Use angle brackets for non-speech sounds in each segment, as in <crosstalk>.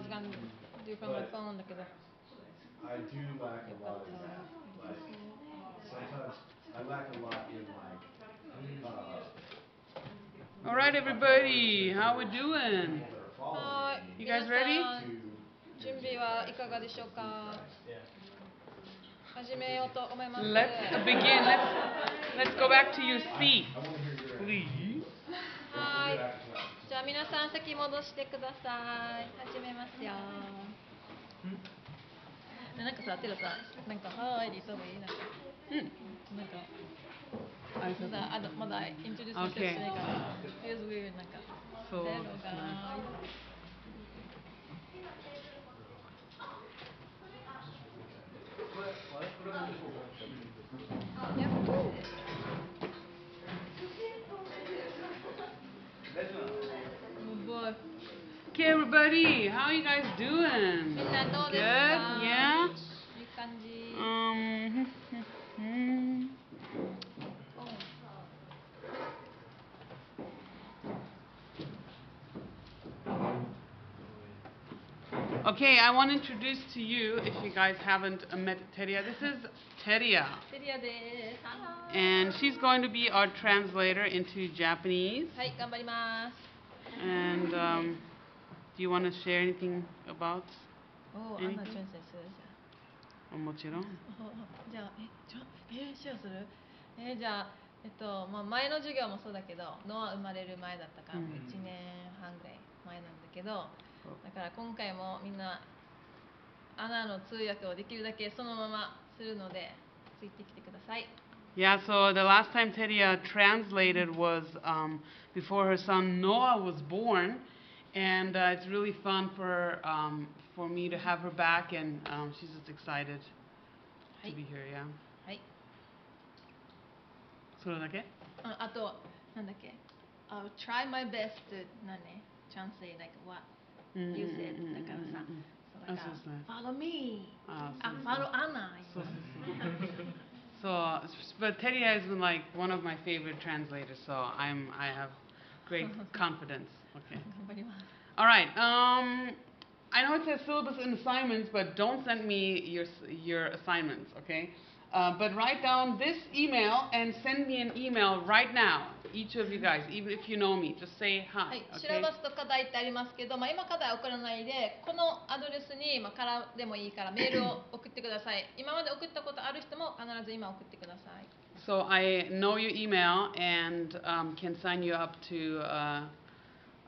was gonna do from my phone だけど I do lack a lot in that, like, sometimes I lack a lot in like, uh, All right, everybody, how we doing? people that are following はー me い You guys 皆 ready? さん to 準備はいかがでしょうか始めようと思います Let's begin. Let's let's go back to your seat, I wanna hear your please. はーい after that. じゃあ皆さん席戻してください。始めますよ。でなんかさテロさなんか「はーい」た方がいいな。ん。か Hmm. なんかまだあのまだイントロデュースしてないから weird なんか。So テロ that's が nice. Hey everybody, how you guys doing? Good? Yeah? Um, <laughs> okay, I want to introduce to you, if you guys haven't met Teria, this is Teria. And she's going to be our translator into Japanese. And um, do you want to share anything about? おおアンナチュもちろん。じゃあ、え、じゃあ、えー、シェアする？えー、じゃあ、えっと、まあ、前の授業もそうだけど、ノア生まれる前だったから、うん1年半ぐらい前なんだけど、だから今回もみんな、アナの通訳をできるだけそのままするので、ついてきてください。Yeah, so the last time Teria translated was um, before her son Noah was born, and uh, it's really fun for um, for me to have her back, and um, she's just excited は to い be。here. Yeah. はい。それだけ？ああと、なんだっけ I'll try my best to 何ね translate like what うんうんうんうん you said だからさ、そうだかあそうですねら follow me ああそうですね follow Anna そうそうそう So, s- but Teddy has been like one of my favorite translators, so I'm I have great <laughs> confidence. Okay. 頑張ります。All right. Um, I know it says syllabus and assignments, but don't send me your your assignments, okay? Uh, but write down this email and send me an email right now. Each of you guys, even if you know me, just say は hi, い、シラ okay? バスと課題ってありますけど、まあ、今課題送らないで、このアドレスに、まあ、からでもいいからメールを送ってください。今まで送ったことある人も必ず今送ってください。So I know your email and um, can sign you up to uh,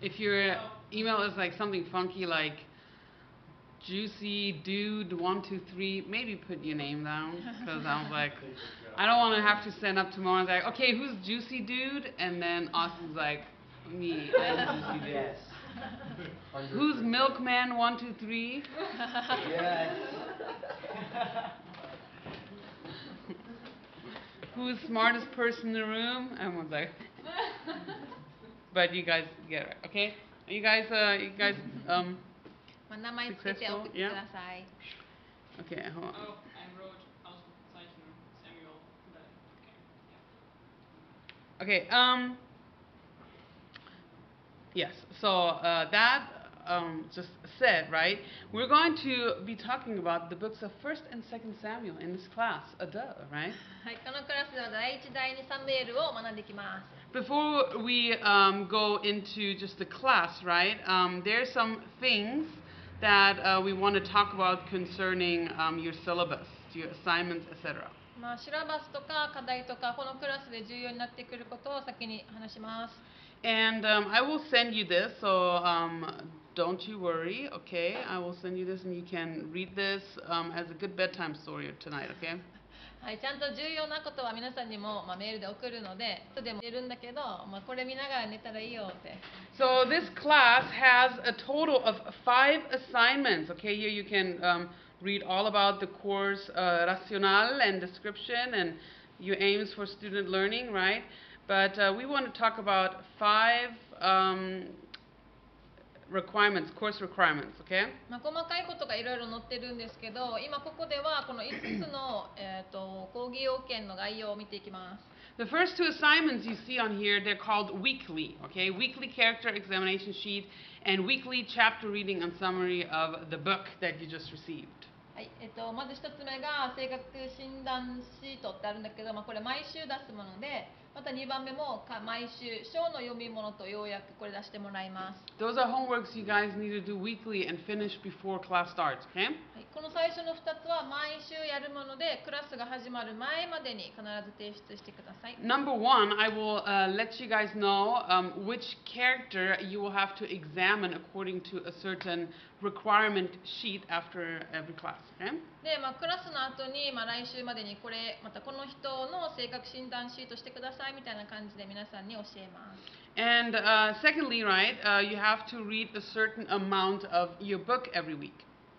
If your email is like something funky like juicy dude one two three, maybe put your name down because I was like, I don't want to have to send up tomorrow and like, okay, who's juicy dude? And then Austin's like, me, I'm juicy dude. Yes. Who's milkman one two three? Yes. <laughs> Who's smartest person in the room? Everyone's like, <laughs> but you guys get it, okay? You guys, uh, you guys, um, まあ、名前つけて送ってください。 okay, hold on. Oh, I wrote Ausrufezeichen Samuel. But, okay. Okay, Yeah. um, yes, so uh, that um, just said, right? We're going to be talking about the books of 1st and 2nd Samuel in this class, a duh, right? <laughs> はい、このクラスでは第1、第2サムエルを学んでいきます。 Before we um, go into just the class, right, um, there's some things that uh, we want to talk about concerning um, your syllabus, your assignments, etc. まあ、シラバスとか課題とか、このクラスで重要になってくることを先に話します。 And um, I will send you this, so um, don't you worry, okay? I will send you this, and you can read this um, as a good bedtime story tonight, okay? はい、ちゃんと重要なことは皆さんにも、まあ、メールで送るので、後でも出るんだけど、まあ、これ見ながら寝たらいいよって。 So this class has a total of five assignments. Okay, here you can um, read all about the course uh, racional and description and your aims for student learning, right? But uh, we want to talk about five um, requirements, course requirements. Okay. まあ、細かいことがいろいろ載ってるんですけど、今ここではこの5つの、えー、と講義要件の概要を見ていきます。The first two assignments you see on here, they're called weekly, okay? Weekly character examination sheet and weekly chapter reading and summary of the book that you just received. はいえっと、まず1つ目が性格診断シートってあるんだけど、まあ、これ毎週出すものでまた2番目もか毎週章の読み物と要約これ出してもらいます、Those are homeworks you guys need to do weekly and finish before class starts, okay? はい、この最初の2つは毎週やるものでクラスが始まる前までに必ず提出してください Number one, I will uh, let you guys know um, which character you will have to examine according to a certain requirement sheet after every class, okay? で、まあ、クラスの後に、まあ、来週までにこれまたこの人の性格診断シートしてくださいみたいな感じで皆さんに教えます And uh, secondly, right, uh, you have to read a certain amount of your book every week.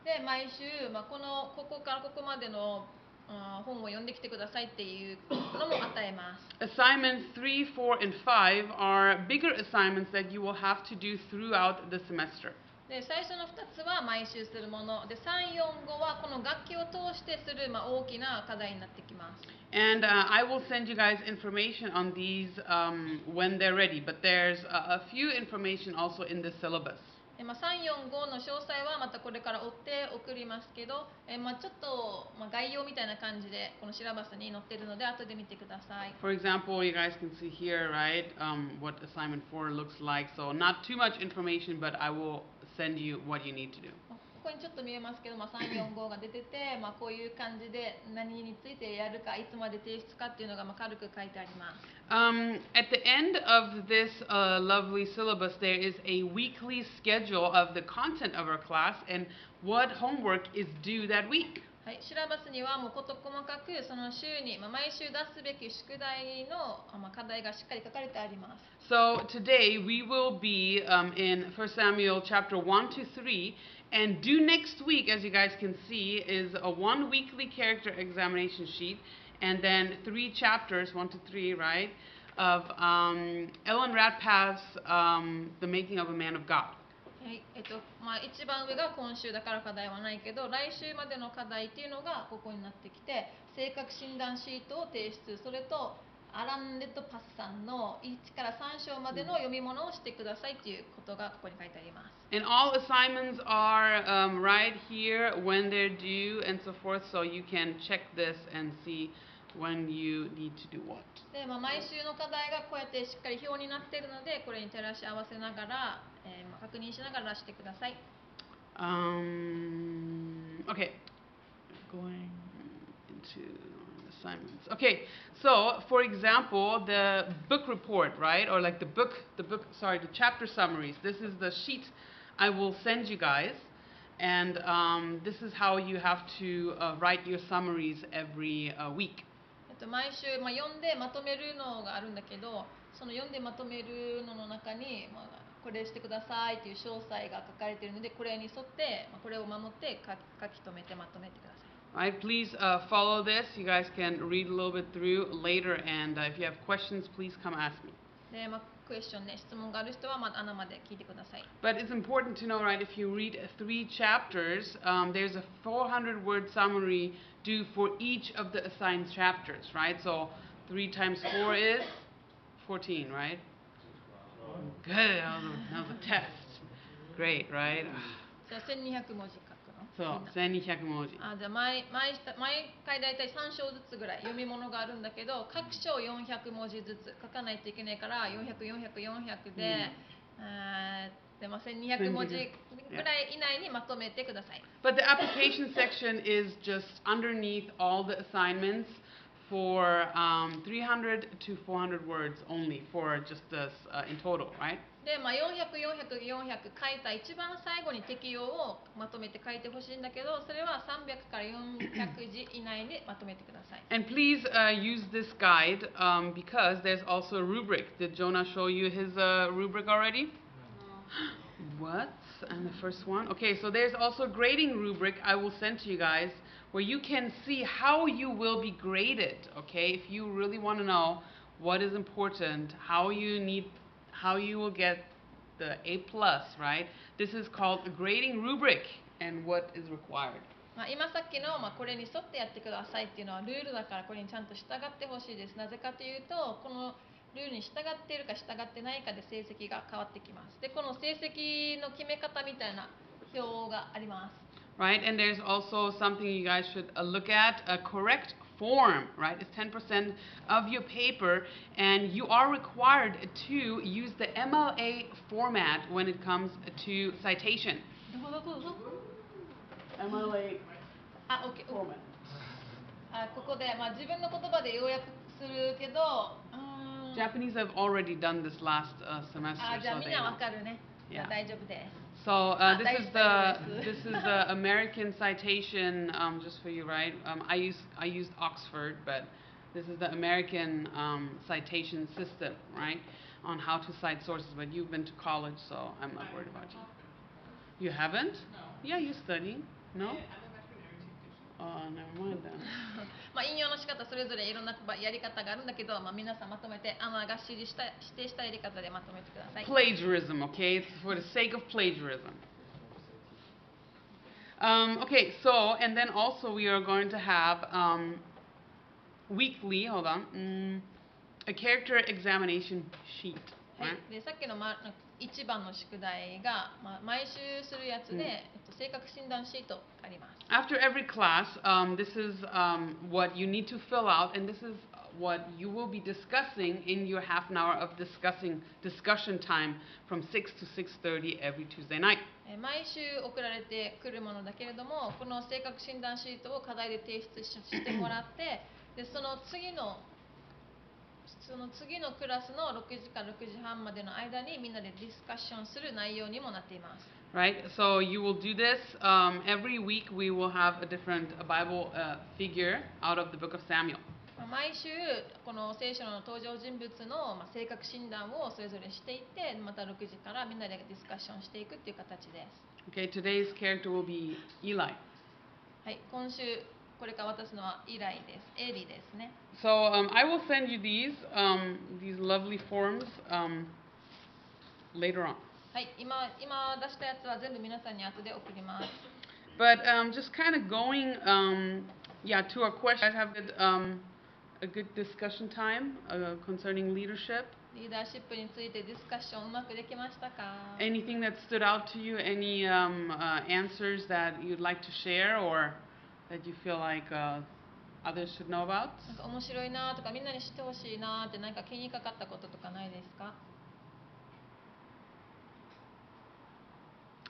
で毎週、まあ、このここからここまでのあー本を読んできてくださいっていうのも与えます Assignments 3, 4, and 5 are bigger assignments that you will have to do throughout the semester. で最初の2つは毎週するもので345はこの楽器を通してする、まあ、大きな課題になってきます And uh, I will send you guys information on these um, when they're ready, but there's a, a few information also in the syllabus. で、まあ、345の詳細はまたこれから追って送りますけど、えまあ、ちょっと、まあ、概要みたいな感じでこのシラバスに載ってるので後で見てください For example, you guys can see here, right, um, what assignment 4 looks like. So not too much information, but I will send you what you need to do. ここにちょっと見えますけど、まあ、345が出てて、まあ、こういう感じで何についてやるかいつまで提出かっていうのがまあ軽く書いてあります Um, at the end of this uh, lovely syllabus, there is a weekly schedule of the content of our class and what homework is due that week. はい、シラバスにはもう事細かくその週に、まあ、毎週出すべき宿題の、あまあ、課題がしっかり書かれてあります So today we will be um, in 1 Samuel chapter 1 to 3, and due next week, as you guys can see, is a one weekly character examination sheet, and then three chapters, 1 to 3, right, of um, Ellen Ratpath's um, The Making of a Man of God. はいえっとまあ、一番上が今週だから課題はないけど来週までの課題っていうのがここになってきて性格診断シートを提出それとアラン・レッドパスさんの1から3章までの読み物をしてくださいっていうことがここに書いてあります And all assignments are um, right here when they're due and so forth, so you can check this and see when you need to do what. で、まあ、毎週の課題がこうやってしっかり表になっているのでこれに照らし合わせながら、えーまあ確認しながら出してください Um, okay, going into assignments. Okay, so for example, the book report, right, or like the book, the book, sorry, the chapter summaries. This is the sheet I will send you guys, and um, this is how you have to uh, write your summaries every uh, week. えっと、毎週、まあ、読んでまとめるのがあるんだけどその読んでまとめるのの中に、まあ、 これしてくださいっていう詳細が書かれているのでこれに沿って、まあ、これを守って書き書き留めてまとめてください Right, please uh, follow this. You guys can read a little bit through later, and uh, if you have questions, please come ask me. で、まあ、クエスチョンね質問がある人は、まあ、穴まで聞いてください But it's important to know, right, if you read three chapters, um, there's a 400 word summary due for each of the assigned chapters, right? So 3 times 4 is 14, right? Good, that was a, test. Great, right? じゃあ1200文字書くのんな1200文字。あじゃあ毎毎毎回大体3章ずつぐらい読み物があるんだけど各章400文字ずつ書かないといけないから400400、400で、えーでまあ、1200文字ぐらい以内にまとめてください。But the application section is just underneath all the assignments for um, 300 to 400 words only for just this uh, in total, right? で、まあ、400、400、400書いた一番最後に適用をまとめて書いてほしいんだけどそれは300から400字以内でまとめてください And please uh, use this guide um, because there's also a rubric. Did Jonah show you his uh, rubric already? <gasps> What? And the first one? Okay, so there's also a grading rubric I will send to you guys Where you can see how you will be graded, okay? If you really want to know what is important, how you need how you will get the A plus, right? This is called a grading rubric and what is required. まあ、今さっきの、まあ、これに沿ってやってくださいっていうのはルールだからこれにちゃんと従ってほしいですなぜかというとこのルールに従っているか従ってないかで成績が変わってきますでこの成績の決め方みたいな表があります right? And there's also something you guys should uh, look at a correct form, right? It's 10% of your paper, and you are required to use the MLA format when it comes to citation. どこどこどこ MLA あ、オッケー。あ、ここで、まあ、自分の言葉で要約するけど、うーん Japanese have already done this last uh, semester, あ、じゃあ so みん they な know. わかるね。じゃあ Yeah. 大丈夫です。 So uh, Ah, this that is is the <laughs> this is the American citation um, just for you, right? Um, I use I used Oxford, but this is the American um, citation system, right? On how to cite sources. But you've been to college, so I'm not worried about you. You haven't? No. Yeah, you're studying? No? I, education. Oh, never mind then. まあ引用の仕方それぞれいろんなやり方があるんだけど、まあ皆さんまとめてアナが指示した指定したやり方でまとめてください。plagiarism, okay? It's for the sake of plagiarism. Um, okay, so, and then also we are going to have um, weekly, hold on, mm, a character examination sheet. は?い。でさっきのま一番の宿題がまあ毎週するやつで、性格診断シートがあります。After every class, um, this is um, what you need to fill out, and this is what you will be discussing in your half an hour of discussing discussion time from 6 to 6:30 every Tuesday night. えー毎週送られてくるものだけれどもこの性格診断シートを課題で提出ししてもらってでその次のその次のクラスの6時から6時半までの間にみんなでディスカッションする内容にもなっています。Right? So you will do this um, every week. We will have a different uh, Bible uh, figure out of the book of Samuel. まあ毎週この聖書の登場人物のまあ性格診断をそれぞれしていってまた6時からみんなでディスカッションしていくっていう形です。Okay, today's character will be Eli. はい、今週 これから渡すのはイライです。エリですね。 So um, I will send you these um, these lovely forms um, later on. はい、今今出したやつは全部皆さんに後で送ります。 But um, just kind of going, um, yeah, to our question. I have good, um, a good discussion time uh, concerning leadership. リーダーシップについてディスカッションうまくできましたか Anything that stood out to you? Any um, uh, answers that you'd like to share or That you feel like uh, others should know about? なんか面白いなとかみんなに知ってほしいなって何か気にかかったこととかないですか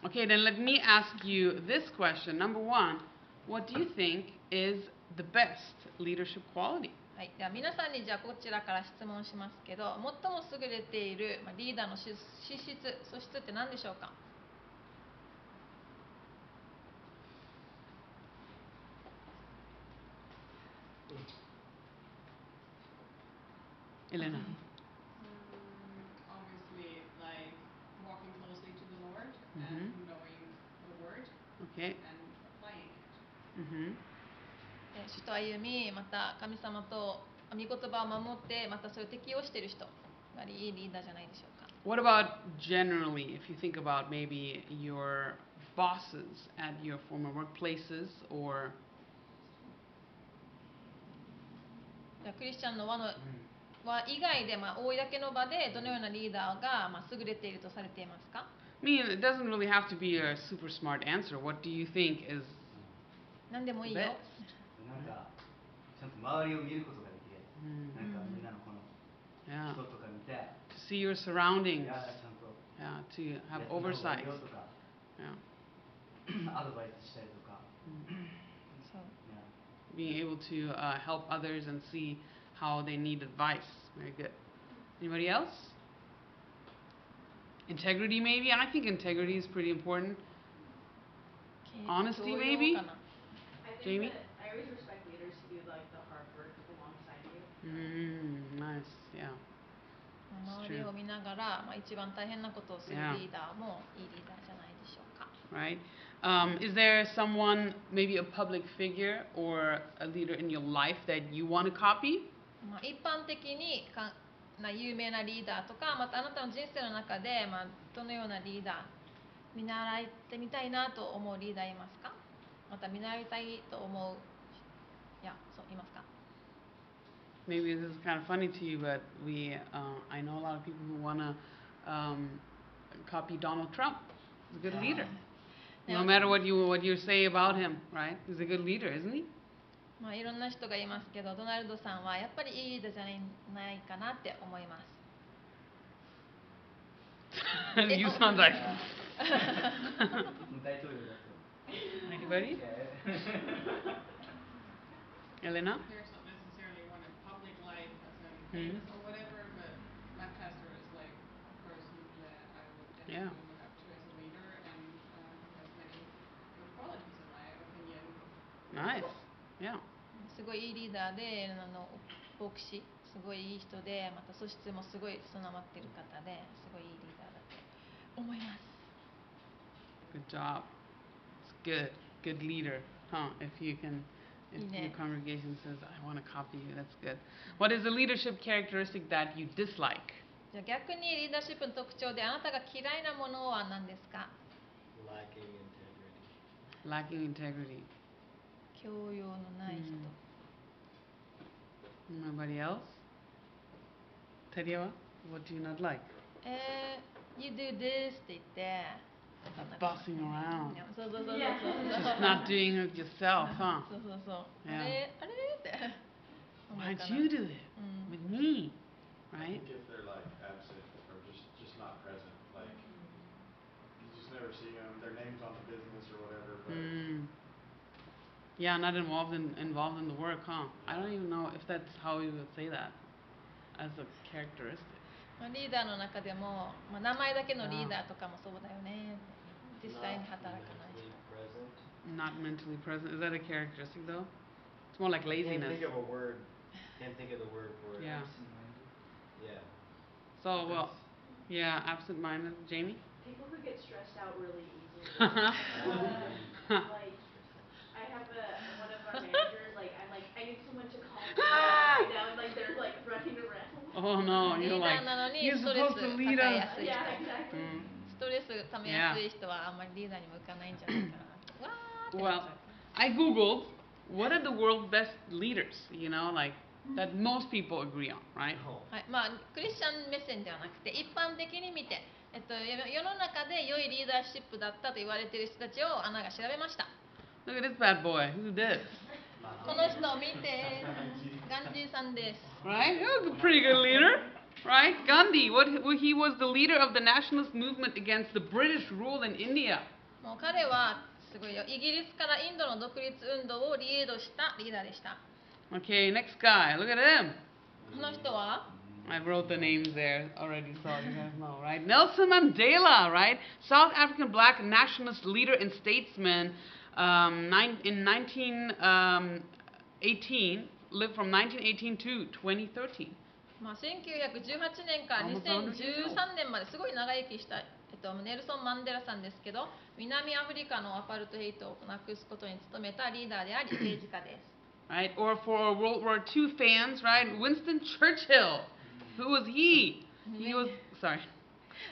Okay, then let me ask you this question. Number one, what do you think is the best leadership quality? はい、では皆さんにじゃあこちらから質問しますけど最も優れているまあリーダーの資資質素質って何でしょうか Elena. Mm, obviously, like walking closely to the Lord and knowing the Word Okay. and applying it. hmm え主と歩みまた神様と御言葉を守ってまたそれを適用している人がいいリーダーじゃないでしょうか What about generally, if you think about maybe your bosses at your former workplaces or じゃあクリスチャンの輪の輪以外で、まあ、公の場でどのようなリーダーが、まあ、優れているとされていますか I mean, it doesn't really have to be a super smart answer. What do you think is 何でもいいよ best? なんかちゃんと周りを見ることができる Mm, なんかみんなのこの yeah. 人とか見て To see your い surroundings. やちゃんと Yeah, to や have った方がいい oversight. よとか Yeah. アドバイスしたりとか、そう yeah. Being able to uh, help others and see how they need advice. Very good. Anybody else? integrity, maybe. I think integrity is pretty important. Honesty, 教養 maybe? かな I think Jamie? that I always respect leaders who do like the hard work alongside you. Mm, nice. Yeah. 周りを見ながら、まあ、一番大変なことをする Yeah. リーダーもいいリーダーじゃないでしょうか。 Right. Um, is there someone, maybe a public figure or a leader in your life that you want to copy? まあ、一般的にかな有名なリーダーとかまたあなたの人生の中で、まあ、どのようなリーダー見習ってみたいなと思うリーダーいますかまた見習いたいと思ういやそういますか Maybe this is kind of funny to you, but we, uh, I know a lot of people who want to um, copy Donald Trump. He's a good leader. No matter what you what you say about him, right? He's a good leader, isn't he? まあ、いろんな人がいますけどドナルドさんはやっぱりいいリーダーじゃないないかなって思います you sound like anybody? Elena? There's not necessarily one in public life as in Mhm. famous or whatever, but my pastor is like a person that I would Yeah. definitely look up to as a leader and um, has many good qualities in my opinion. Nice. Yeah. すごいいいリーダーであの牧師すごいいい人でまた素質もすごい備わってる方ですごいいいリーダーだと思います Good job. It's good. Good leader, huh? If you can, if your Yeah. congregation says, I want to copy you, that's good. What is a leadership characteristic that you dislike? じゃあ逆にリーダーシップの特徴であなたが嫌いなものは何ですか lacking integrity. Lacking integrity. 教養のない人、 Nobody else? Teriyama, what do you not like? えー、You do this って言ってそんな Bossing around. いやそうそうそうそう Yeah. そう Just not doing it yourself, huh? そうそうそう、 Yeah. あれあれって<laughs> 思う Why'd かな you do it うん with me? I Right? think if they're like absent or just, just not present, like, you just never see them, their name's on the business or whatever, but Mm. Yeah, not involved in involved in the work, huh? I don't even know if that's how you would say that as a characteristic. まあ、リーダーの中でも、まあ、名前だけのリーダーとかもそうだよね実際に Not 働かない人 mentally present. Not mentally present. Is that a characteristic though? It's more like Can't laziness. think of a word. Can't think of the word for it. Yeah. Yeah. So well, yeah, absent-minded. Jamie. People who get stressed out really easily. like, <laughs> I Have a one of our managers. Like, I'm like, I need someone to calm me right now, and like they're like running around. oh no, リ you're ー like ダーなのに you're ストレ supposed ス to 抱 lead え us. Yeah, exactly. Mm. ストレスためやすい人はあんまりリーダーに向かないんじゃないかなわーって Well, I googled what are the world's best leaders. You know, like that most people agree on, right? Oh. はい、まあクリスチャン目線ではなくて一般的に見て、えっと、世世の中で良いリーダーシップだったと言われている人たちをアナが調べました Look at this bad boy. Who's this? この人を見てガンジーさんです Right? He was a pretty good leader. Right? Gandhi. What what he was the leader of the nationalist movement against the British rule in India. もう彼はすごいよイギリスからインドの独立運動をリードしたリーダーでした Okay, next guy. Look at him. この人は I wrote the names there already, so you guys know, right? Nelson Mandela, right? South African black nationalist leader and statesman Um, nine, in 1918, lived from 1918 to 2013. まあ、1918年から Almost 100 years old. 2013年まですごい長生きした、えっと、ネルソン・マンデラさんですけど南アフリカのアパルトヘイトをなくすことに努めたリーダーであり政治家です <clears throat> right? Or for World War II fans, right? Winston Churchill. Who was he? He was sorry,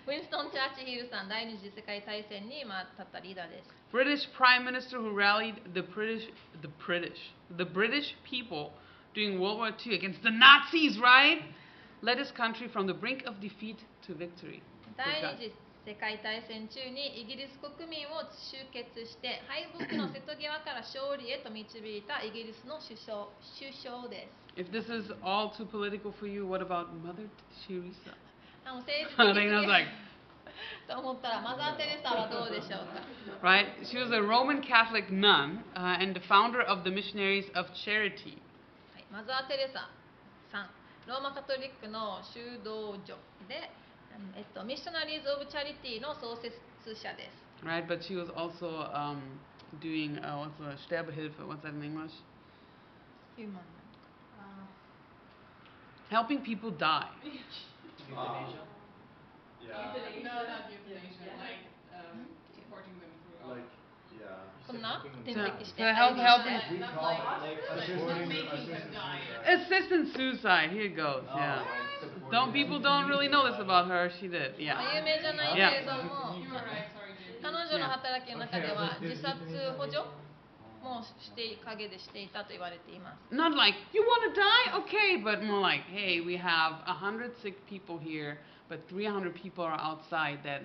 ウィンストン・チャーチヒルさん第二次世界大戦に、まあ、立ったリーダーです British prime minister who rallied the British, the British, the British people during World War II against the Nazis, right? Led his country from the brink of defeat to victory. 第二次世界大戦中にイギリス国民を集結して敗北の瀬戸際から勝利へと導いたイギリスの首相首相です If this is all too political for you, what about Mother Teresa? あ<laughs> の政治的 Reina's に like, と思ったらマザー・テレサはどうでしょうか right? She was a Roman Catholic nun uh, and the founder of the Missionaries of Charity. はい、マザー・テレサさんローマカトリックの修道女で、えっと、ミッショナリーズ・オブ・チャリティの創設者です。Right, but she was also um, doing uh, what's the Sterbehilfe? What's that in English? ヒューマン Helping people die. Euthanasia? Yeah, No, not euthanasia, like, um, supporting them through. like, yeah. こんな Helping 点 So, 滴して。 so help, helping. We Not call like- it like like supporting not the- making them assistant die. suicide. Assistant suicide. Here it goes. Oh, Yeah. like supporting Don't the people don't really know this suicide. about her. She did. まあ Yeah. 有名じゃないけれども、 You were right, sorry, Jane. 彼女の働きの中では自殺補助もして陰でしていたと言われています。 Not like you want to die, okay, but more like, hey, we have a hundred sick people here, but 300 people are outside that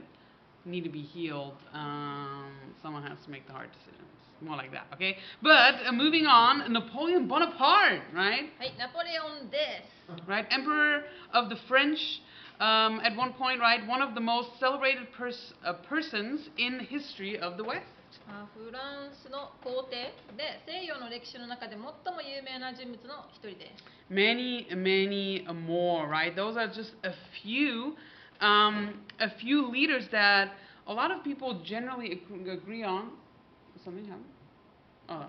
need to be healed. Um, someone has to make the hard decisions. More like that, okay? But uh, moving on, Napoleon Bonaparte, right? Hey, Napoleon this. Right, Emperor of the French. Um, at one point, right, one of the most celebrated pers uh, persons in the history of the West. あフランスの皇帝で西洋の歴史の中で最も有名な人物の一人です。many many more right those are just a few um, a few leaders that a lot of people generally ag- agree on something happened oh.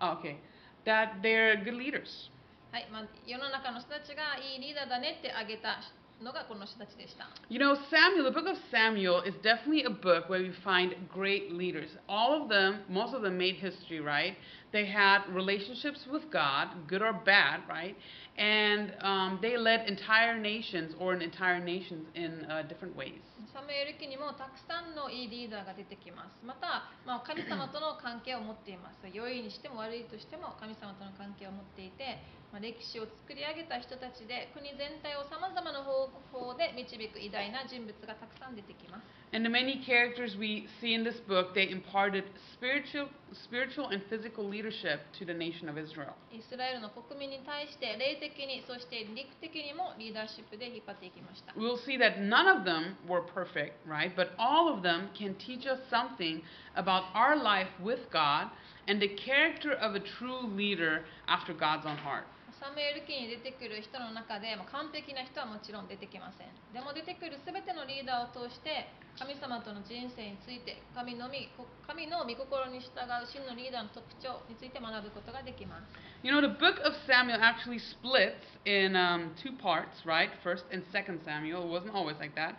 oh okay that they're good leaders はい、まあ、世の中の人たちがいいリーダーだねって挙げた のがこの人たちでした。 you know samuel the book of samuel is definitely a book where we find great leaders all of them most of them made history right They had relationships with god good or bad right? And um, they led entire nations or an entire nations in uh, different ways サムエル記にもたくさんのいいリーダーが出てきます。また、まあ、神様との関係を持っています。良いにしても悪いとしても神様との関係を持っていて、まあ、歴史を作り上げた人たちで国全体をさまざまな方法で導く偉大な人物がたくさん出てきます。And the many characters we see in this book, they imparted spiritual, spiritual and physical leadership to the nation of Israel. イスラエルの国民に対して霊的にそして陸的にもリーダーシップで引っ張っていきました。 We'll see that none of them were perfect, right? But all of them can teach us something about our life with God and the character of a true leader after God's own heart. サムエル記に出てくる人の中で、まあ、完璧な人はもちろん出てきません。でも出てくるすべてのリーダーを通して神様との人生について神のみ神の御心に従う真のリーダーの特徴について学ぶことができます。You know, the book of Samuel actually splits in um, two parts, right? First and second Samuel. It wasn't always like that.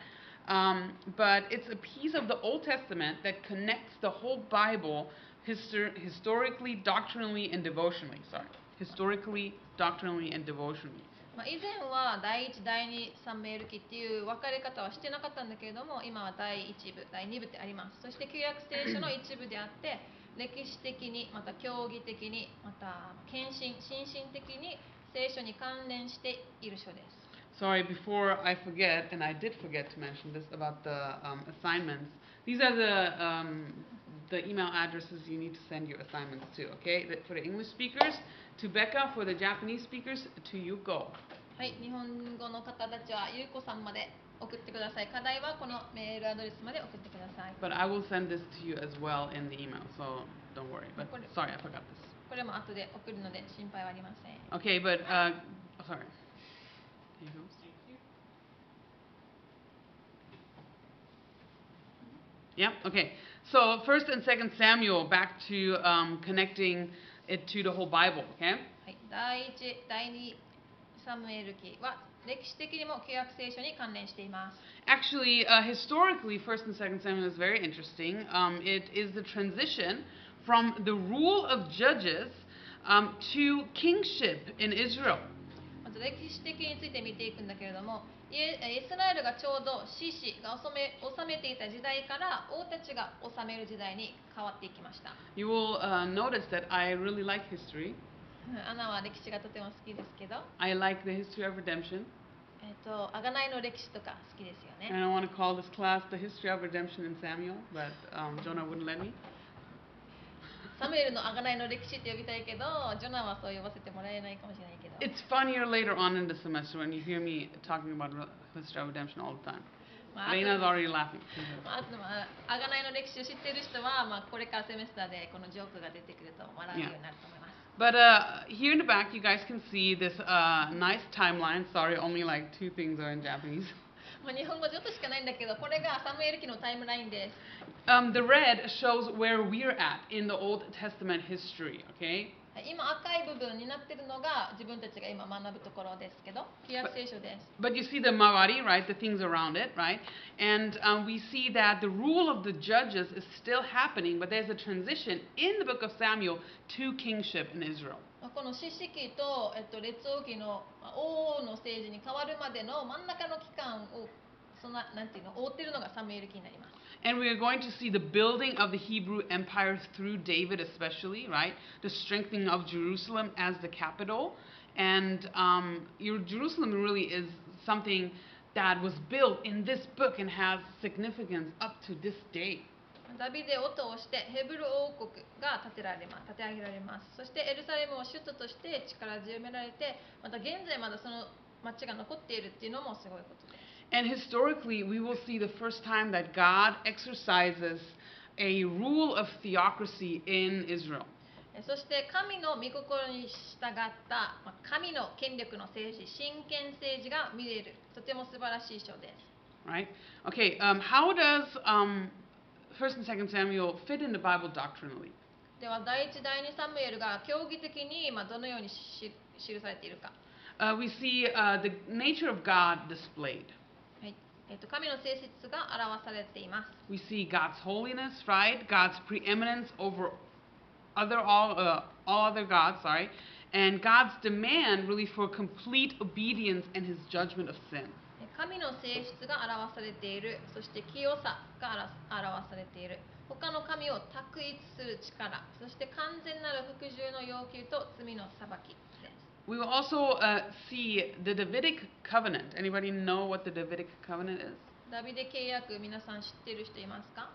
Um, but it's a piece of the Old Testament that connects the whole Bible histor- historically, doctrinally, and devotionally. Sorry. Historically, doctrinally, and devotionally. まあ、以前は第1、第2サムエル記っていう分かれ方はしてなかったんだけれども今は第1部、第2部ってありますそして旧約聖書の一部であって歴史的にまた教義的にまた献身心身的に聖書に関連している書です Sorry, before I forget, and I did forget to mention this about the um, assignments. These are the um, the email addresses you need to send your assignments to. Okay, for the English speakers, to Becca. For the Japanese speakers, to Yuko. はい、日本語の方たちはゆうこさんまで送ってください課題はこのメールアドレスまで送ってください But I will send this to you as well in the email, so don't worry. But Got it. sorry, I forgot this. これも後で送るので心配はありません Okay, but uh, oh, sorry. Here goes. Yeah. Okay. So first and second Samuel, back to um, connecting it to the whole Bible. Okay. はい、第1、第2サムエル記は歴史的にも旧約聖書に関連しています。 Actually, uh, historically, First and Second Samuel is very interesting. Um, it is the transition from the rule of judges um, to kingship in Israel. まず歴史的について見ていくんだけれども、 イスラエルがちょうどシシが治め治めていた時代から王たちが治める時代に変わっていきました。You will uh, notice that I really like history. アナは歴史がとても好きですけど、I like the history of redemption. えっ、と、あがないの歴史とか好きですよね。I want to call this class the history of redemption in Samuel, but um, Jonah wouldn't let me. サムエルのあがないの歴史って呼びたいけど、ジョナはそう呼ばせてもらえないかもしれない。It's funnier later on in the semester when you hear me talking about re- history of redemption all the time. まあ、あと Reina's already laughing. <laughs> まあ、あとまあ、あがないの歴史を知っている人は、まあ、これからセメスターでこのジョークが出てくると笑うようになると思います。 But uh, here in the back, you guys can see this uh, nice timeline. Sorry, only like two things are in Japanese. <laughs> もう日本語ちょっとしかないんだけどこれがサムエル記のタイムラインです Um, the red shows where we're at in the Old Testament history, okay? はい今赤い部分になってるのが自分たちが今学ぶところですけど旧約聖書です But you see the Mawari, right? The things around it, right? And um, we see that the rule of the judges is still happening, but there's a transition in the book of Samuel to kingship in Israel. まあこの四式と、えっと、列王記のまあ王の政治に変わるまでの真ん中の期間をそんななんていうの覆ってるのがサムエル記になります And we are going to see the building of the Hebrew empire through David, especially, right? The strengthening of Jerusalem as the capital. And um, your Jerusalem really is something that was built in this book and has significance up to this day. ダビデを通してヘブル王国が建てられます建て上げられますそしてエルサレムを首都として力強められてまた現在まだその町が残っているっていうのもすごいことです And historically, we will see the first time that God exercises a rule of theocracy in Israel. えそして神の御心に従ったまあ神の権力の政治真剣政治が見れるとても素晴らしい章です Right? Okay, um, how does um, 1st and 2nd Samuel fit in the Bible doctrinally? では第一第二サムエルが教義的にまあどのようにし記されているか、 Uh, we see uh, the nature of God displayed. はいえっと神の性質が表されています We see God's holiness, right? God's preeminence over other all uh, all other gods, sorry, and God's demand really for complete obedience and His judgment of sin. 神の性質が表されているそして清さが表されている他の神を択一する力そして完全なる服従の要求と罪の裁き We will also uh, see the Davidic covenant. Anybody know what the Davidic covenant is? ダビデ契約皆さん知っている人いますか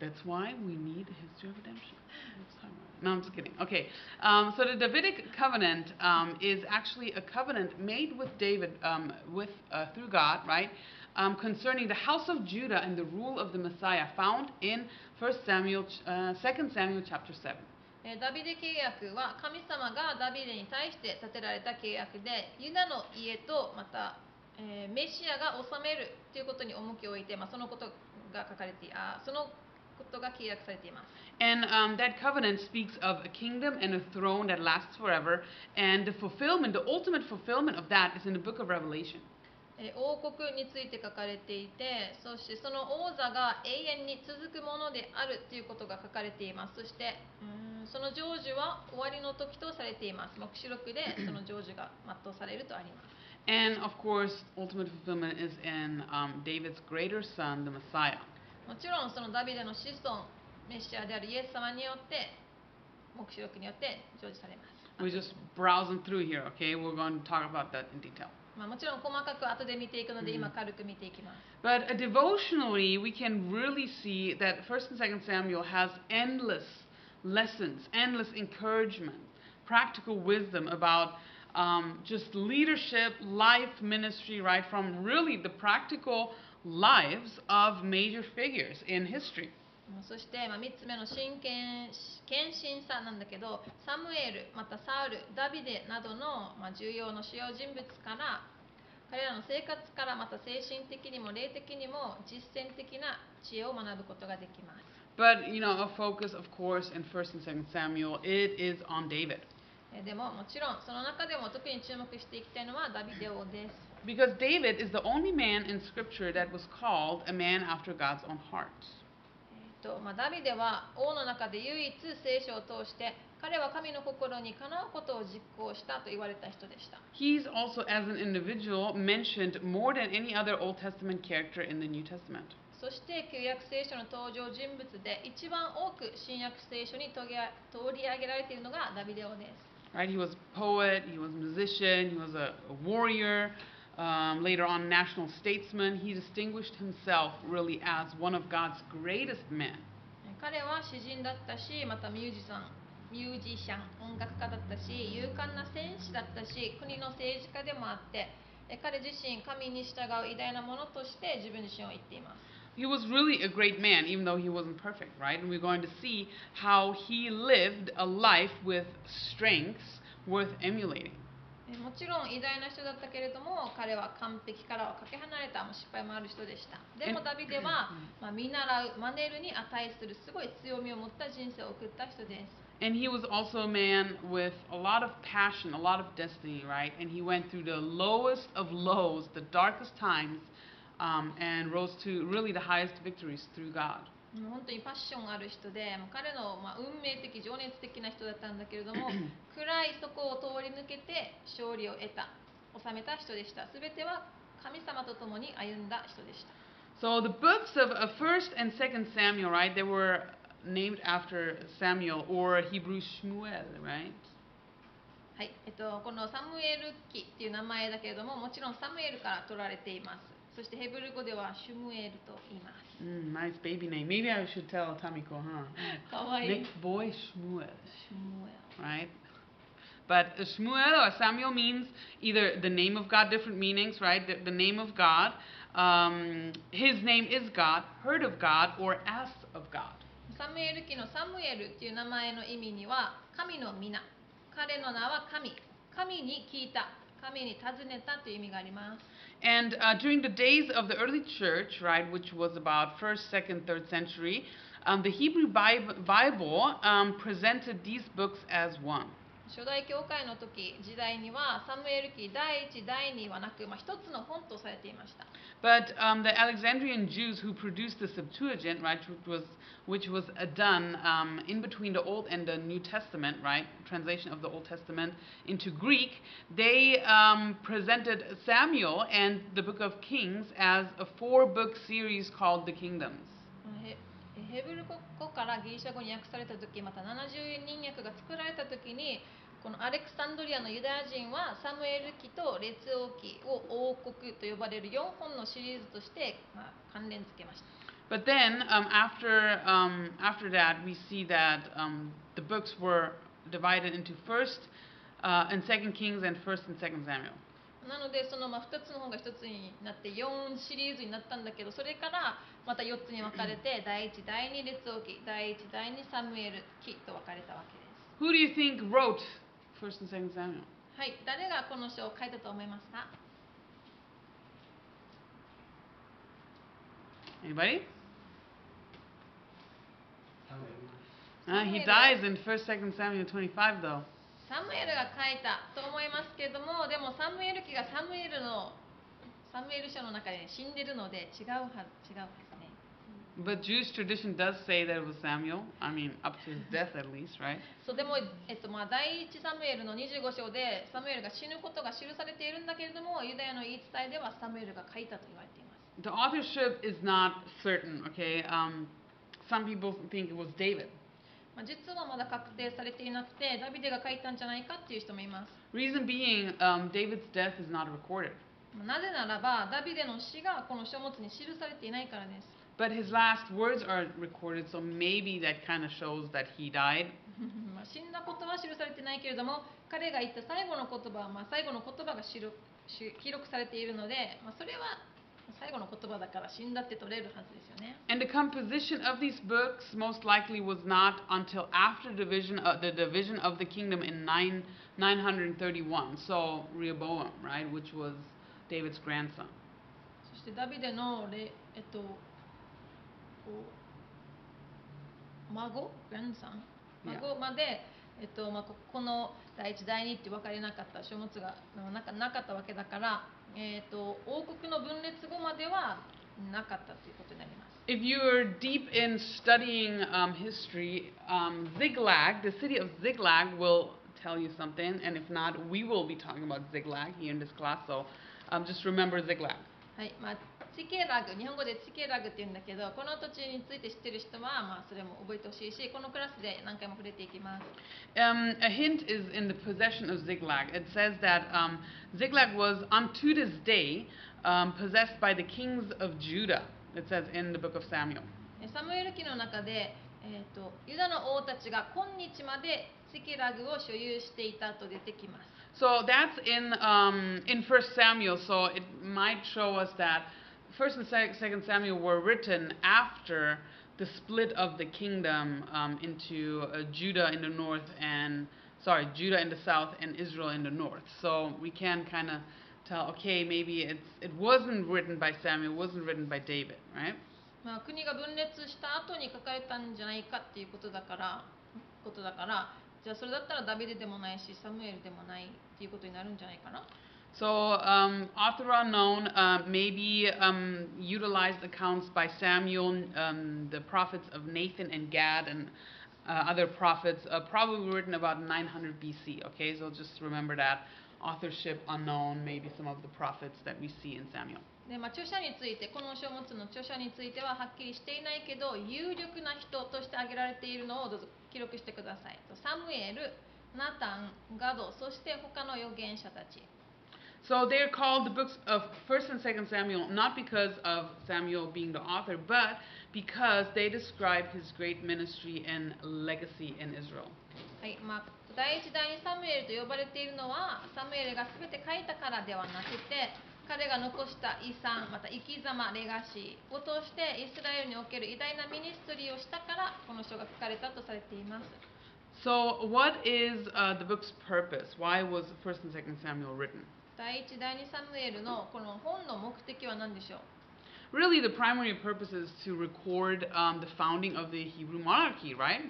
That's why we need a history of redemption. Let's talk about it. No, I'm just kidding. Okay, um, so the Davidic covenant um, is actually a covenant made with David, um, with uh, through God, right, um, concerning the house of Judah and the rule of the Messiah, found in 1 Samuel, ch- uh, 2 Samuel chapter 7. えダビデ契約は神様がダビデに対して立てられた契約でユダの家とまた、えメシアが治めるということに重きを置いて、まあ、そのことが書かれてあそのことが契約されています And um, that covenant speaks of a kingdom and a throne that lasts forever. And the fulfillment, the ultimate fulfillment of that is in the book of Revelation. えー王国について書かれていてそしてその王座が永遠に続くものであるということが書かれていますそしてうーんその成就は終わりの時とされています黙示録で <clears throat> その成就が全うされるとあります And of course, ultimate fulfillment is in um, David's greater son, the Messiah. もちろんそのダビデの子孫メシアであるイエス様によって黙示録によって成就されます We're just browsing through here, okay? We're going to talk about that in detail. まあ、もちろん細かく後で見ていくので今軽く見ていきます But uh, devotionally, we can really see that 1st and 2nd Samuel has endless lessons, endless encouragement, practical wisdom about um, just leadership, life, ministry, right? From really the practical lives of major figures in history. そして、まあ、3つ目の真剣献身さなんだけどサムエルまたサウルダビデなどの、まあ、重要な主要人物から彼らの生活からまた精神的にも霊的にも実践的な知恵を学ぶことができます But, you know, a focus, of course, in 1st and 2nd Samuel, it is on David. えでももちろんその中でも特に注目していきたいのはダビデ王です Because David is the only man in Scripture that was called a man after God's own heart. えーとまあ、ダビデは王の中で唯一聖書を通して彼は神の心にかなうことを実行したと言われた人でした He's also, as an individual, mentioned more than any other Old Testament character in the New Testament. そして旧約聖書の登場人物で一番多く新約聖書に取り取り上げられているのがダビデ王です Right? He was a poet, he was a musician, he was a, a warrior, um, later on national statesman. He distinguished himself really as one of God's greatest men. 彼は詩人だったしまたミュージシャンミュージシャン音楽家だったし勇敢な戦士だったし国の政治家でもあってえ彼自身神に従う偉大なものとして自分自身を言っています He was really a great man, even though he wasn't perfect, right? And we're going to see how he lived a life with strengths worth emulating. えもちろん偉大な人だったけれども彼は完璧からはかけ離れたもう失敗もある人でしたでもダビデは、まあ、見習うマネるに値するすごい強みを持った人生を送った人です And he was also a man with a lot of passion, a lot of destiny, right? And he went through the lowest of lows, the darkest times, um, and rose to really the highest victories through God. もう本当にパッションがある人でもう彼の、まあ、運命的情熱的な人だったんだけれども <clears throat> 暗い底を通り抜けて勝利を得た収めた人でした全ては神様と共に歩んだ人でした So the books of uh, First and Second Samuel, right? They were named after Samuel or Hebrew Shmuel, right? はいえっと、このサムエル記っていう名前だけれどももちろんサムエルから取られていますそしてヘブル語ではシュムエルと言います Mm, nice baby name. Maybe I should tell Tamiko, huh? かわいい Nick boy Shmuel, シュムエル right? But uh, Shmuel or Samuel means either the name of God, different meanings, right? The, the name of God. Um, his name is God, heard of God, or asked of God. サムエル記のサムエルっていう名前の意味には神の皆彼の名は神神に聞いた神に尋ねたという意味があります And uh, during the days of the early church, right, which was about first, second, third century, um, the Hebrew Bible, um, presented these books as one. 初代教会の時時代にはサムエル記第一第二はなく、まあ、一つの本とされていました But um, the Alexandrian Jews who produced the Septuagint, right, which was which was uh, done um, in between the Old and the New Testament, right, translation of the Old Testament into Greek, they um, presented Samuel and the Book of Kings as a four-book series called the Kingdoms. ヘヘブル語からギリシャ語に訳された時また70人訳が作られた時にこのアレクサンドリアのユダヤ人はサムエル記と列王記を王国と呼ばれる4本のシリーズとして、まあ、関連付けました But then, um, after um, after that, we see that um, the books were divided into First uh, and Second Kings and First and Second Samuel. なのでそのまあ2つの本が1つになって4シリーズになったんだけどそれからまた4つに分かれて第1第2列王記第1第2サムエル記と分かれたわけです Who do you think wrote First and Second Samuel? はい誰がこの書を書いたと思いますか？Anybody? サムエル Uh, he dies in First, Second Samuel 25, though. サムエルが書いたと思いますけれどもでもサムエル記がサムエルのサムエル書の中で死んでるので違うは違うはずね But Jewish tradition does say that it was Samuel. I mean, up to his death at least, right? そうでも、えっとまあ、第一サムエルの25章でサムエルが死ぬことが記されているんだけれどもユダヤの言い伝えではサムエルが書いたと言われています The authorship is not certain, okay? Um, some people think it was David. まあ、実はまだ確定されていなくてダビデが書いたんじゃないかっていう人もいます Reason being, um, David's death is not recorded. まあなぜならばダビデの死がこの書物に記されていないからです But his last words are recorded, so maybe that kind of shows that he died. <laughs> まあ死んだことは記されてないけれども彼が言った最後の言葉は、まあ、最後の言葉が記録し記録されているので、まあ、それは最後の言葉だから死んだって取れるはずですよね And the composition of these books most likely was not until after division of the division of the kingdom in 9, 931. So Rehoboam, right, which was David's grandson. そしてダビデのレ、えっと、 お孫グランさん Yeah. 孫まで、えっとまあ、ここの第一第二って分かれなかった書物がなかなかったわけだから、えっと王国の分裂後まではなかったということになります If you're deep in studying um, history, um, Ziglag, the city of Ziglag, will tell you something. And if not, we will be talking about Ziglag here in this class. So um, just remember Ziglag. はいまあ、チケラグ日本語でチケラグって言うんだけどこの土地について知ってる人は、まあ、それも覚えてほしいしこのクラスで何回も触れていきます Um, a hint is in the possession of Ziglag. It says that um, Ziglag was unto this day um, possessed by the kings of Judah. It says in the book of Samuel. えサムエル記の中で、えー、とユダの王たちが今日までチケラグを所有していたと出てきます So that's in um, in First Samuel. So it might show us that First and Sec- Second Samuel were written after the split of the kingdom um, into uh, Judah in the north and sorry, Judah in the south and Israel in the north. So we can kind of tell, okay, maybe it's it wasn't written by Samuel, it wasn't written by David, right? まあ、国が分裂した後に書かれたんじゃないかっていうことだからことだからじゃあそれだったらダビデでもないしサムエルでもないっていうことになるんじゃないかな So, um, author unknown, uh, maybe um, utilized accounts by Samuel, um, the prophets of Nathan and Gad, and uh, other prophets, uh, probably written about 900 BC. Okay, so just remember that. Authorship unknown, maybe some of the prophets that we see in Samuel. で、まあ、著者についてこの書物の著者についてははっきりしていないけど有力な人として挙げられているのをどうぞ記録してくださいサムエルナタンガドそして他の預言者たち So they're called the books of 1st and 2nd Samuel, not because of Samuel being the author, but because they describe his great ministry and legacy in Israel. はいまあ、第一第二サムエルと呼ばれているのはサムエルが全て書いたからではなくて彼が残した遺産また生き様レガシーを通してイスラエルにおける偉大なミニストリーをしたからこの書が書かれたとされています So, what is uh, the book's purpose? Why was 1st and 2nd Samuel written? 第一第二サムエルのこの本の目的は何でしょう Really, the primary purpose is to record um, the founding of the Hebrew monarchy, right?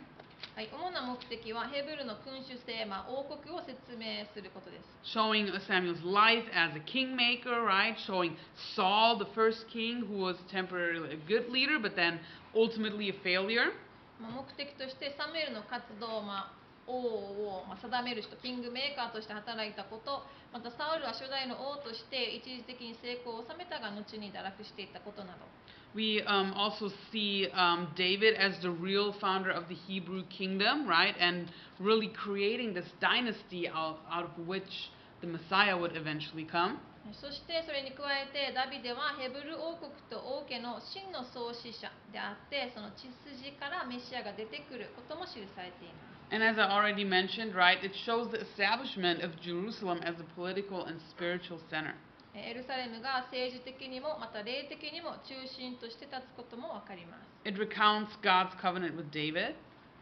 はい、主な目的はヘブルの君主制、まあ、王国を説明することです。Showing uh, Samuel's life as a kingmaker, right? Showing Saul, the first king, who was temporarily a good leader, but then ultimately a failure. まあ、目的としてサムエルの活動、まあ、王を、まあ、定める人、キングメーカーとして働いたこと、またサウルは初代の王として一時的に成功を収めたが後に堕落していったことなど。We um, also see um, David as the real founder of the Hebrew kingdom, right? And really creating this dynasty out, out of which the Messiah would eventually come. そしてそれに加えてダビデはヘブル王国と王家の真の創始者であってその血筋からメシアが出てくることも記されています。And as I already mentioned, right, it shows the establishment of Jerusalem as a political and spiritual center. エルサレムが政治的にもまた霊的にも中心として立つことも分かります It recounts God's covenant with David,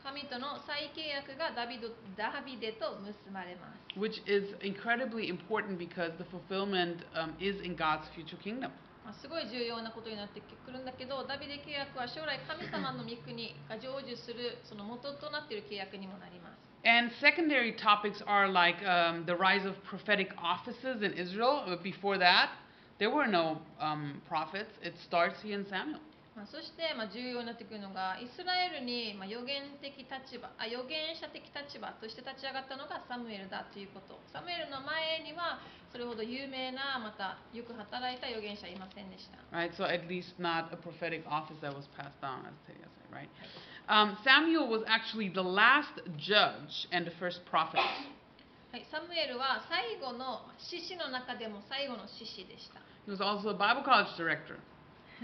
神との再契約がダビドダビデと結ばれます which is incredibly important because the fulfillment um, is in God's future kingdom. まあすごい重要なことになってくるんだけどダビデ契約は将来神様の御国が成就するその元となっている契約にもなります And secondary topics are like um, the rise of prophetic offices in Israel. Before that, there were no um, prophets. It starts here in Samuel. まあそしてまあ重要になってくるのがイスラエルにまあ予言的立場あ預言者的立場として立ち上がったのがサムエルだということサムエルの前にはそれほど有名なまたよく働いた預言者はいませんでした Right? So at least not a prophetic office that was passed down, as Teddy said, right? Um, Samuel was actually the last judge and the first prophet. はい、サムエルは最後の獅子の中でも最後の獅子でした He was also a Bible college director.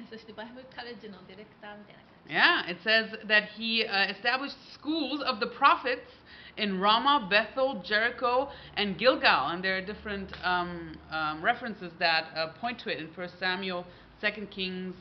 そしてバイブルカレッジのディレクターみたいな感じ Yeah, it says that he uh, established schools of the prophets in Ramah, Bethel, Jericho, and Gilgal. And there are different um, um, references that uh, point to it in 1 Samuel, 2 Kings,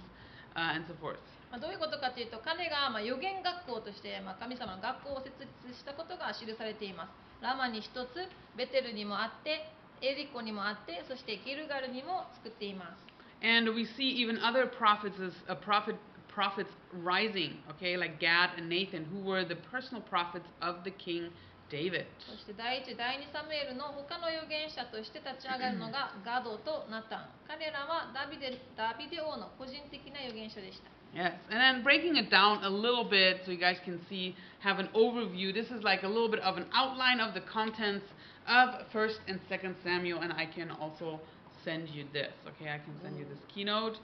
uh, and so forth. まあ、どういうことかというと彼がまあ預言学校としてまあ神様の学校を設立したことが記されていますラマに一つベテルにもあってエリコにもあってそしてギルガルにも作っています And we see even other prophets as a prophet prophets rising, okay, like Gad and Nathan, who were the personal prophets of the king David. <clears throat> そして第一第二サムエルの他の預言者として立ち上がるのがガドとナタン彼らはダビデダビデ王の個人的な預言者でした Yes, <clears throat> and then breaking it down a little bit so you guys can see, have an overview. This is like a little bit of an outline of the contents of 1st and 2nd Samuel, and I can also send you this, okay? I can send you this keynote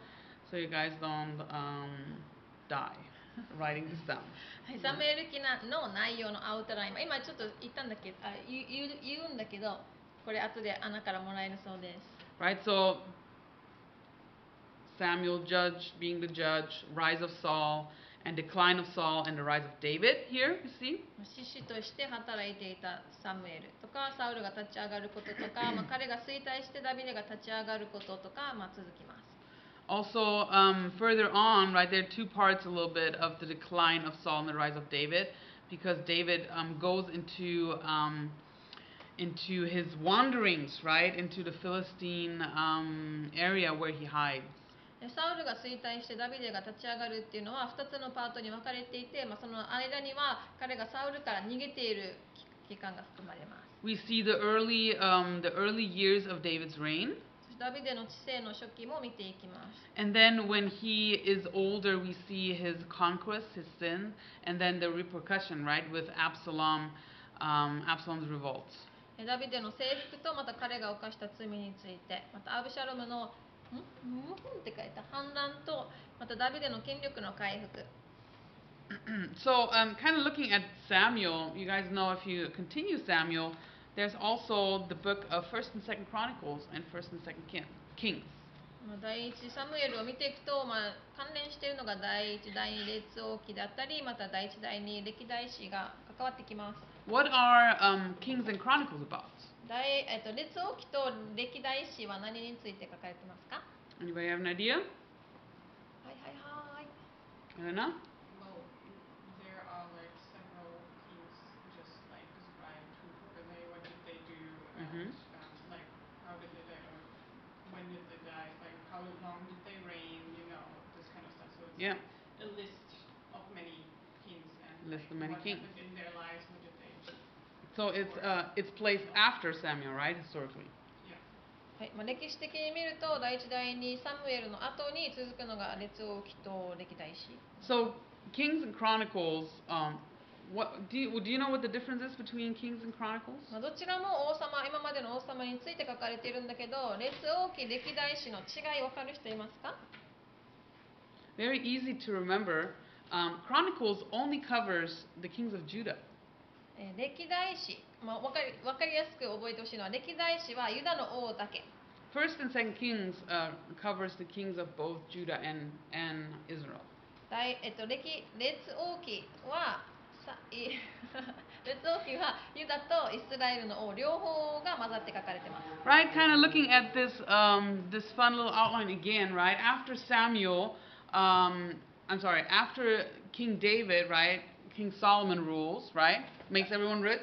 so you guys don't um, die <laughs> writing this down. はい、サムエル記の内容のアウトライン今ちょっと言ったんだけどあ言う言う言うんだけどこれ後でアナからもらえるそうです Right, so Samuel, judge, being the judge, rise of Saul, and decline of Saul, and the rise of David here, you see? 獅子として働いていたサムエルとかサウルが立ち上がることとか、まあ、彼が衰退してダビデが立ち上がることとか、まあ、続きます Also, <clears throat> um, further on, right, there are two parts a little bit of the decline of Saul and the rise of David, because David um, goes into um, into his wanderings, right, into the Philistine um, area where he hides. でサウルが衰退してダビデが立ち上がるっていうのは2つのパートに分かれていて、まあ、その間には彼がサウルから逃げている期間が含まれます。We see the early, um, the early years of David's reign. ダビデの治世の初期も見ていきます。And then when he is older, we see his conquest, his sin, and then the repercussion, right, with Absalom, um, Absalom's revolt. えダビデの征服とまた彼が犯した罪についてまたアブシャロムのんムフンって書いた反乱とまたダビデの権力の回復 so, um, kind of looking at Samuel, you guys know if you continue Samuel, there's also the book of First and Second Chronicles and First and Second Kings. 第一サムエルを見ていくと、まあ、関連しているのが第一第二列王記だったりまた第一第二歴代史が関わってきます What are um, Kings and Chronicles about? 第、えっと、列王記と歴代史は何について書かれてますか Anybody have an idea? はいはいはい Elena? Well, there are like several kings just like described who were they, what did they do, Mhm. and um, like how did they die, or when did they die, like how long did they reign, you know, this kind of stuff. So it's Yeah. a list of many kings and List like, of many what kings. happened So it's uh, it's placed after Samuel, right? Historically. Yeah. はいまあ、歴史的に見ると第一第二サムエルの後に続くのが列王記と歴代史 So Kings and Chronicles. Um, what do you do? You know what the difference is between Kings and Chronicles? まあ、どちらも王様今までの王様について書かれているんだけど列王記歴代史の違い分かる人いますか Very easy to remember. Um, Chronicles only covers the kings of Judah. えー歴代史、まあ、分かり分かりやすく覚えてほしいのは歴代史はユダの王だけ First and Second Kings uh, covers the kings of both Judah and and Israel. 大、えっと、歴列王記はさい列王記はユダとイスラエルの王両方が混ざって書かれてます Right, kind of looking at this um, this fun little outline again. Right after Samuel, um, I'm sorry, after King David, right, King Solomon rules, right, makes everyone rich.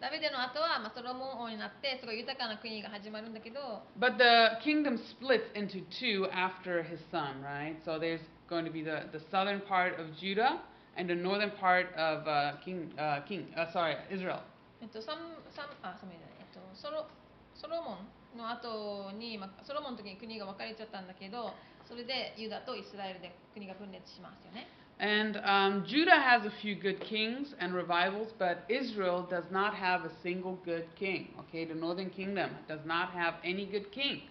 ダビデの後は、まあ、ソロモン王になってすごい豊かな国が始まるんだけど But the kingdom splits into two after his son, right? So there's going to be the, the southern part of Judah and the northern part of uh, King uh, King uh, sorry Israel. えっと、サムサムあサムじゃないえっと、ソロソロモンの後に、まあ、ソロモンの時に国が分かれちゃったんだけどそれでユダとイスラエルで国が分裂しますよね And um, Judah has a few good kings and revivals, but Israel does not have a single good king. Okay, the northern kingdom does not have any good king.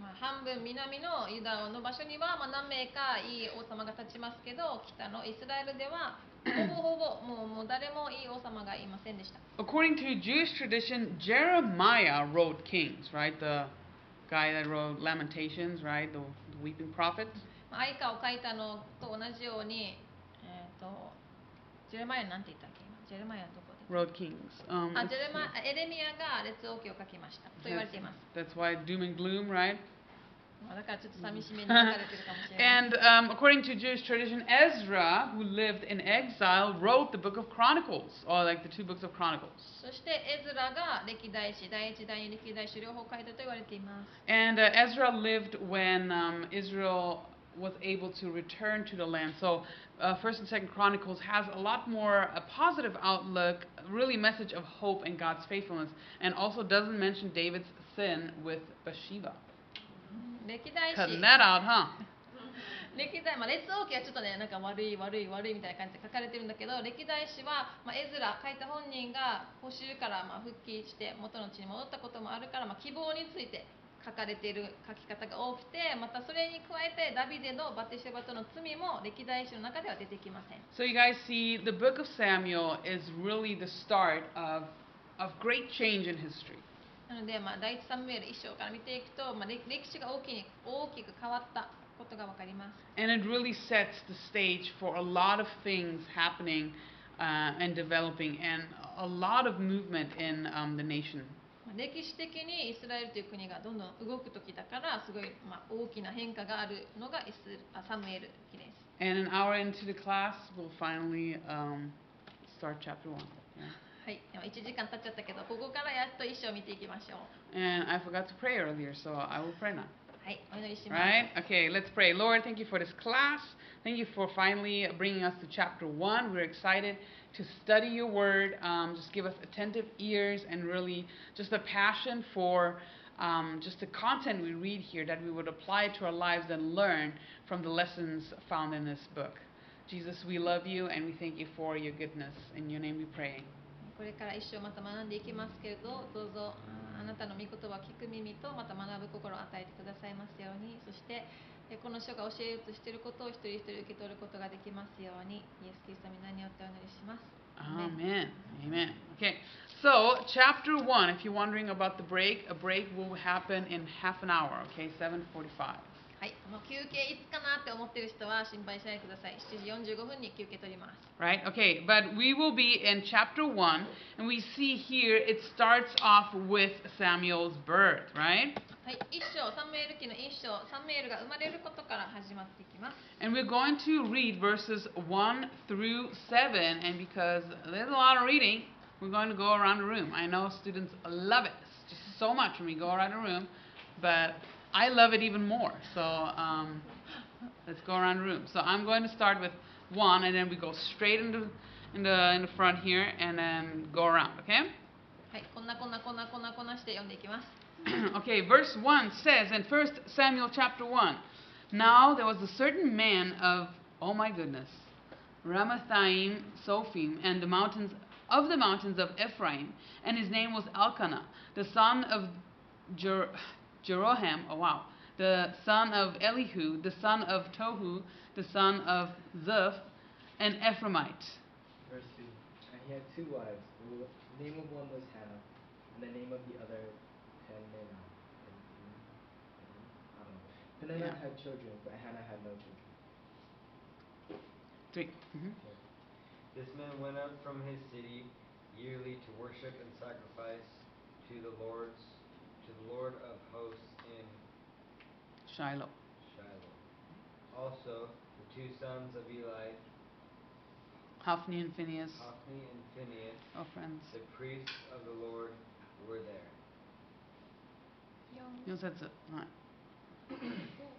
まあ、半分南のユダの場所には、まあ、何名かいい王様が立ちますけど北のイスラエルではほぼほぼもうもう誰もいい王様がいませんでした According to Jewish tradition, Jeremiah wrote kings, right? The guy that wrote Lamentations, right? The, the weeping prophet. まあ、愛歌を書いたのと同じように、えー、 とジェレマヤなんて言ったっけ今ジェレマヤはどこで Wrote kings. Um, あ it's- ジェレマエレミアが列王記を書きましたと言われています That's why doom and gloom, right? ま<laughs> あだからちょっと寂しめに書かれてるかもしれない And um, according to Jewish tradition, Ezra, who lived in exile, wrote the book of Chronicles, or like the two books of Chronicles. そしてエズラが歴代史第一第二歴代史両方書いたと言われています And uh, Ezra lived when um, Israel was able to return to the land. So, uh, First and Second Chronicles has a lot more a positive outlook, really a message of hope and God's faithfulness, and also doesn't mention David's sin with Bathsheba. 歴代史 Cutting that out, huh? <laughs> 歴代、まあ、列王記はちょっとねなんか悪い悪い悪いみたいな感じで書かれてるんだけど歴代史は、まあ、エズラ書いた本人が補修からまあ復帰して元の地に戻ったこともあるから、まあ、希望について 書かれている書き方が多くてまたそれに加えてダビデのバテシェバとの罪も歴代史の中では出てきません So, you guys see, the book of Samuel is really the start of, of great change in history. なので、まあ、第一サムエル一章から見ていくと、まあ、歴歴史が大きに大きく変わったことが分かります And it really sets the stage for a lot of things happening uh, and developing, and a lot of movement in um, the nation. まあ歴史的にイスラエルという国がどんどん動く時だからすごい、まあ、大きな変化があるのがイスあサムエル記です And an hour into the class, we'll finally um, start chapter one. Yeah. は はい、では1時間経っちゃったけど、ここからやっと一章見ていきましょう。 And I forgot to pray earlier, so I will pray now. はい、お祈りします。 Right? Okay, let's pray. Lord, thank you for this class. Thank you for finally bringing us to chapter one. We're excited to study your word. Um, just give us attentive ears and really just a passion for um, just the content we read here that we would apply it to our lives and learn from the lessons found in this book. Jesus, we love you and we thank you for your goodness. In your name we pray. これから一生また学んでいきますけれど、どうぞああなたの御言葉を聞く耳とまた学ぶ心を与えてくださいますように、そしてえ この書が教えようとしていることを一人一人受け取ることができますように、イエス・キリストの皆によってお祈りします。Amen. Amen. Okay, so chapter 1, If you're wondering about the break, a break will happen in half an hour. Okay, 7:45. はい、もう休憩いつかなって思ってる人は心配しないでください。7時45分に休憩取ります。 Right? Okay, but we will be in chapter one, and we see here it starts off with Samuel's birth. Right? はい、一章、サムエル記の一章、サムエルが生まれることから始まっていきます。 And we're going to read verses 1 through 7, and because there's a lot of reading, we're going to go around the room. I know students love it just so much when we go around the room, but I love it even more. So um, let's go around the room. So I'm going to start with 1, and then we go straight into in the in the front here, and then go around. Okay? はい、こんなこんなこんなこんなこんなして読んでいきます。 <clears throat> okay, verse 1 says in 1 Samuel chapter 1 Now there was a certain man of, oh my goodness, Ramathaim, Sophim, and the mountains of the mountains of Ephraim, and his name was Elkanah, the son of Jer- Jeroham, oh wow, the son of Elihu, the son of Tohu, the son of Zeph, an Ephraimite. Verse 2. And he had two wives. The name of one was Hannah, and the name of the other Peninnah. I. Peninnah Yeah. had children, but Hannah had no children. 3. Mhm. This man went up from his city yearly to worship and sacrifice to the Lord's to the Lord of hosts in Shiloh. Shiloh. Also, the two sons of Eli, Hophni and Phineas, Hophni and Phinehas, oh friends. the priests of the Lord, were there. 4節。はい。 <clears throat>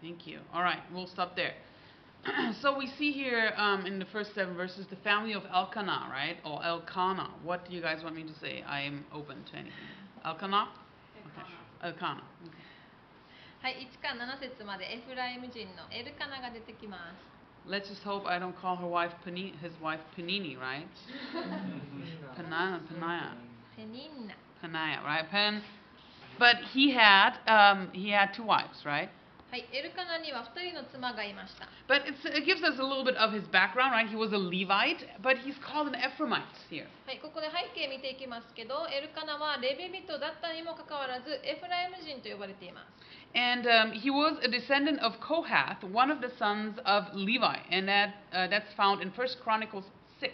Thank you. All right, we'll stop there. <clears throat> so we see here um, in the first seven verses the family of Elkanah, right? Or Elkanah. What do you guys want me to say? I am open to anything. Elkanah? Okay. Elkanah. Okay. はい、1から7節までエフライム人のエルカナが出てきます。 Let's just hope I don't call her wife Pani- his wife Panini, right? <laughs> Panaya, Panaya, ペニンナ。 Panaya, right? Pen. But he had um, he had two wives, right? はい、エルカナには2人の妻がいました。 But it's, it gives us a little bit of his background, right? He was a Levite, but he's called an Ephraimite here. はい、ここで背景見ていきますけど、エルカナはレビ人だったにもかかわらず、エフライム人と呼ばれています。 And um, he was a descendant of Kohath, one of the sons of Levi, and that uh, that's found in First Chronicles six,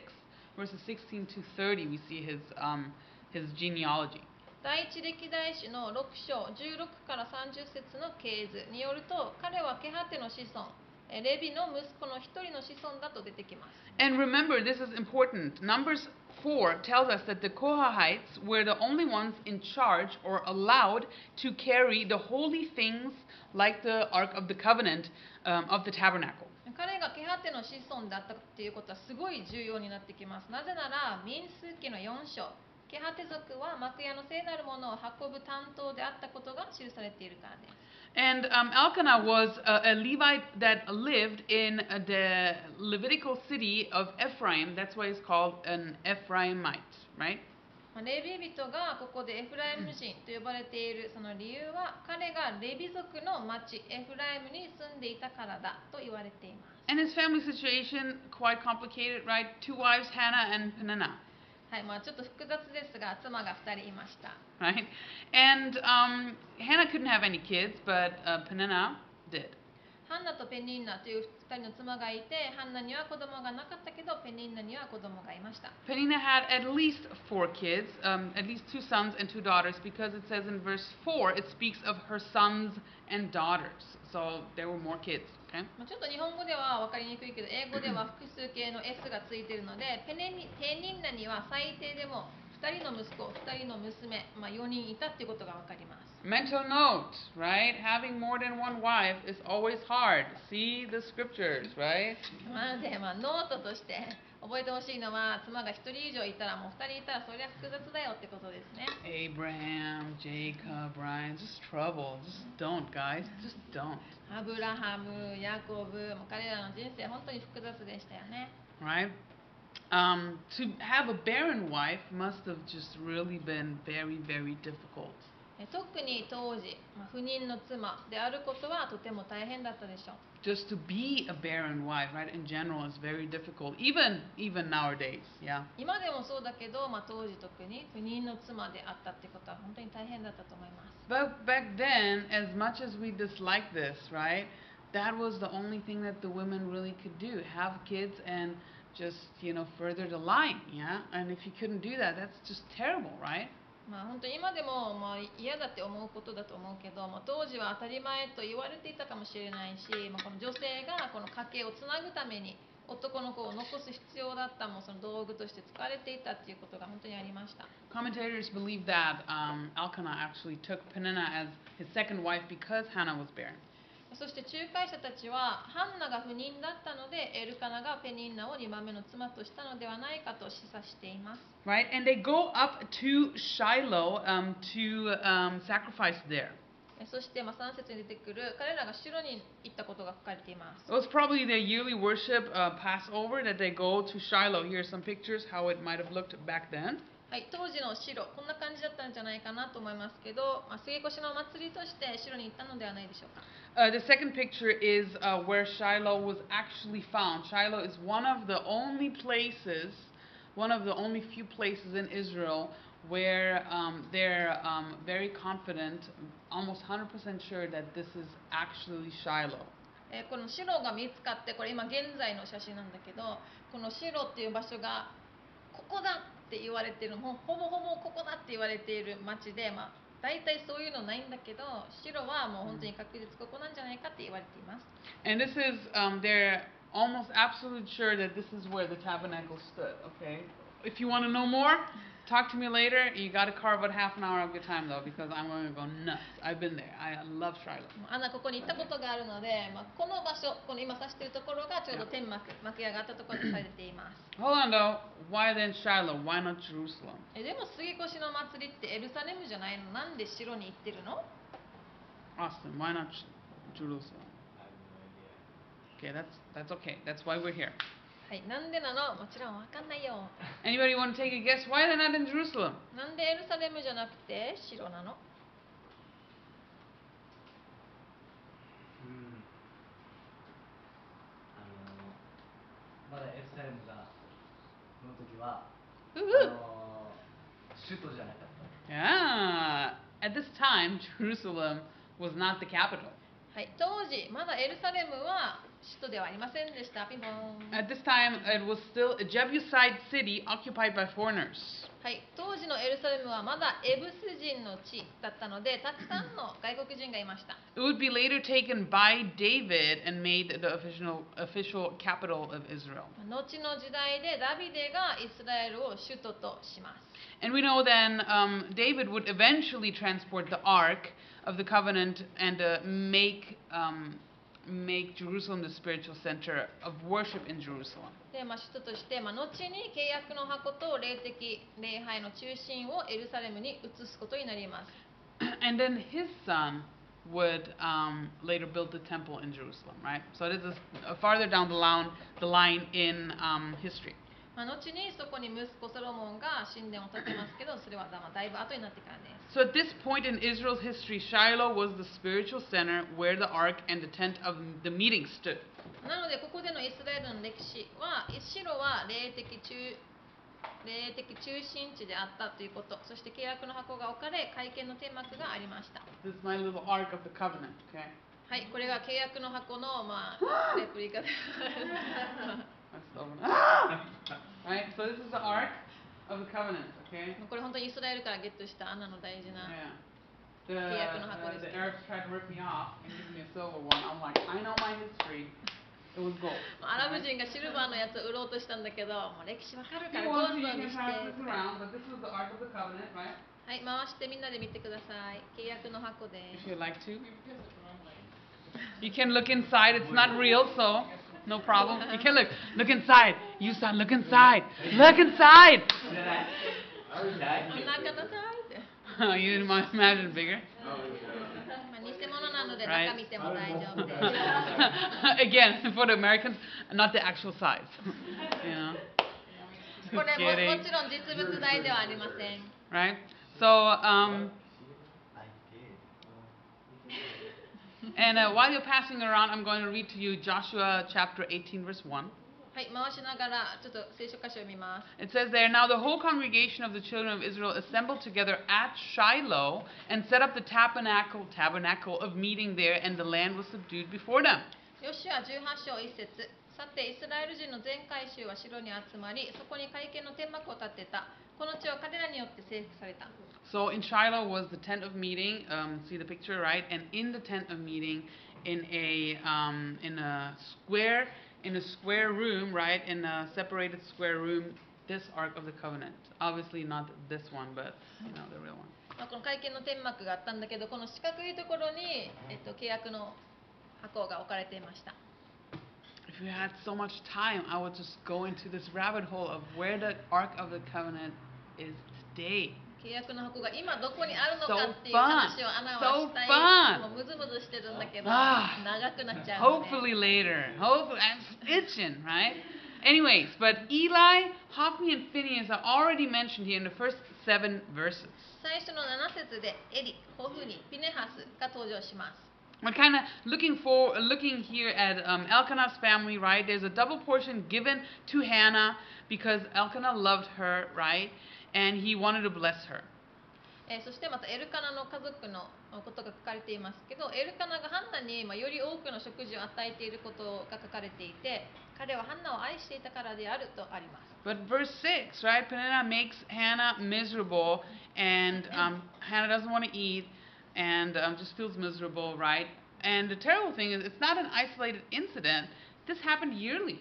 verses sixteen to thirty. We see his um, his genealogy. 第一歴代史の6章16から30節の系図によると、彼はケハテの子孫、えレビの息子の一人の子孫だと出てきます。And remember, this is important. Numbers 4 tells us that the Kohahites were the only ones in charge or allowed to carry the holy things like the Ark of the Covenant um, of the tabernacle. 彼がケハテの子孫だったっていうことはすごい重要になってきます。なぜなら、民数記の4章、ケハテ族は幕屋の聖なるものを運ぶ担当であったことが記されているからです。And um, Elkanah was a, a Levite that lived in uh, the Levitical city of Ephraim. That's why he's called an Ephraimite, right? まあレビ人がここでエフライム人と呼ばれているその理由は彼がレビ族の町エフライムに住んでいたからだと言われています。And his family situation, quite complicated, right? Two wives, Hannah and Peninnah, はい、まあちょっと複雑ですが妻が2人いました。right? And um, Hannah couldn't have any kids, but uh, Penina did. ハンナとペニンナという2人の妻がいて、ハンナには子供がなかったけど、ペニンナには子供がいました。Peninnah had at least four kids, um, at least two sons and two daughters, because it says in verse 4, it speaks of her sons and daughters. So there were more kids, okay? まあちょっと日本語では分かりにくいけど、英語では複数形の S がついているので、ペネニペニンナには最低でも2人の息子、2人の娘、まあ、4人いたっていうことが分かります。Mental note, right? Having more than one wife is always hard. See the scriptures, right? なので、まあ、ノートとして覚えてほしいのは、妻が1人以上いたら、もう2人いたら、そりゃ複雑だよってことですね。 Abraham, Jacob, Ryan, just trouble. Just don't, guys. Just don't. アブラハム、ヤコブ、もう彼らの人生、本当に複雑でしたよね。 Right? Um, to have a barren wife must have just really been very, very difficult. え特に当時、まあ、不妊の妻であることはとても大変だったでしょう。 Just to be a barren wife, right? In general, is very difficult. Even even nowadays, yeah. 今でもそうだけど、まあ、当時特に不妊の妻であったってことは本当に大変だったと思います。 But back then, as much as we dislike this, right? That was the only thing that the women really could do: have kids and just you know further the line, yeah. And if you couldn't do that, that's just terrible, right? まあ、本当に今でもまあ嫌だって思うことだと思うけど、まあ、当時は当たり前と言われていたかもしれないし、まあ、この女性がこの家計をつなぐために男の子を残す必要だったもその道具として使われていたっていうことが本当にありました。Commentators believe that um, Elkanah actually took Peninnah as his second wife because Hannah was barren. そして仲介者たちはハンナが不妊だったのでエルカナがペニンナを2番目の妻としたのではないかと示唆しています。Right? And they go up to Shiloh um, to um, sacrifice there. えそしてまあ3節に出てくる彼らが城に行ったことが書かれています。It was probably their yearly worship uh, Passover that they go to Shiloh. Here's some pictures how it might have looked back then. はい、当時の城、こんな感じだったんじゃないかなと思いますけど、まあ、杉越の祭りとして城に行ったのではないでしょうか。Uh, the second picture is uh, where Shiloh was actually found. Shiloh is one of the only places, one of the only few places in Israel where um, they're um, very confident, almost 100% sure that this is actually Shiloh. えーこの城が見つかって、これ今現在の写真なんだけど、この城っていう場所がここだって言われてる、もうほぼほぼここだって言われている町で、まあ、大体そういうのないんだけど、白はもう本当に確実ここなんじゃないかって言われています。And this is, um, they're almost absolute sure that this is where the tabernacle stood, okay? If you want to know more, talk to me later. You got to carve out half an hour of your time, though, because I'm going to go nuts. I've been there. I love Shiloh. アナここに行ったことがあるので、まあ、この場所、この今指しているところがちょうど天幕、幕屋があったところとされています。Hold on, though. Why then Shiloh? Why not Jerusalem? えでも杉越の祭りってエルサレムじゃないのなんで城に行ってるの Austin, why not Jerusalem? I have no idea. Okay, that's that's okay. That's why we're here. はい、なんでなのもちろんわかんないよ。Anybody want to take a guess? Why they're not in Jerusalem? なんでエルサレムじゃなくて城なのうんあのまだエルサレムがこの時はふあふの首都じゃなかった Yeah. At this time, Jerusalem was not the capital. はい、当時まだエルサレムは首都ではありませんでした。ピンポン。At this time, it was still a Jebusite city occupied by foreigners. はい、当時のエルサレムはまだエブス人の地だったので、たくさんの外国人がいました。It would be later taken by David and made the official official capital of Israel. 後の時代でダビデがイスラエルを首都とします。And we know then um, David would eventually transport the Ark of the Covenant and uh, make um, make Jerusalem the spiritual center of worship in Jerusalem. で、まあ、首都として、まあ、後に契約の箱と霊的礼拝の中心をエルサレムに移すことになります。 <clears throat> and then his son would um, later build the temple in Jerusalem, right? So this is uh, farther down the line, the line in um, history. まあ、後にそこに息子ソロモンが神殿を建てますけどそれはだまあだいぶ後になってからです So at this point in Israel's history, Shiloh was the spiritual center where the ark and the tent of the meeting stood. なのでここでのイスラエルの歴史はシロは霊的中霊的中心地であったということそして契約の箱が置かれ会見の天幕がありました This is my little ark of the covenant, okay? はいこれが契約の箱のまあレプリカですもうこれ本当にイスラエルからゲットしたアナの大事な契約の箱。ラブ人がシルバーのやつを売ろしたんだけど、もう歴。はい、回してみんなで見てください。契約の箱で。No problem. You can look. Look inside. You son, look inside. Look inside. I'm not gonna die. <laughs> you imagine bigger. Right? <laughs> Again, for the Americans, not the actual size. <laughs> you know. Just kidding. Right? So, um, and uh, while you're passing around, I'm going to read to you Joshua chapter 18, verse 1. はい、回しながらちょっと聖書箇所を見ます。 It says there, Now the whole congregation of the children of Israel assembled together at Shiloh and set up the tabernacle, tabernacle of meeting there, and the land was subdued before them. ヨシュア18章1節さてイスラエル人の全回収は城に集まりそこに会見の天幕を建てた この地は彼らによって征服された So in Shiloh was the tent of meeting. Um, see the picture, right? And in the tent of meeting, in a um, in a square in a square room, right? In a separated square room, this Ark of the Covenant. Obviously not this one, but you know the real one. まあ、この会見の天幕があったんだけどこの四角いところに、えっと、契約の箱が置かれていました If we had so much time, I would just go into this rabbit hole of where the Ark of the Covenant is today. 契約の箱が今どこにあるのか So っていう話をアナは fun. したい So fun. もうムズムズしてるんだけどあー長くなっちゃうので Hopefully later. Hopefully, I'm itching, right? Anyways, but Eli, Hophni, and Phineas are already mentioned here in the first seven verses. 最初の7節でエリ、ホフニ、ピネハスが登場します We're kind of looking for, looking here at um, Elkanah's family, right? There's a double portion given to Hannah because Elkanah loved her, right? And he wanted to bless her. えーそしてまたエルカナの家族のことが書かれていますけどエルカナがハンナに、まあ、より多くの食事を与えていることが書かれていて彼はハンナを愛していたからであるとあります But verse 6, right? Peninnah makes Hannah miserable, and um, Hannah doesn't want to eat and um, just feels miserable, right? And the terrible thing is, it's not an isolated incident. This happened yearly.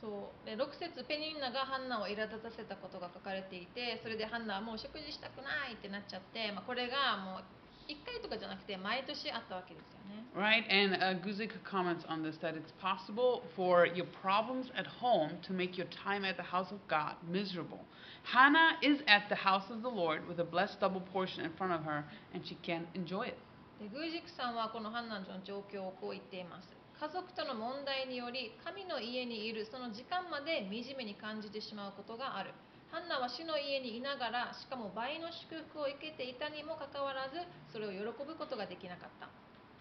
そうで6節ペニンナがハンナを苛立たせたことが書かれていてそれでハンナはもう食事したくないってなっちゃって、まあ、これがもう1回とかじゃなくて毎年あったわけですよね Right? And uh, Guzik comments on this that it's possible for your problems at home to make your time at the house of God miserable. Hannah is at the house of the Lord with a blessed double portion in front of her, and she can't enjoy it. でグージクさんはこのハンナの状況をこう言っています家族との問題により神の家にいるその時間まで惨めに感じてしまうことがあるハンナは主の家にいながらしかも倍の祝福を受けていたにもかかわらずそれを喜ぶことができなかった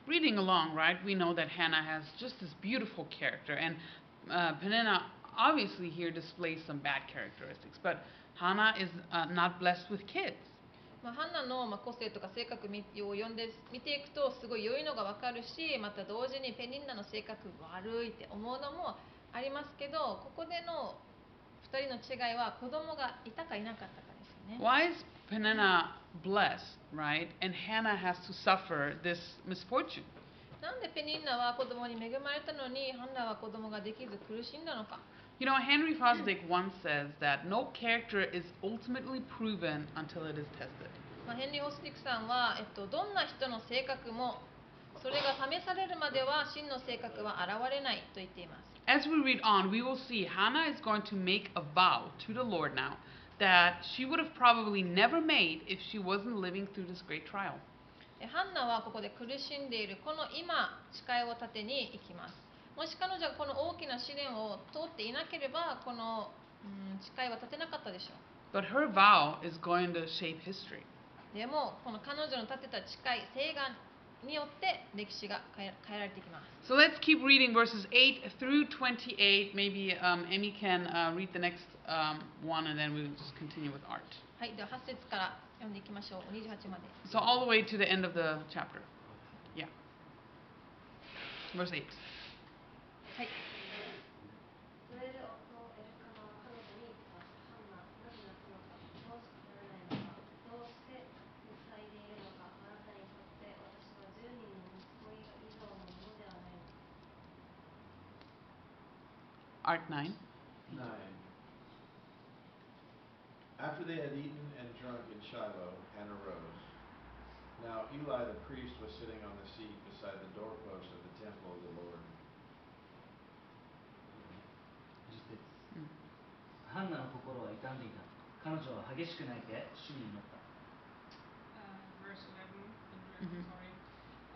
Reading along, right, we know that Hannah has just this beautiful character, and uh, Peninnah obviously here displays some bad characteristics, but Hannah is uh, not blessed with kids. まあ、ハンナのまあ個性とか性格みを読んで見ていくとすごい良いのがわかるしまた同時にペニンナの性格悪いって思うのもありますけどここでの2人の違いは子供がいたかいなかったかですよね。Why is Peninnah blessed, right, and Hannah has to suffer this misfortune? なんでペニンナは子供に恵まれたのにハンナは子供ができず苦しんだのか You know, Henry Fosdick once says that no character is ultimately proven until it is tested. まあ、ヘンリー・ホスティックさんは、えっと、どんな人の性格もそれが試されるまでは真の性格は現れないと言っています As we read on, we will see Hannah is going to make a vow to the Lord now that she would have probably never made if she wasn't living through this great trial. えハンナはここで苦しんでいるこの今誓いを立てに行きます もし彼女がこの大きな試練を通っていなければこのうん誓いは立てなかったでしょ But her vow is going to shape history. うでもこの彼女の立てた誓い誓願によって歴史が変え変えられていきます So let's keep reading verses 8 through 28. Maybe um, Emmy can uh, read the next um, one and then we'll just continue with art. はいでは8節から読んでいきましょう28まで So all the way to the end of the chapter. Yeah. Verse 8. はいそれで夫エルカナは彼女に言ったハンナなぜ泣くのかどうして食べないのかどうして塞いでいるのかあなたにとって私は10人の息子以上のものではないのか Art 9. Nine. After they had eaten and drunk in Shiloh, Hannah rose. Now Eli the priest was sitting on the seat beside the doorpost of the temple of the Lord. ハンナの心は傷んでいた彼女は激しく泣いて主に祈った Uh, verse 11, in Mhm. sorry.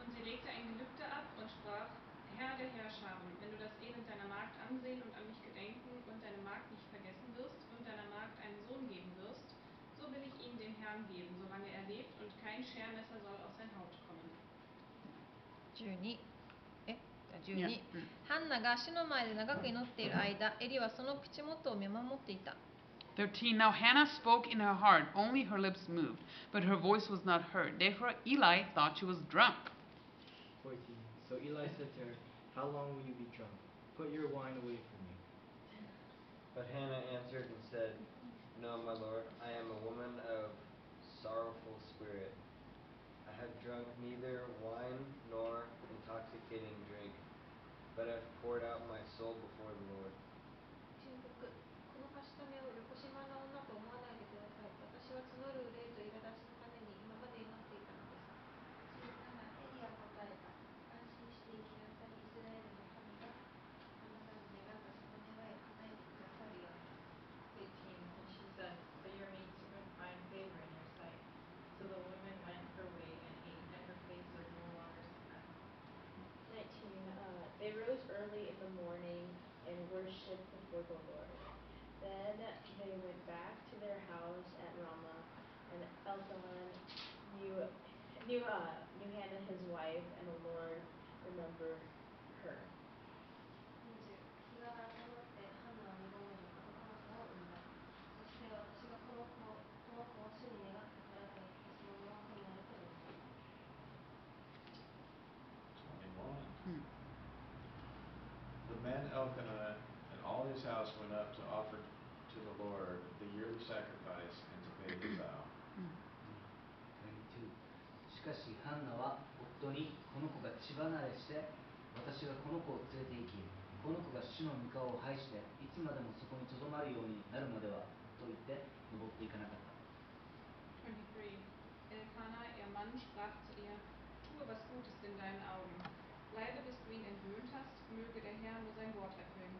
Und sie legte ein Gelübde ab und sprach, Herr der Herrscher, wenn du das Elend deiner Magd ansehen und an mich gedenken und deine Magd nicht vergessen wirst und deiner Magd einen Sohn geben wirst, so will ich ihn dem Herrn geben, solange er lebt, und kein Schermesser soll aus sein Haut kommen. 12え12、 Yeah. Mm. ハンナが主の前で長く祈っている間エリはその口元を見守っていた 13. Now Hannah spoke in her heart, only her lips moved, but her voice was not heard. Therefore Eli thought she was drunk. 14. So Eli said to her, How long will you be drunk? Put your wine away from you. But Hannah answered and said, No, my lord, I am a woman of sorrowful spirit. I have drunk neither wine nor intoxicating drink, but have poured out my soul before the Lord. 離れして私がこの子を連れて行きこの子が主の御顔を拝していつまでもそこにとどまるようになるまではと言って登っていかなかった 23. Elkanah, ihr Mann, sprach zu ihr, tue was Gutes in deinen Augen. Bleibe, bis du ihn entwöhnt hast, möge der Herr nur sein Wort erfüllen.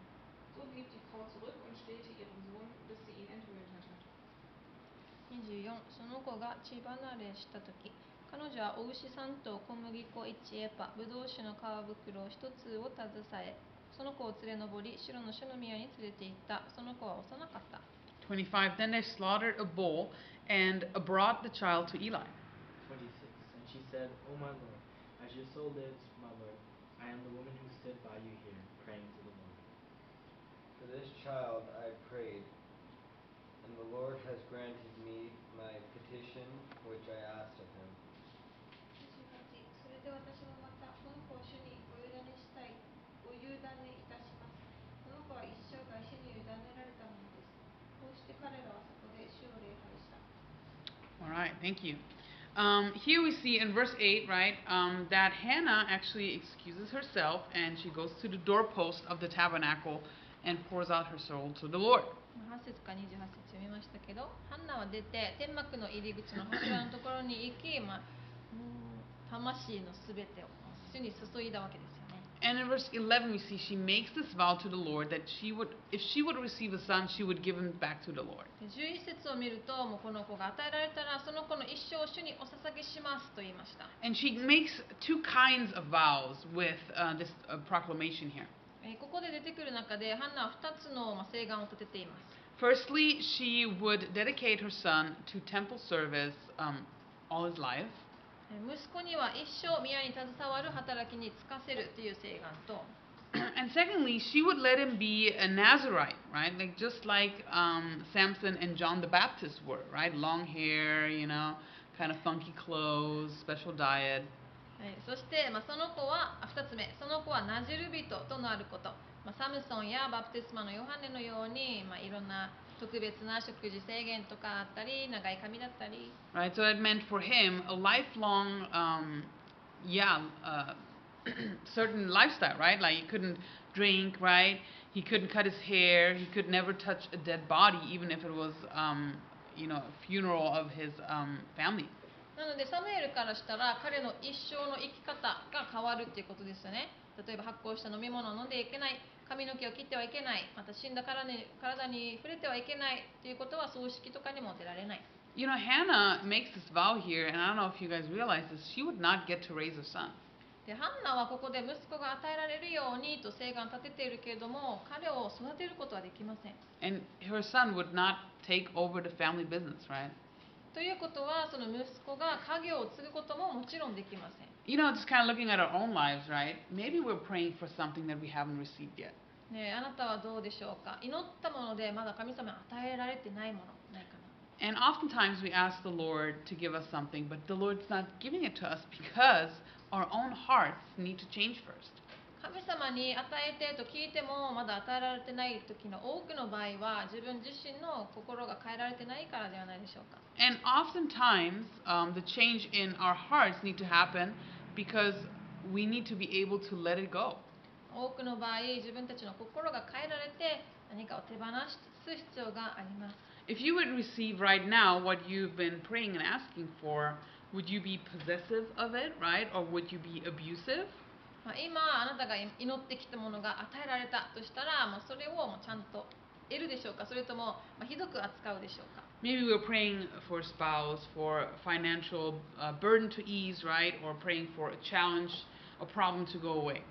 So blieb die Frau zurück und stillte ihren Sohn, bis sie ihn entwöhnt hatte. 24その子が血離れした時彼女はお牛3頭小麦粉1エパぶどう酒の皮袋1つを携えその子を連れ上り白の主の宮に連れて行ったその子は幼かった 25. Then they slaughtered a bull and brought the child to Eli. 26. And she said, O my Lord, as your soul lives, my Lord, I am the woman who stood by you here, praying to the Lord. For this child I prayed, and the Lord has granted me my petition which I asked of him. 28それで私もまたこの子を主にお委ねしたいお委ねいたしますこの子は一生涯主に委ねられたものですこうして彼らはそこで主を礼拝した All right, thank you. Um, here we see in verse 8, right, um, that Hannah actually excuses herself and she goes to the doorpost of the tabernacle and pours out her soul to the Lord. 8節か28節読みましたけどハンナは出て天幕の入り口の柱のところに行き、まあ、うん 魂のすべてを主に注いだわけですよね And in verse 11, we see she makes this vow to the Lord that she would, if she would receive a son, she would give him back to the Lord. で11節を見るともうこの子が与えられたらその子の一生を主にお捧げしますと言いました And she makes two kinds of vows with uh, this uh, proclamation here. えーここで出てくる中でハンナは2つのまあ誓願を立てています Firstly, she would dedicate her son to temple service um, all his life. えー息子には一生宮に携わる働きに就かせるという誓願と and secondly, she would let him be a Nazarite, right? Like just like um, Samson and John the Baptist were, right? Long hair, you know, kind of funky clothes, special diet. はい、そして、まあ、その子は2つ目その子はナジル人となること、まあ、サムソンやバプテスマのヨハネのように、まあ、いろんな特別な食事制限とかあったり長い髪だったり right? So it meant for him a lifelong, um, yeah, uh, certain lifestyle, right? Like he couldn't drink, right? He couldn't cut his hair. He could never touch a dead body, even if it was, um, you know, a funeral of his um, family. なのでサムエルからしたら彼の一生の生き方が変わるっていうことですよね例えば発酵した飲み物を飲んでいけない髪の毛を切ってはいけないまた死んだ体に体に触れてはいけないっていうことは葬式とかにも出られない You know, Hannah makes this vow here, and I don't know if you guys realize this. She would not get to raise a son. でハンナはここで息子が与えられるようにと誓願を立てているけれども彼を育てることはできません And her son would not take over the family business, right? ということはその息子が家業を継ぐことももちろんできません You know, just kind of looking at our own lives, right? Maybe we're praying for something that we haven't received yet. ねえあなたはどうでしょうか祈ったものでまだ神様に与えられてないものないかな And oftentimes we ask the Lord to give us something, but the Lord's not giving it to us because our own hearts need to change first. 神様に与えてと聞いてもまだ与えられてない時の多くの場合は自分自身の心が変えられてないからではないでしょうか And oftentimes, um, the change in our hearts need to happen because we need to be able to let it go. 多くの場合自分たちの心が変えられて何かを手放す必要があります If you would receive right now what you've been praying and asking for, would you be possessive of it, right? Or would you be abusive? まあ、今あなたが祈ってきたものが与えられたとしたら、まあ、それをもうちゃんと得るでしょうかそれとも、まあ、ひどく扱うでしょうか Maybe we're praying for a spouse, for financial uh, burden to ease, right? Or praying for a challenge, a problem to go away.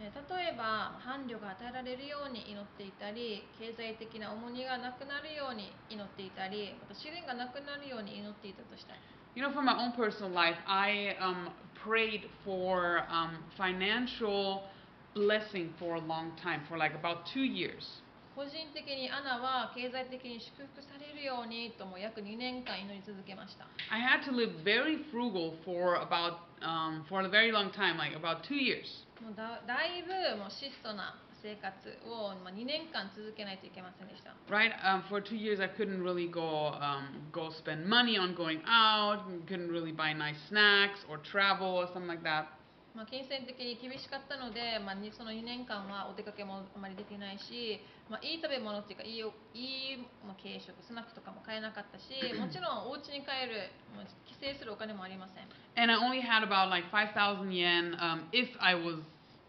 えー例えば伴侶が与えられるように祈っていたり経済的な重荷がなくなるように祈っていたりまた試練がなくなるように祈っていたとしたら You know, from my own personal life, I um, prayed for um, financial blessing for a long time, for like about two years. 個人的にアナは経済的に祝福されるようにとも約2年間祈り続けました I had to live very frugal for about um, for a very long time, like about two years. もうだだいぶもう質素な 生活を、まあ、2年間続けないといけませんでした Right? Um, for two years, I couldn't really go um, go spend money on going out. Couldn't really buy nice snacks or travel or something like that. まあ、金銭的に厳しかったので、まあ、にその2年間はお出かけもあまりできないし、まあ、いい食べ物っていうかいいおいい、まあ、軽食スナックとかも買えなかったしもちろんお家に帰るもう帰省するお金もありません And I only had about like 5,000 yen um, if I was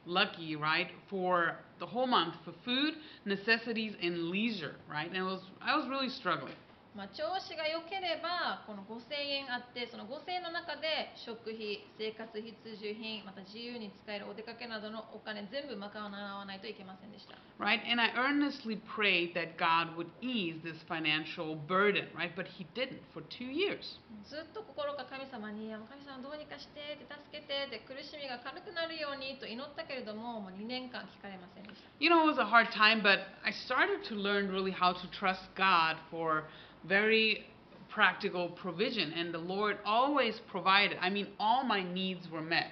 lucky, right, for the whole month for food, necessities, and leisure, right? And it was I was really struggling. まあ、調子が良ければこの5000円あってその5000円の中で食費生活必需品また自由に使えるお出かけなどのお金全部賄わないといけませんでした right? And I earnestly prayed that God would ease this financial burden, right? But He didn't for two years. ずっと心が神様に「神様どうにかして」って助けてって苦しみが軽くなるようにと祈ったけれどももう2年間聞かれませんでした You know, it was a hard time, but I started to learn really how to trust God for very practical provision, and the Lord always provided. I mean, all my needs were met.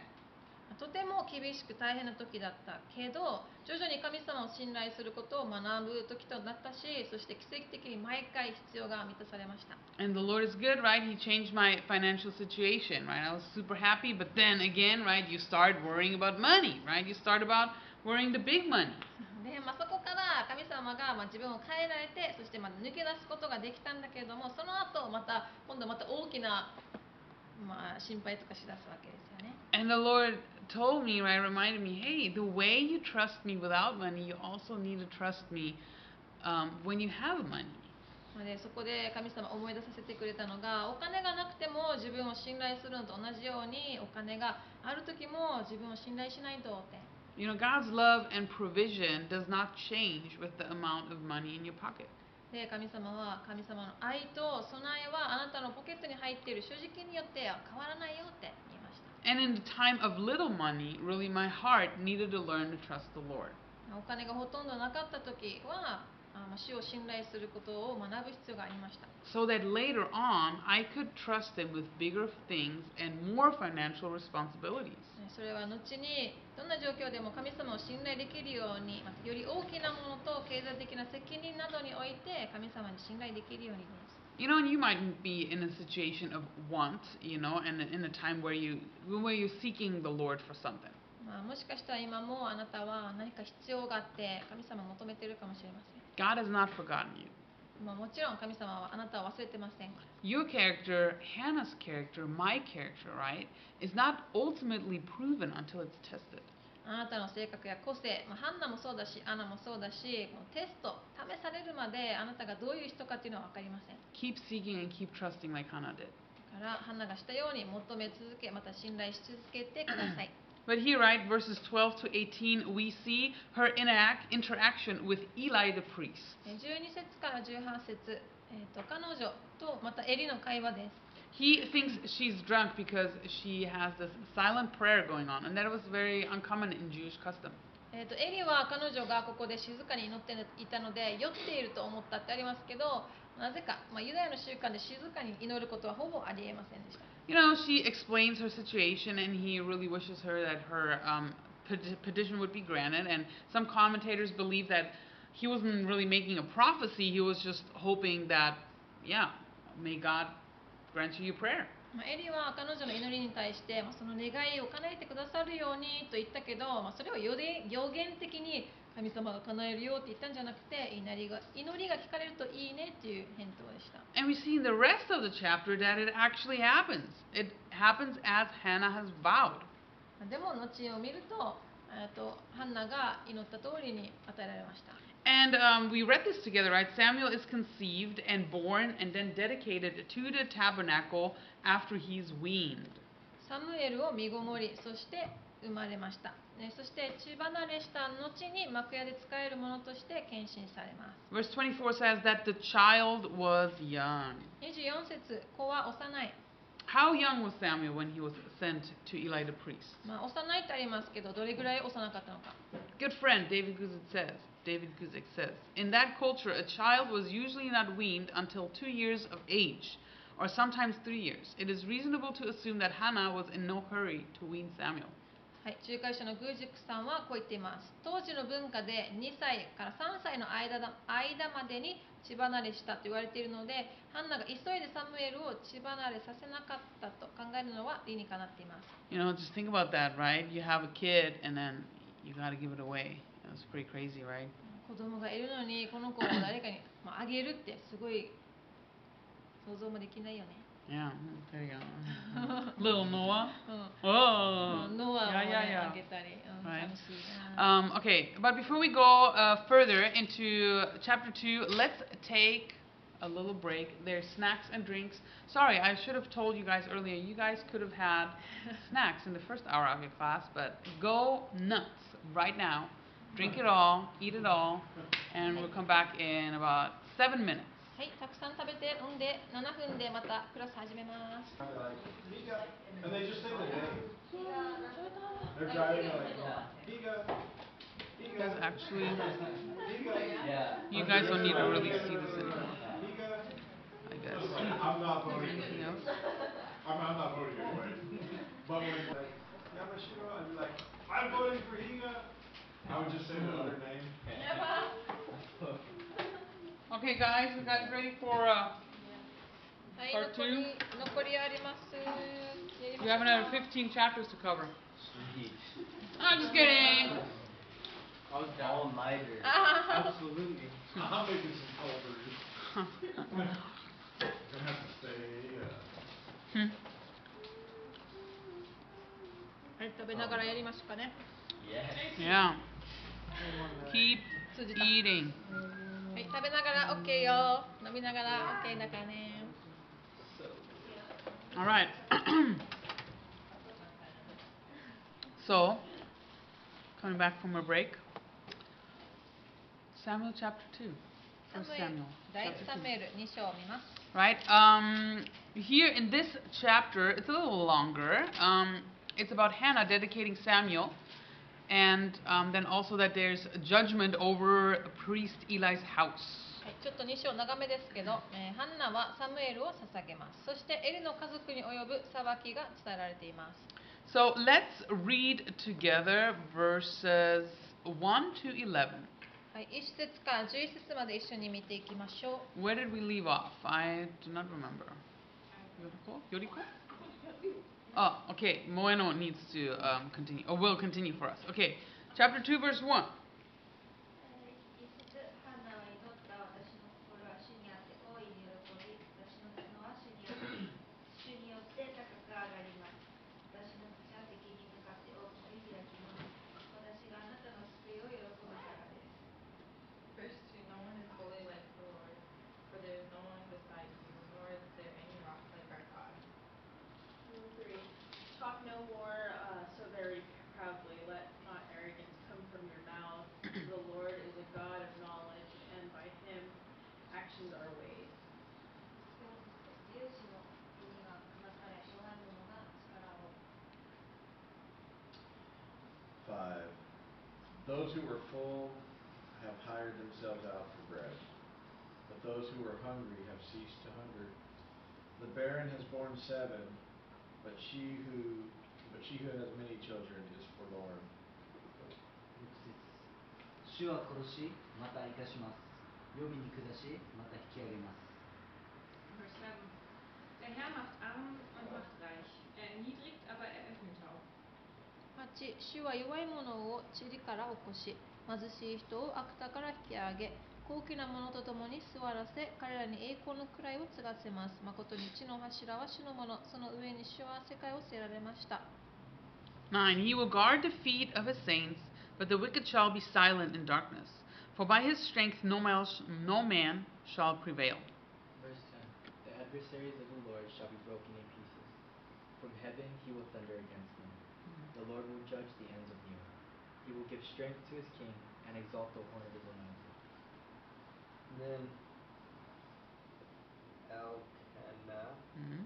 とても厳しく大変な時だったけど徐々に神様を信頼することを学ぶ時となったしそして奇跡的に毎回必要が満たされました And the Lord is good, right? He changed my financial situation, right? I was super happy, but then again, right, you start worrying about money, right? You start about worrying the big money. で、まあ、そこから神様がまあ自分を変えられてそしてまあ抜け出すことができたんだけれどもその後また今度また大きな、まあ、心配とかしだすわけですよね And the Lord told me, right, reminded me, hey, the way you trust me without money, you also need to trust me um, when you have money. まあでそこで神様思い出させてくれたのがお金がなくても自分を信頼するのと同じようにお金がある時も自分を信頼しないとって You know, God's love and provision does not change with the amount of money in your pocket. で神様は神様の愛と備えはあなたのポケットに入っている所持金によっては変わらないよって言いました And in the time of little money, really my heart needed to learn to trust the Lord. お金がほとんどなかった時はあまあ 主を信頼することを学ぶ必要がありました So that later on I could trust Him with bigger things and more financial responsibilities. ねそれは後にどんな状況でも神様を信頼できるようにより大きなものと経済的な責任などにおいて神様に信頼できるようにです You know, you might be in a situation of want, you know, and in a time where you where you're seeking the Lord for something. まあ、もしかしたら今もあなたは何か必要があって神様を求めているかもしれません God has not forgotten you. まあ、もちろん神様はあなたを忘れてませんから Your character, Hannah's character, my character, right, is not ultimately proven until it's tested. あなたの性格や個性、まあ、ハンナもそうだしアナもそうだしこのテスト試されるまであなたがどういう人かっていうのは分かりません Keep seeking and keep trusting like Hannah did. だからハンナがしたように求め続けまた信頼し続けてください But here, right, verses 12 to 18, we see her interact, interaction with Eli the priest. え12節から18節、えー、と彼女とまたエリの会話です He thinks she's drunk because she has this silent prayer going on, and that was very uncommon in Jewish custom. えー、とエリは彼女がここで静かに祈っていたので酔っていると思ったってありますけどなぜか、まあ、ユダヤの習慣で静かに祈ることはほぼありえませんでした You know, she explains her situation, and he really wishes her that her um, peti- petition would be granted. And some commentators believe that he wasn't really making a prophecy, he was just hoping that, yeah, may God grant you your prayer. まあ、エリは彼女の祈りに対して、まあ、その願いを叶えてくださるようにと言ったけど、まあ、それを予言予言的に 神様が叶えるよって言ったんじゃなくて祈りが祈りが聞かれるといいねっていう返答でした。And we see in the rest of the chapter that it actually happens. It happens as Hannah has vowed. でも後を見るとえーとハンナが祈った通りに与えられました。And um, we read this together, right? Samuel is conceived and born and then dedicated to the tabernacle after he's weaned. サムエルを身ごもり、そして生まれました。ね、そして血離れした後に幕屋で使えるものとして献身されます。 Verse 24 says that the child was young. 24節子は幼い。 How young was Samuel when he was sent to Eli the priest? まあ、幼いってありますけど、どれぐらい幼かったのか。 Good friend David Guzik says. David Guzik says, in that culture, a child was usually not weaned until two years of age, or sometimes three years. It is reasonable to assume that Hannah was in no hurry to wean Samuel. はい、仲介者のグージックさんはこう言っています。当時の文化で2歳から3歳の間だ間までに血離れしたと言われているので、ハンナが急いでサムエルを血離れさせなかったと考えるのは理にかなっています。You know, just think about that, right? You have a kid and then you gotta give it away. That's pretty crazy, right? 子供がいるのにこの子を誰かに、まあ、あげるってすごい想像もできないよね。Yeah, mm, there you go. <laughs> Little Noah. うん Oh. ノアを、 Yeah, ね yeah, あげ yeah. たり、うん Right. 寂しいな。 Um, okay, but before we go uh, further into chapter 2, let's take a little break. There's snacks and drinks. Sorry, I should have told you guys earlier. You guys could have had <laughs> snacks in the first hour of your class, but go nuts right now. Drink it all, eat it all, and we'll come back in about seven minutes. はい、たくさん食べて飲んで7分でまたクラス始めます。Like, Higa. And they just say the name. They're driving like, Higa. You guys actually, you guys don't need to really see this anymore. I guess. I'm not voting. Anything else? I'm, I'm not voting anyway. But when like Yamashiro, I'd be like, I'm voting for Higa. I would just say the other name. Okay, guys, you guys ready for uh, はい、 Part 残 two? り残りあります。 We have another 15 chapters to cover. Sweet. I'm just kidding. All nighter. あ <laughs> Absolutely. I'm making some cold brews. Gonna have to stay. Uh, Hmm. はい、食べながらやりますかね。 Yes. Yeah. Keep 通じた。 eating. はい、食べながら OK よ。飲みながら OK だからね。 All right. <clears throat> so, coming back from a break, Samuel chapter 2. サムエ Samuel ル第 chapter サムエル2章を見ます Right? Um, here in this chapter, it's a little longer. Um, it's about Hannah dedicating Samuel, and um, then also that there's judgment over priest Eli's house. はいちょっと2章長めですけど、えーハンナはサムエルを捧げますそしてエリの家族に及ぶ裁きが伝えられています So let's read together verses 1 to 11. はい、1節から11節まで一緒に見ていきましょう Where did we leave off? I do not remember. Yoriko? Yoriko? Oh, okay. Moeno needs to um, continue, or will continue for us. Okay, chapter 2, verse 1. hired themselves out for bread, but those who are hungry have ceased to hunger. The barren has borne seven, but she who but she who has many children is forlorn. 6節主は殺しまた生かします予備に下しまた引き上げます Vers 7. Der Herr macht arm und macht reich. Er erniedrigt, aber er erhöht auch. 8主は弱い者を塵から起こし 貧しい人を悪田から引き上げ高貴な者と共に座らせ彼らに栄光の位を継がせます誠に地の柱は主のものその上に主は世界を据えられました 9. He will guard the feet of his saints, but the wicked shall be silent in darkness. For by his strength no man, no man shall prevail. Verse 10 The adversaries of the Lord shall be broken in pieces. From heaven he will thunder against them. The Lord will judge the ends of the earth. He will give strength to his king and exalt the horn of his anointed. Then Elkanah Mhm.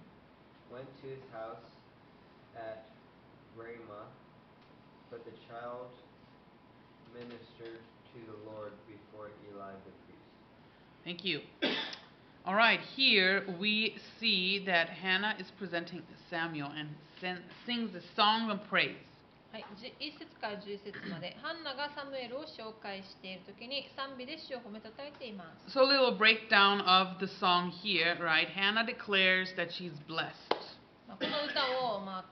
went to his house at Ramah, but the child ministered to the Lord before Eli the priest. Thank you. <coughs> All right, here we see that Hannah is presenting Samuel and sen- sings a song of praise. はい、1節から10節までハンナがサムエルを紹介している時に賛美で主を褒めたたえています So, a little breakdown of the song here, right? Hannah declares that she's blessed. まあこの歌を、まあ、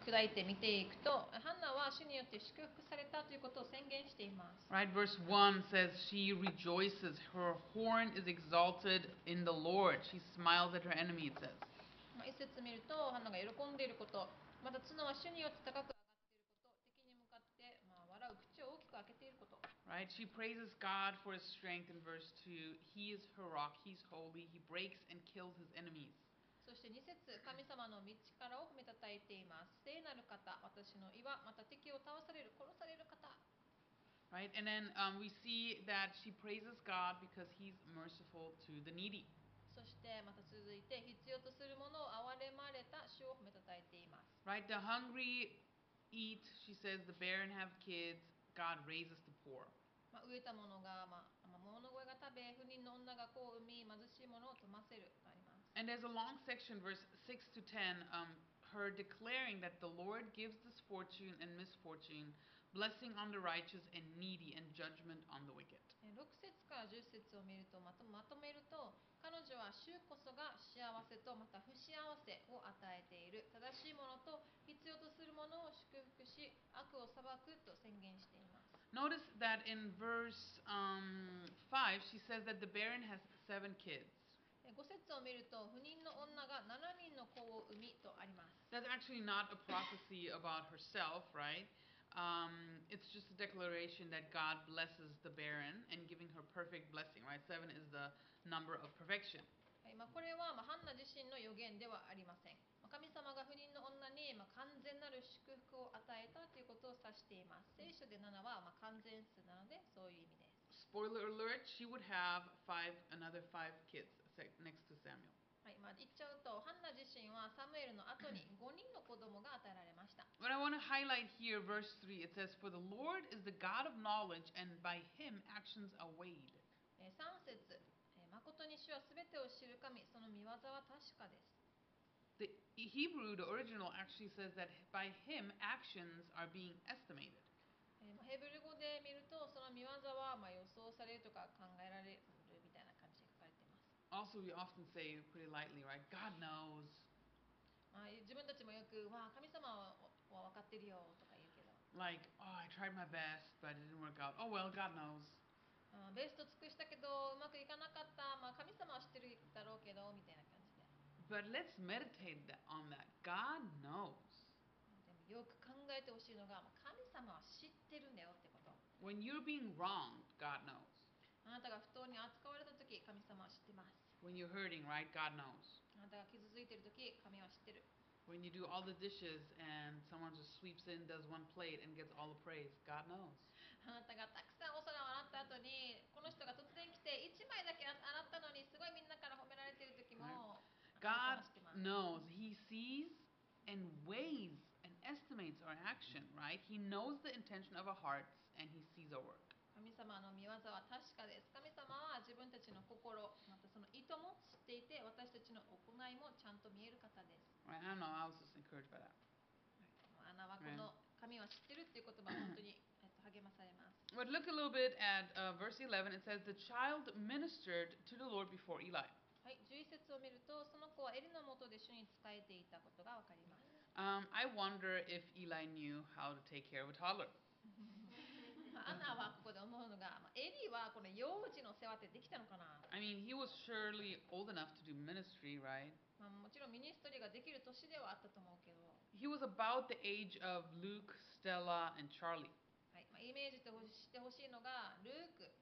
砕いて見ていくとハンナは主によって祝福されたということを宣言しています Right? Verse 1 says, She rejoices, her horn is exalted in the Lord. She smiles at her enemy, it says. まあ、一節見るとハンナが喜んでいることまた角は主によって高く Right? She praises God for his strength in verse 2. He is her rock, he's holy, he breaks and kills his enemies. そして2節神様の道からを褒めたたえています聖なる方私の岩また敵を倒される殺される方 Right? And then um, we see that she praises God because he's merciful to the needy. そしてまた続いて必要とするものを憐れまれた主を褒めたたえています Right? The hungry eat, she says, the barren have kids, God raises the poor. まあ、飢えた者が、まあ、まあ物乞いが食べ不妊の女が子を産み貧しい者を富ませるとあります And there's a long section, verse 6 to 10, um, her declaring that the Lord gives this fortune and misfortune, blessing on the righteous and needy, and judgment on the wicked. えー6節から10節を見るとまとまとめると彼女は主こそが幸せとまた不幸せを与えている正しいものと必要とするものを祝福し悪を裁くと宣言しています Notice that in verse um, 5, she says that the barren has seven kids. 5節を見ると不妊の女が7人の子を産みとあります That's actually not a prophecy about herself, right? Um, it's just a declaration that God blesses the barren and giving her perfect blessing, right? Seven is the number of perfection. はいまあ、これは、まあ、ハンナ自身の予言ではありません、まあ 神様が不妊の女に、まあ、完全なる祝福を与えたということを指しています聖書で7は、まあ、完全数なのでそういう意味です spoiler alert, she would have five, another five kids next to Samuel. はいまあ、言っちゃうとハンナ自身はサムエルの後に5人の子供が与えられました。But I want to highlight here verse 3. It says, For the Lord is the God of knowledge, and by him actions are weighed. えー3節、えー誠に主はすべてを知る神、その見業は確かです。The Hebrew, the original, actually says that by him actions are being estimated. ヘブル語で見ると、その見業はまあ予想されるとか考えられるみたいな感じで書かれています。Also, we often say pretty lightly, right? God knows. まあ、自分たちもよく、まあ、神様はは分かってるよとか言うけど、Like, oh, I tried my best, but it didn't work out. Oh well, God knows. ベスト尽くしたけど、うまくいかなかった、まあ、神様は知ってるだろうけどみたいな。But let's meditate on that. God knows. でもよく考えてほしいのが、まあ神様は知ってるんだよってこと。When you're being wronged, God knows. あなたが不当に扱われたとき、神様は知ってます。When you're hurting, right? God knows. あなたが傷ついているとき、神は知ってる。When you do all the dishes and someone just sweeps in, does one plate, and gets all the praise, God knows. あなたがたくさんお皿を洗った後に、この人が突然来て、1枚だけ洗ったのに、すごいみんなから褒められているときも、あなた God は知ってます。 knows. He sees and weighs and estimates our action, right? He knows the intention of our hearts and he sees our work. 神様の見業は確かです。神様は自分たちの心、またその意図も知っていて、私たちの行いもちゃんと見える方です。 Right? I don't know. I was just encouraged by that. アナはこの神は知ってるっていう言葉、本当にえっと励まされます。 But look a little bit at uh, verse 11. It says, The child ministered to the Lord before Eli. はい、11節を見ると、その子はエリのもとで主に仕えていたことがわかります。Um, I wonder if Eli knew how to take care of a toddler. まあアナはここで思うのが、まあ、エリはこの幼児の世話ってできたのかな、I mean, he was surely old enough to do ministry, right? まあ、もちろんミニストリーができる年ではあったと思うけど、He was about the age of Luke, Stella, and Charlie. はいまあ、イメージしてほしいのが、ルーク、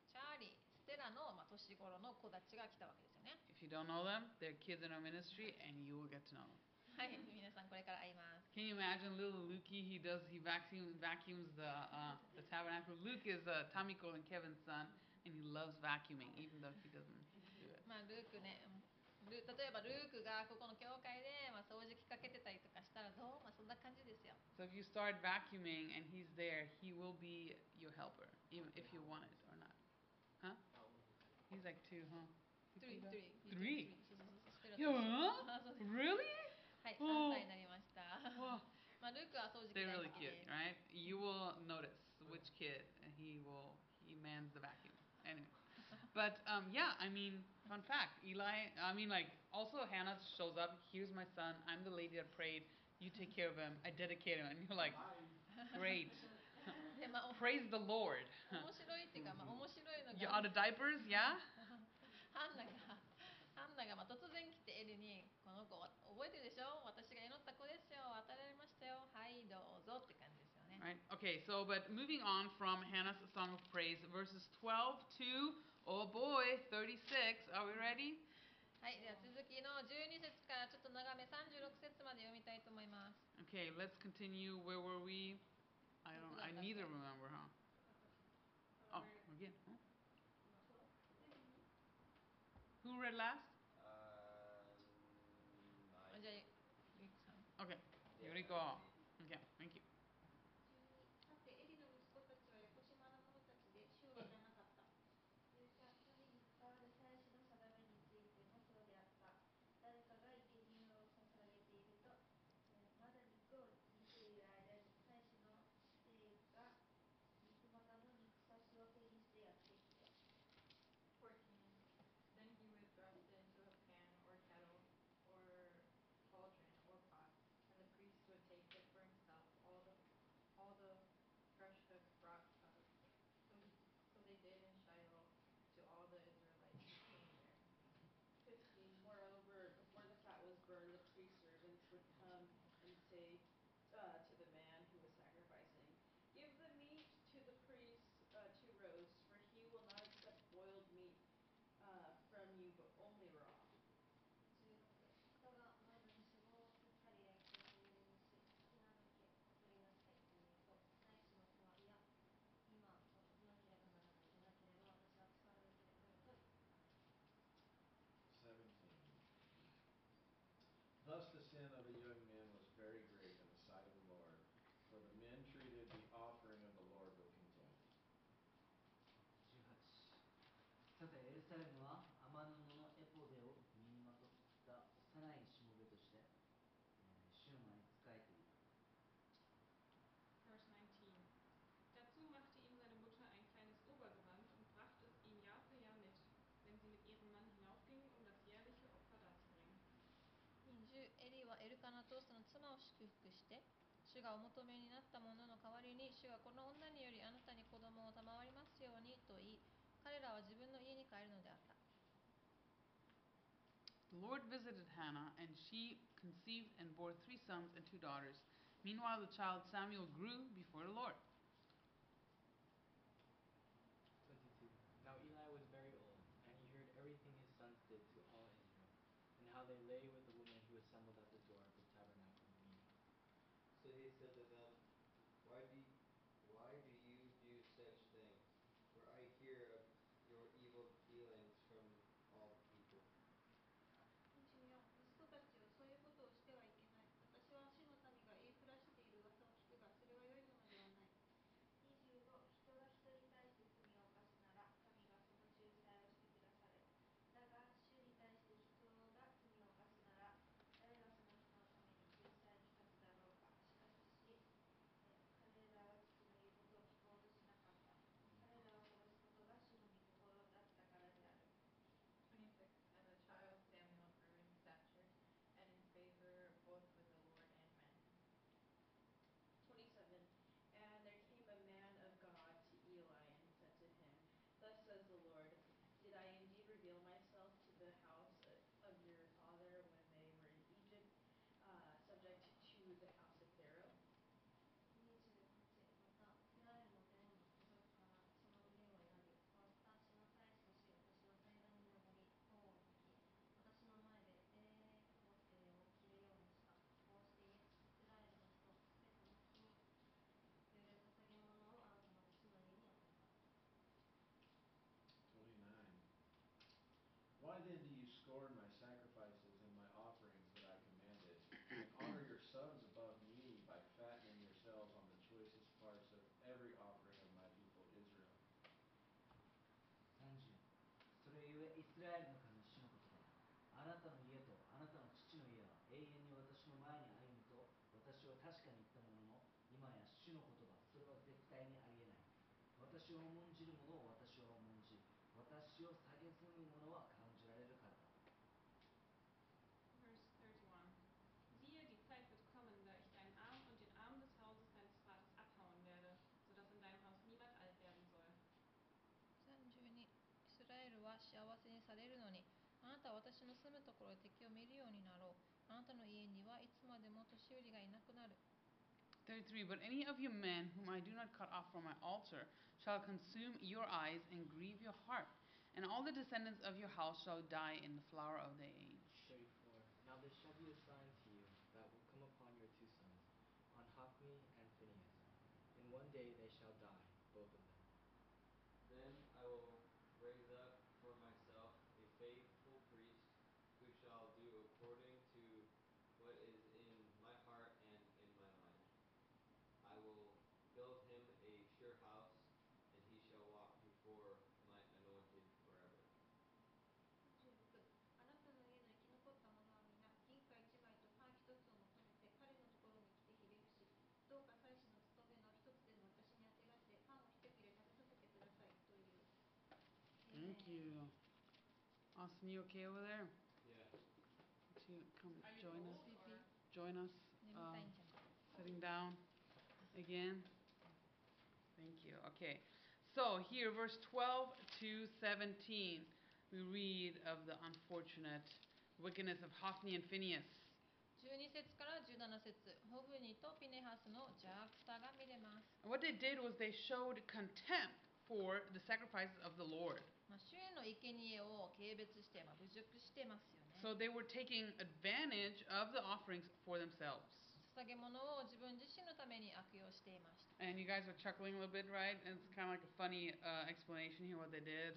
頃の子たちが来たわけですよね。 If you don't know them, they're kids in our ministry, and you will get to know them. はい、皆さんこれから会います。 Can you imagine little Lukey? He does he vacuum vacuums the uh, the tabernacle. Luke is uh, Tamiko and Kevin's son, and he loves vacuuming, even though he doesn't do it. まあ、ルークね、ル例えばルークがここの教会で、まあ、掃除機かけてたりとかしたらどう、まあ、そんな感じですよ。 So if you start vacuuming and he's there, he will be your helper, even if you want it or not. Huh? He's like two, huh? Three, three. Three? そうそうそうステラと一緒 Yeah? あそうです Really? <laughs> はい、おー3歳になりました。 Wow. まあ、ルークは掃除機 <laughs> They're 大 really 好きで cute, right? You will notice which kid and he will he mans the vacuum. Anyway, <laughs> but um, yeah, I mean, fun fact, Eli. I mean, like also Hannah shows up. Here's my son. I'm the lady that prayed. You take care of him. I dedicate him, and you're like, great. で、まあ、お Praise the Lord. 面<laughs> 白いっていうか、まあ、面白いの You が out of diapers? Yeah. <laughs> ハンナがハンナがまあ突然来てエリに「この子は覚えてるでしょ私が祈った子ですよ与えられましたよはいどうぞ」って感じですよね。 Right. Okay. So, but moving on from Hannah's song of praise, verses 12 to oh boy, 36. Are we ready? はい、では続きの12節からちょっと長め36節まで読みたいと思います。 Okay, let's continue. Where were we? I don't, I neither remember, huh? Oh, again, huh? Who read last? Um, I- Okay, Yuriko. Sin of the young men was very great in the sight of the Lord, for the men treated the offering of the Lord with contempt. 18エリはエルカナとその妻を祝福して主がお求めになったものの代わりに主がこの女によりあなたに子供を賜りますようにと言い彼らは自分の家に帰るのであった The Lord visited Hannah, and she conceived and bore three sons and two daughters. Meanwhile, the child Samuel grew before the Lord. イスラエルの神主のことであなたの家とあなたの父の家は永遠に私の前に歩むと私は確かに言ったものの今や主の言葉それは絶対にありえない。私を重んじる者を私は重んじ私を幸せにされるのにあなたは私の住むところで敵を見るようになろうあなたの家にはいつまでも年寄りがいなくなる33 But any of you men whom I do not cut off from my altar shall consume your eyes and grieve your heart, and all the descendants of your house shall die in the flower of their age. Thank you. Austin, you okay over there? Yeah. Would you come Are you join us? cold or- Join us. 眠たい um, んじゃない sitting down again. Thank you. Okay. So here, verse 12 to 17, we read of the unfortunate wickedness of Hophni and Phinehas. 12節から17節ホフニとピネハスの邪悪さが見れます、 And what they did was they showed contempt for the sacrifices of the Lord. まあ、主への生贄を軽蔑して、まあ、侮辱してますよね So they were taking advantage of the offerings for themselves. 捧げ物を自分自身のために悪用していました And you guys are chuckling a little bit, right? And it's kind of like a funny uh, explanation here what they did.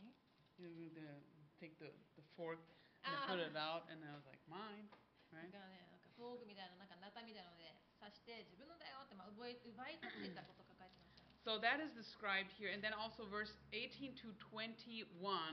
何 You know, the, take the, the fork Ah. put it out, and I was like, mine, だ right? からね、なんか道具みたいな、なんかナタみたいなので刺して、自分のだよって、まあ、奪い奪い取っていたことが書いてましたね。 So that is described here. And then also verse 18 to 21,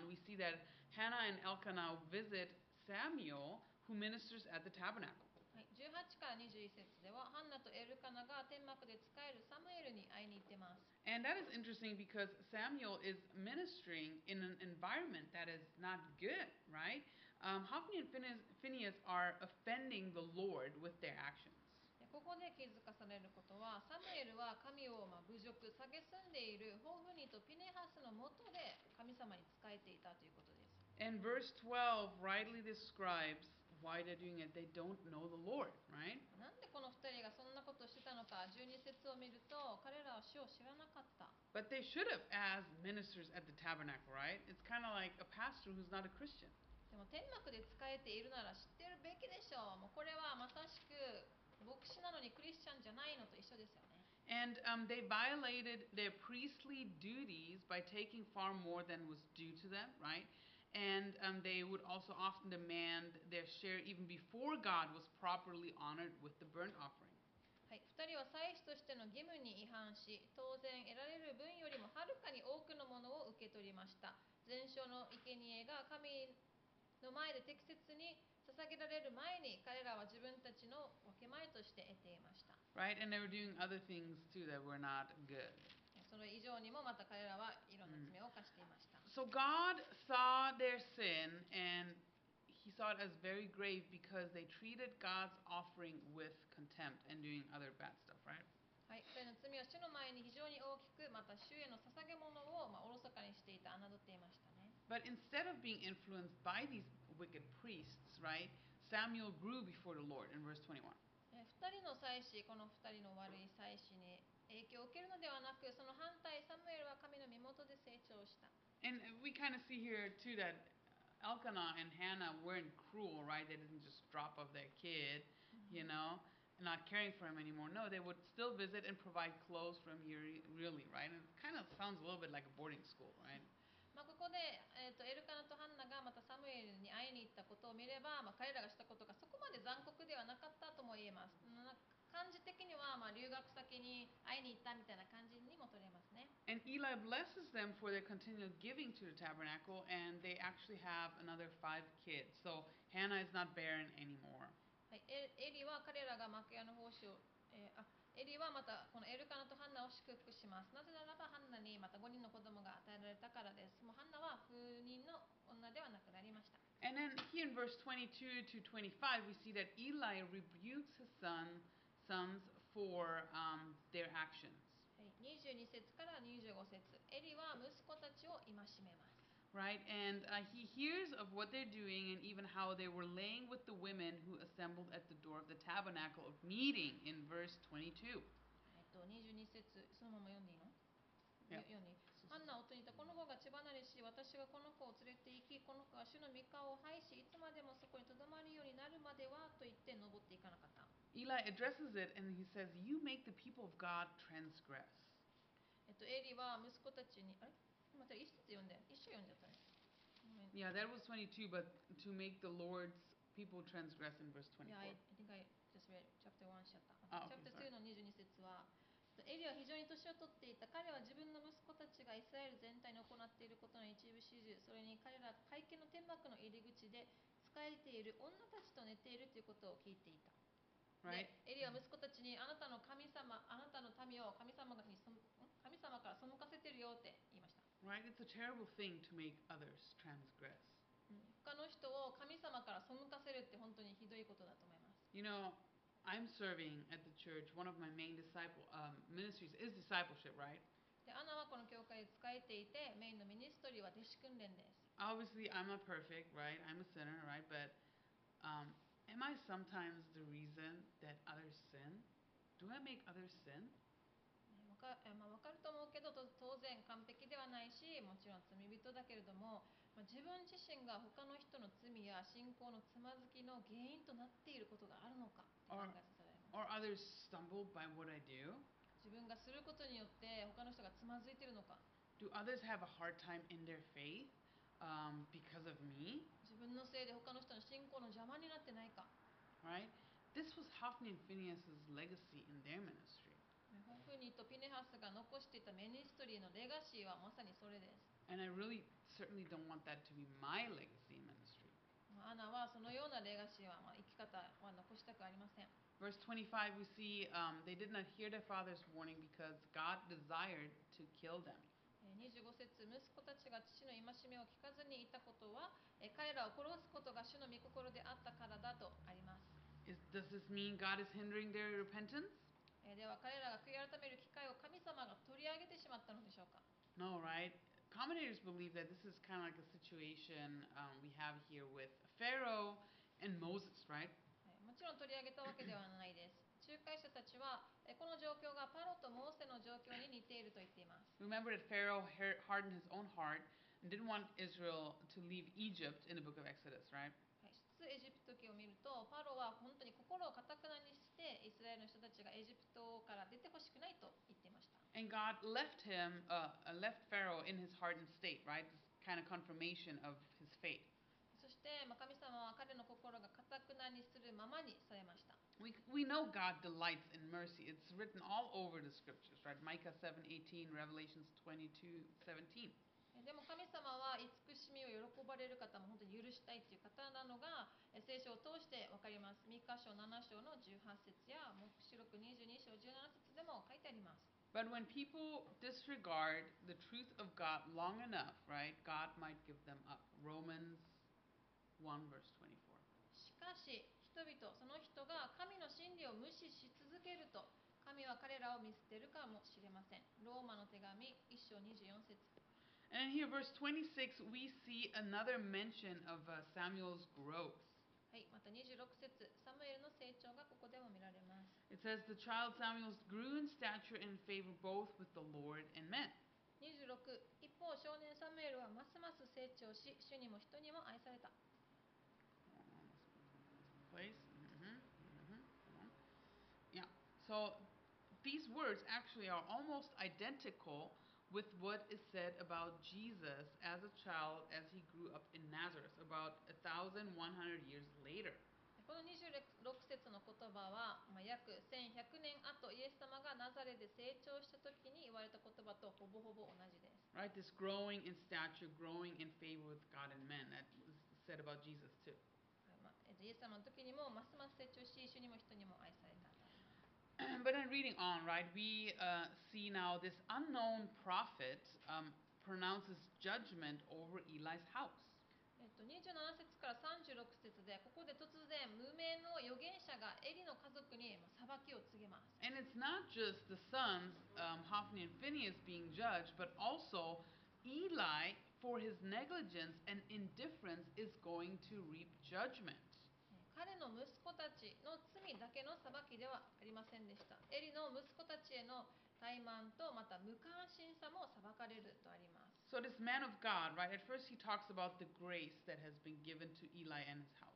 we see that Hannah and Elkanah visit Samuel, who ministers at the tabernacle. はい、18から21節では、ハンナとエルカナが天幕で使えるサムエルに会いに行ってます。 And that is interesting because Samuel is ministering in an environment that is not good, right? Um, Hophni and Phineas, Phineas are offending the Lord with their actions. でここで気づかされることは、サムエルは神をまあ侮辱、蔑んでいるホフニとピネハスのもとで神様に仕えていたということです。And verse 12 rightly describes why they're doing it. They don't know the Lord, right? なんでこの2人がそんなことをしてたのか、12節を見ると、彼らは主を知らなかった。But they should have as ministers at the tabernacle, right? It's kind of like a pastor who's not a Christian. でも天幕で使えているなら知ってるべきでしょう。もうこれはまさしく牧師なのにクリスチャンじゃないのと一緒ですよね。And um, they violated their priestly duties by taking far more than was due to them, right? And um, they would also often demand their share even before God was properly honored with the burnt offering. はい、2人は祭司としての義務に違反し、当然得られる分よりもはるかに多くのものを受け取りました。全焼の生贄が神の前で適切に捧げられる前に彼らは自分たちの分け前として得ていました。Right? And they were doing other things too that were not good. それ以上にもまた彼らはいろんな罪を犯していました。So God saw their sin and he saw it as very grave because they treated God's offering with contempt and doing other bad stuff, right? はい、2人の罪は主の前に非常に大きく、また主への捧げ物をまあおろそかにしていた、侮っていましたね。But instead of being influenced by these wicked priests, right, Samuel grew before the Lord in verse 21. え2人の祭司、この2人の悪い祭司に影響を受けるのではなく、その反対、サムエルは神の身元で成長した。 And we kind of see here too that Elkanah and Hannah weren't cruel, right? They didn't just drop off their kid, you know, not caring for him anymore. No, they would still visit and provide clothes for him yearly, really, right? And it kind of sounds a little bit like a boarding school, right? まあ、ここで、えー、とエルカナとハンナがまたサムエルに会いに行ったことを見れば、まあ、彼らがしたことがそこまで残酷ではなかったとも言えます。な感じ的には、まあ、留学先に会いに行ったみたいな感じにも取れますね。And Eli blesses them for their continual giving to the tabernacle, and they actually have another five kids. So Hannah is not barren anymore. はい、エエリは彼らが幕屋の奉仕を、えーあエリはまたこのエルカナとハンナを祝福します。なぜならばハンナにまた5人の子供が与えられたからです。もうハンナは不妊の女ではなくなりました。And then here in verse 22 to 25, we see that Eli rebukes his son, sons for um, their actions. はい、22節から25節エリは息子たちを戒めます。Right? And uh, he hears of what they're doing and even how they were laying with the women who assembled at the door of the tabernacle of meeting in verse 22. えっと、22節そのまま読んでいいの Yeah. よようにハンナは夫に言ったこの子が血離れし私がこの子を連れて行きこの子が主の御顔を拝しいつまでもそこにとどまるようになるまではと言って登っていかなかった Eli addresses it and he says, You make the people of God transgress. えっと、エリは息子たちに、あれ 待って、一節読んで、一緒読んじゃったね。Yeah, that was 22, but to make the Lord's people transgress in verse 24. Yeah, I, think I just read chapter 1しちゃった。あ okay, chapter2 sorry. の22節は、えっとエリは非常に年を取っていた。彼は自分の息子たちがイスラエル全体に行っていることの一部始終、それに彼ら会見の天幕の入り口で仕えている女たちと寝ているということを聞いていた。Right? でエリは息子たちにあなたの神様、あなたの民を神様に神様から背かせてるよって。Right? It's a terrible thing to make others transgress. うん他の人を神様から背かせるって本当にひどいことだと思います。 You know, I'm serving at the church. One of my main disciple um, ministries is discipleship, right? でアナはこの教会で使えていてメインのミニストリーは弟子訓練です。 Obviously, I'm not perfect, right? I'm a sinner, right? But um, am I sometimes the reason that others sin? Do I make others sin? かえまあ、わかると思うけどと当然完璧ではないしもちろん罪人だけれども、まあ、自分自身が他の人の罪や信仰のつまずきの原因となっていることがあるのかって考えさせられます。Or others stumble by what I do? 自分がすることによって他の人がつまずいているのか Do others have a hard time in their faith um, because of me? 自分分のせいで他の人の信仰の邪魔になってないか right? This was Hophni and Phinehas's legacy in their ministry. ホフニとピネハスが残していたミニストリーのレガシーはまさにそれです And I really certainly don't want that to be my legacy in ministry. まあアナはそのようなレガシーは、まあ、生き方は残したくありません Verse 25, we see um, they did not hear their father's warning because God desired to kill them. えー25節息子たちが父の戒めを聞かずにいたことは、えー彼らを殺すことが主の御心であったからだとあります、Is, does this mean God is hindering their repentance? えーでは彼らが悔い改める機会を神様が取り上げてしまったのでしょうか No, right? Commentators believe that this is kind of like a situation um, we have here with Pharaoh and Moses, right? はいもちろん取り上げたわけではないです仲介者たちはえーこの状況がパロとモーセの状況に似ていると言っています Remember that Pharaoh har- hardened his own heart and didn't want Israel to leave Egypt in the book of Exodus, right? はい出エジプト記を見るとパロは本当に心をかたくなにしてイスラエルの人たちがエジプトから出てほしくないと言っていました And God left him, uh, uh, left Pharaoh in his hardened state, right? This kind of confirmation of his fate. そしてまあ神様は彼の心がかたくなにするままにされました We, we know God delights in mercy. It's written all over the scriptures, right? Micah 7:18, Revelations 22:17. えでも神様は慈しみを喜ばれる方も本当に許したいという方なのがえ聖書を通して分かります三箇所7章の18節や黙示録22章17節でも書いてあります But when people disregard the truth of God long enough, right, God might give them up. Romans 1, verse 24. しかし人々その人が神の真理を無視し続けると神は彼らを見捨てるかもしれませんローマの手紙1章24節 And in here, verse 26, we see another mention of uh, Samuel's growth. はいまた26節サムエルの成長がここでも見られます It says, The child Samuel grew in stature and favor both with the Lord and men. 26一方少年サムエルはますます成長し主にも人にも愛された Place. hmm hmm Yeah. So these words actually are almost identical with what is said about Jesus as a child as he grew up in Nazareth about 1,100 years later. この26節の言葉は、まあ、約1100年後イエス様がナザレで成長した時に言われた言葉とほぼほぼ同じです Right? This growing in stature, growing in favor with God and men. That was said about Jesus too. はいまあえっとイエス様の時にもますます成長し主にも人にも愛された but then reading on, right, we uh, see now this unknown prophet um, pronounces judgment over Eli's house. えっと、27節から36節でここで突然無名の預言者がエリの家族にまあ裁きを告げます And it's not just the sons, um, Hophni and Phinehas, being judged, but also Eli, for his negligence and indifference, is going to reap judgment. え彼の息子たちの罪だけの裁きではありませんでしたエリの息子たちへの怠慢とまた無関心さも裁かれるとあります So, this man of God, right, at first he talks about the grace that has been given to Eli and his house.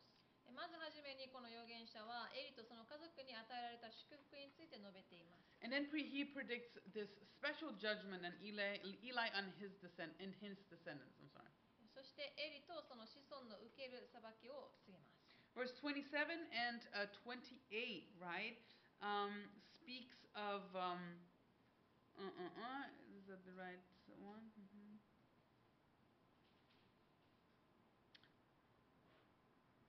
えまずはじめにこの預言者はエリとその家族に与えられた祝福について述べています And then he predicts this special judgment on Eli, Eli and his descend and his descendants. I'm sorry. そしてエリとその子孫の受ける裁きを告げます Verse 27 and uh, 28, right, um, speaks of. Um, uh, uh, uh, is that the right one? Mhm.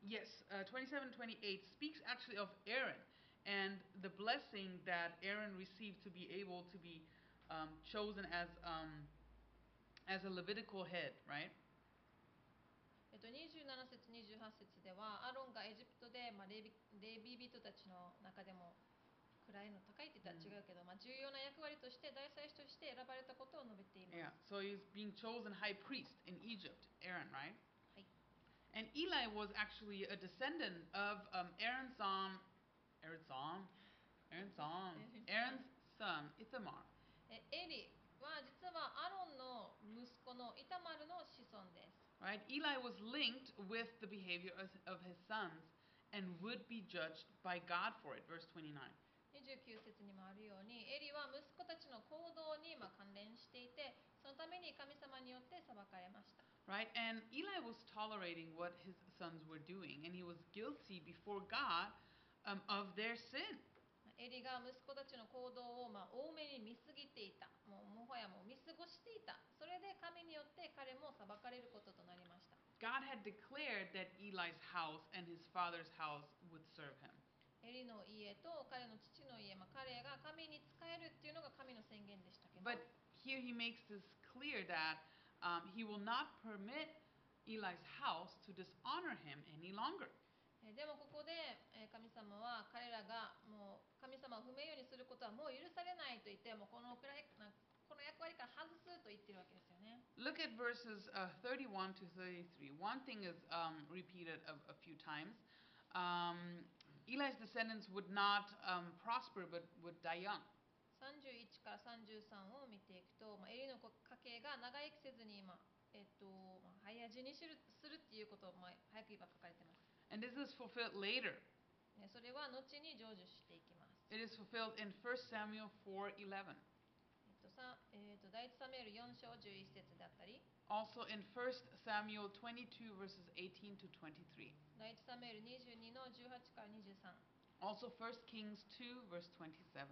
Yes, uh, 27 28 speaks actually of Aaron and the blessing that Aaron received to be able to be um, chosen as, um, as a Levitical head, right? と、27節28節ではアロンがエジプトで、まあ、レビレビ人たちの中でも位の高いって言ったら違うけど、まあ、重要な役割として大祭司として選ばれたことを述べています、Yeah, so he's being chosen high priest in Egypt, Aaron, right? はい、And Eli was actually a descendant of um, Aaron's son, Aaron's son, Aaron's son, Aaron's son, Ithamar. えエリは実はアロンの息子のイタマルの子孫です Right? Eli was linked with the behavior of, of his sons and would be judged by God for it. Verse 29. 29節にもあるようにエリは息子たちの行動にまあ関連していてそのために神様によって裁かれました right? And Eli was tolerating what his sons were doing, and he was guilty before God um, of their sin. エリが息子たちの行動をまあ多めに見すぎていたもうもはやもう見過ごしていたそれで神によって彼も裁かれることとなりました God had declared that Eli's house and his father's house would serve him. エリの家と彼の父の家、まあ、彼が神に仕えるっていうのが神の宣言でしたけど But here he makes this clear that um, he will not permit Eli's house to dishonor him any longer. えーでもここでえー神様は彼らがもう神様を不名誉にすることはもう許されないと言ってもうこのくらいなこの役割から外すと言ってるわけですよね。Look at verses uh, 31 to 33. One thing is um, repeated a, a few times. Um, Eli's descendants would not um, prosper but would die young. 31から33を見ていくと、まあ、エリの家系が長生きせずに、まあえっとまあ、早死にするするっていうことを、まあ、早く言えば書かれてます。And this is fulfilled later. ねそれは後に成就していきます。 It is fulfilled in 1 Samuel 4:11. えっとさえっと第一サムエル4章11節であったり、 Also in 1 Samuel 22 verses 18 to 23. 第一サムエル22の18から23、 Also 1 Kings 2 verse 27.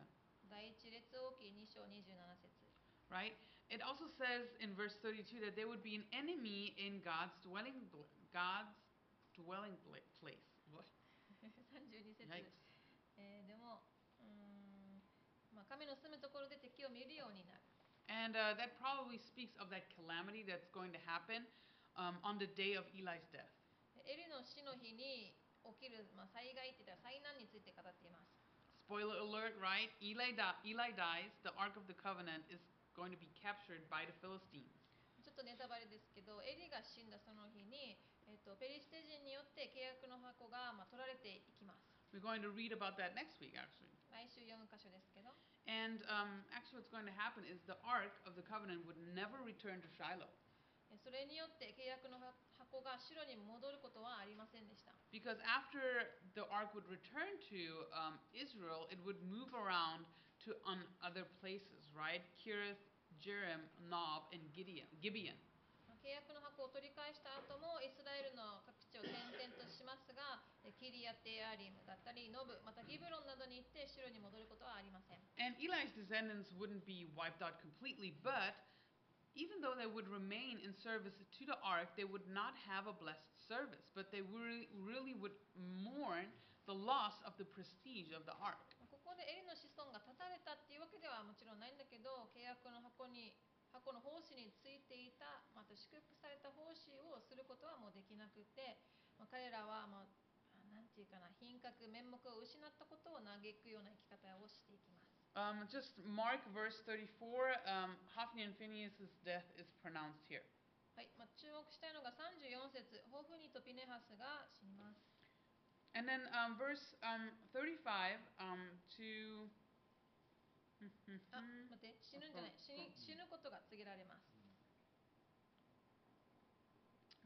第一列王記2章27節。 Right? It also says in verse 32 that there would be an enemy in God's dwelling bl- God's dwelling place. What? 32節、Yikes. えーでもうーん、まあ、神の住むところで敵を見るようになる。And uh, that probably speaks of that calamity that's going to happen um, on the day of Eli's death. エリの死の日に起きる、まあ、災害って言ったら災難について語っています。Spoiler alert, right? Eli, di- Eli dies. The Ark of the Covenant is going to be captured by the Philistines. ちょっとネタバレですけど、エリが死んだその日に、えっとペリシテ人によって契約の箱が、まあ、取られていきます。 We're going to read about that next week, actually. 来週読む箇所ですけど、 And um, actually, what's going to happen is the Ark of the Covenant would never return to Shiloh えそれによって契約の箱が城に戻ることはありませんでした。 because after the Ark would return to um, Israel, it would move around to on other places, right? Kirith, Jearim, Nob, and Gideon, Gibeon. 契約の 箱を取り返した後もイスラエルの各地を転々としますが、えキリアテアリムだったり、ノブ、またギブロンなどに行って城に戻ることはありません。And Eli's descendants wouldn't be wiped out completely, but even though they would remain in service to the ark, they would not have a blessed service, but they really, really would mourn the loss of the prestige of the ark. ここでエリの子孫が断たれたっていうわけではもちろんないんだけど、契約の箱に箱の奉仕についていた、また祝福された奉仕をすることはもうできなくて、まあ彼らは、まあ、あなんていうかな、品格、面目を失ったことを嘆くような生き方をしていきます。Um, just mark verse 34. Um, Hophni and Phinehas' death is pronounced here. はい、まあ、注目したいのが34節ホフニとピネハスが死にます。And then um, verse um, 35 um, to. あ、待って、死ぬんじゃない、死に死ぬことが告げられます。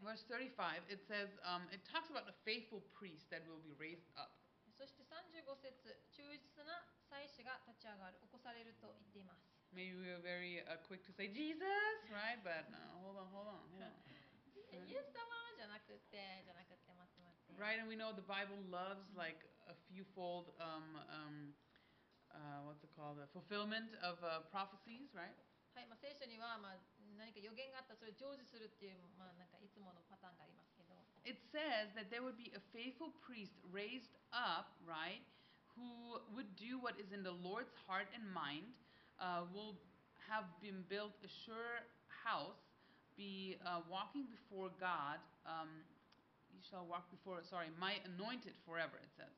Verse 35, it says, um, it talks about the faithful priest that will be raised up. そして35節忠実な祭司が立ち上がる、起こされると言っています。 Maybe we are very uh, quick to say Jesus, right? But no, hold on, hold on, hold on. <laughs> イエス様じゃなくて、じゃなくて、待って待って。 Right, and we know the Bible loves like a fewfold, um, um, uh, what's it called, a fulfillment of uh, prophecies, right? はい、まあ、聖書には、まあ、何か予言があったらそれを成就するっていう、まあ、なんかいつものパターンがありますけど、 It says that there would be a faithful priest raised up, right, who would do what is in the Lord's heart and mind, uh, will have been built a sure house, be uh, walking before God. Um, you shall walk before, sorry, my anointed forever, it says.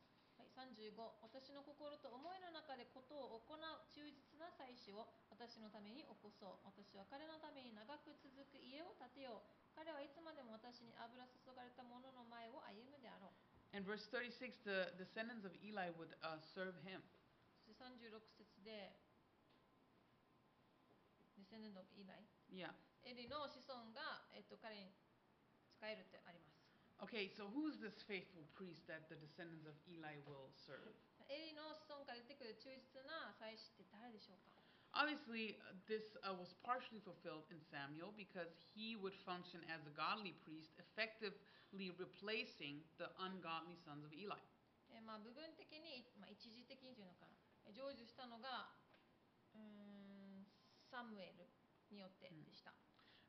はい、35私の心と思いの中でことを行う忠実な祭司を私のために起こそう。私は彼のために長く続く家を建てよう。彼はいつまでも私に油注がれた者の前を歩むであろう。And verse 36, the descendants of Eli would uh, serve him. そして36節で Descendant of Eli Yeah. エリの子孫が、えっと、彼に仕えるってあります Okay, so who's this faithful priest that the descendants of Eli will serve? エリの子孫から出てくる忠実な祭司って誰でしょうか obviously, uh, this uh, was partially fulfilled in Samuel because he would function as a godly priest, effectively replacing the ungodly sons of Eli. えーまあ、部分的に、まあ、一時的にというのかなえー成就したのがうーんサムエルによってでした、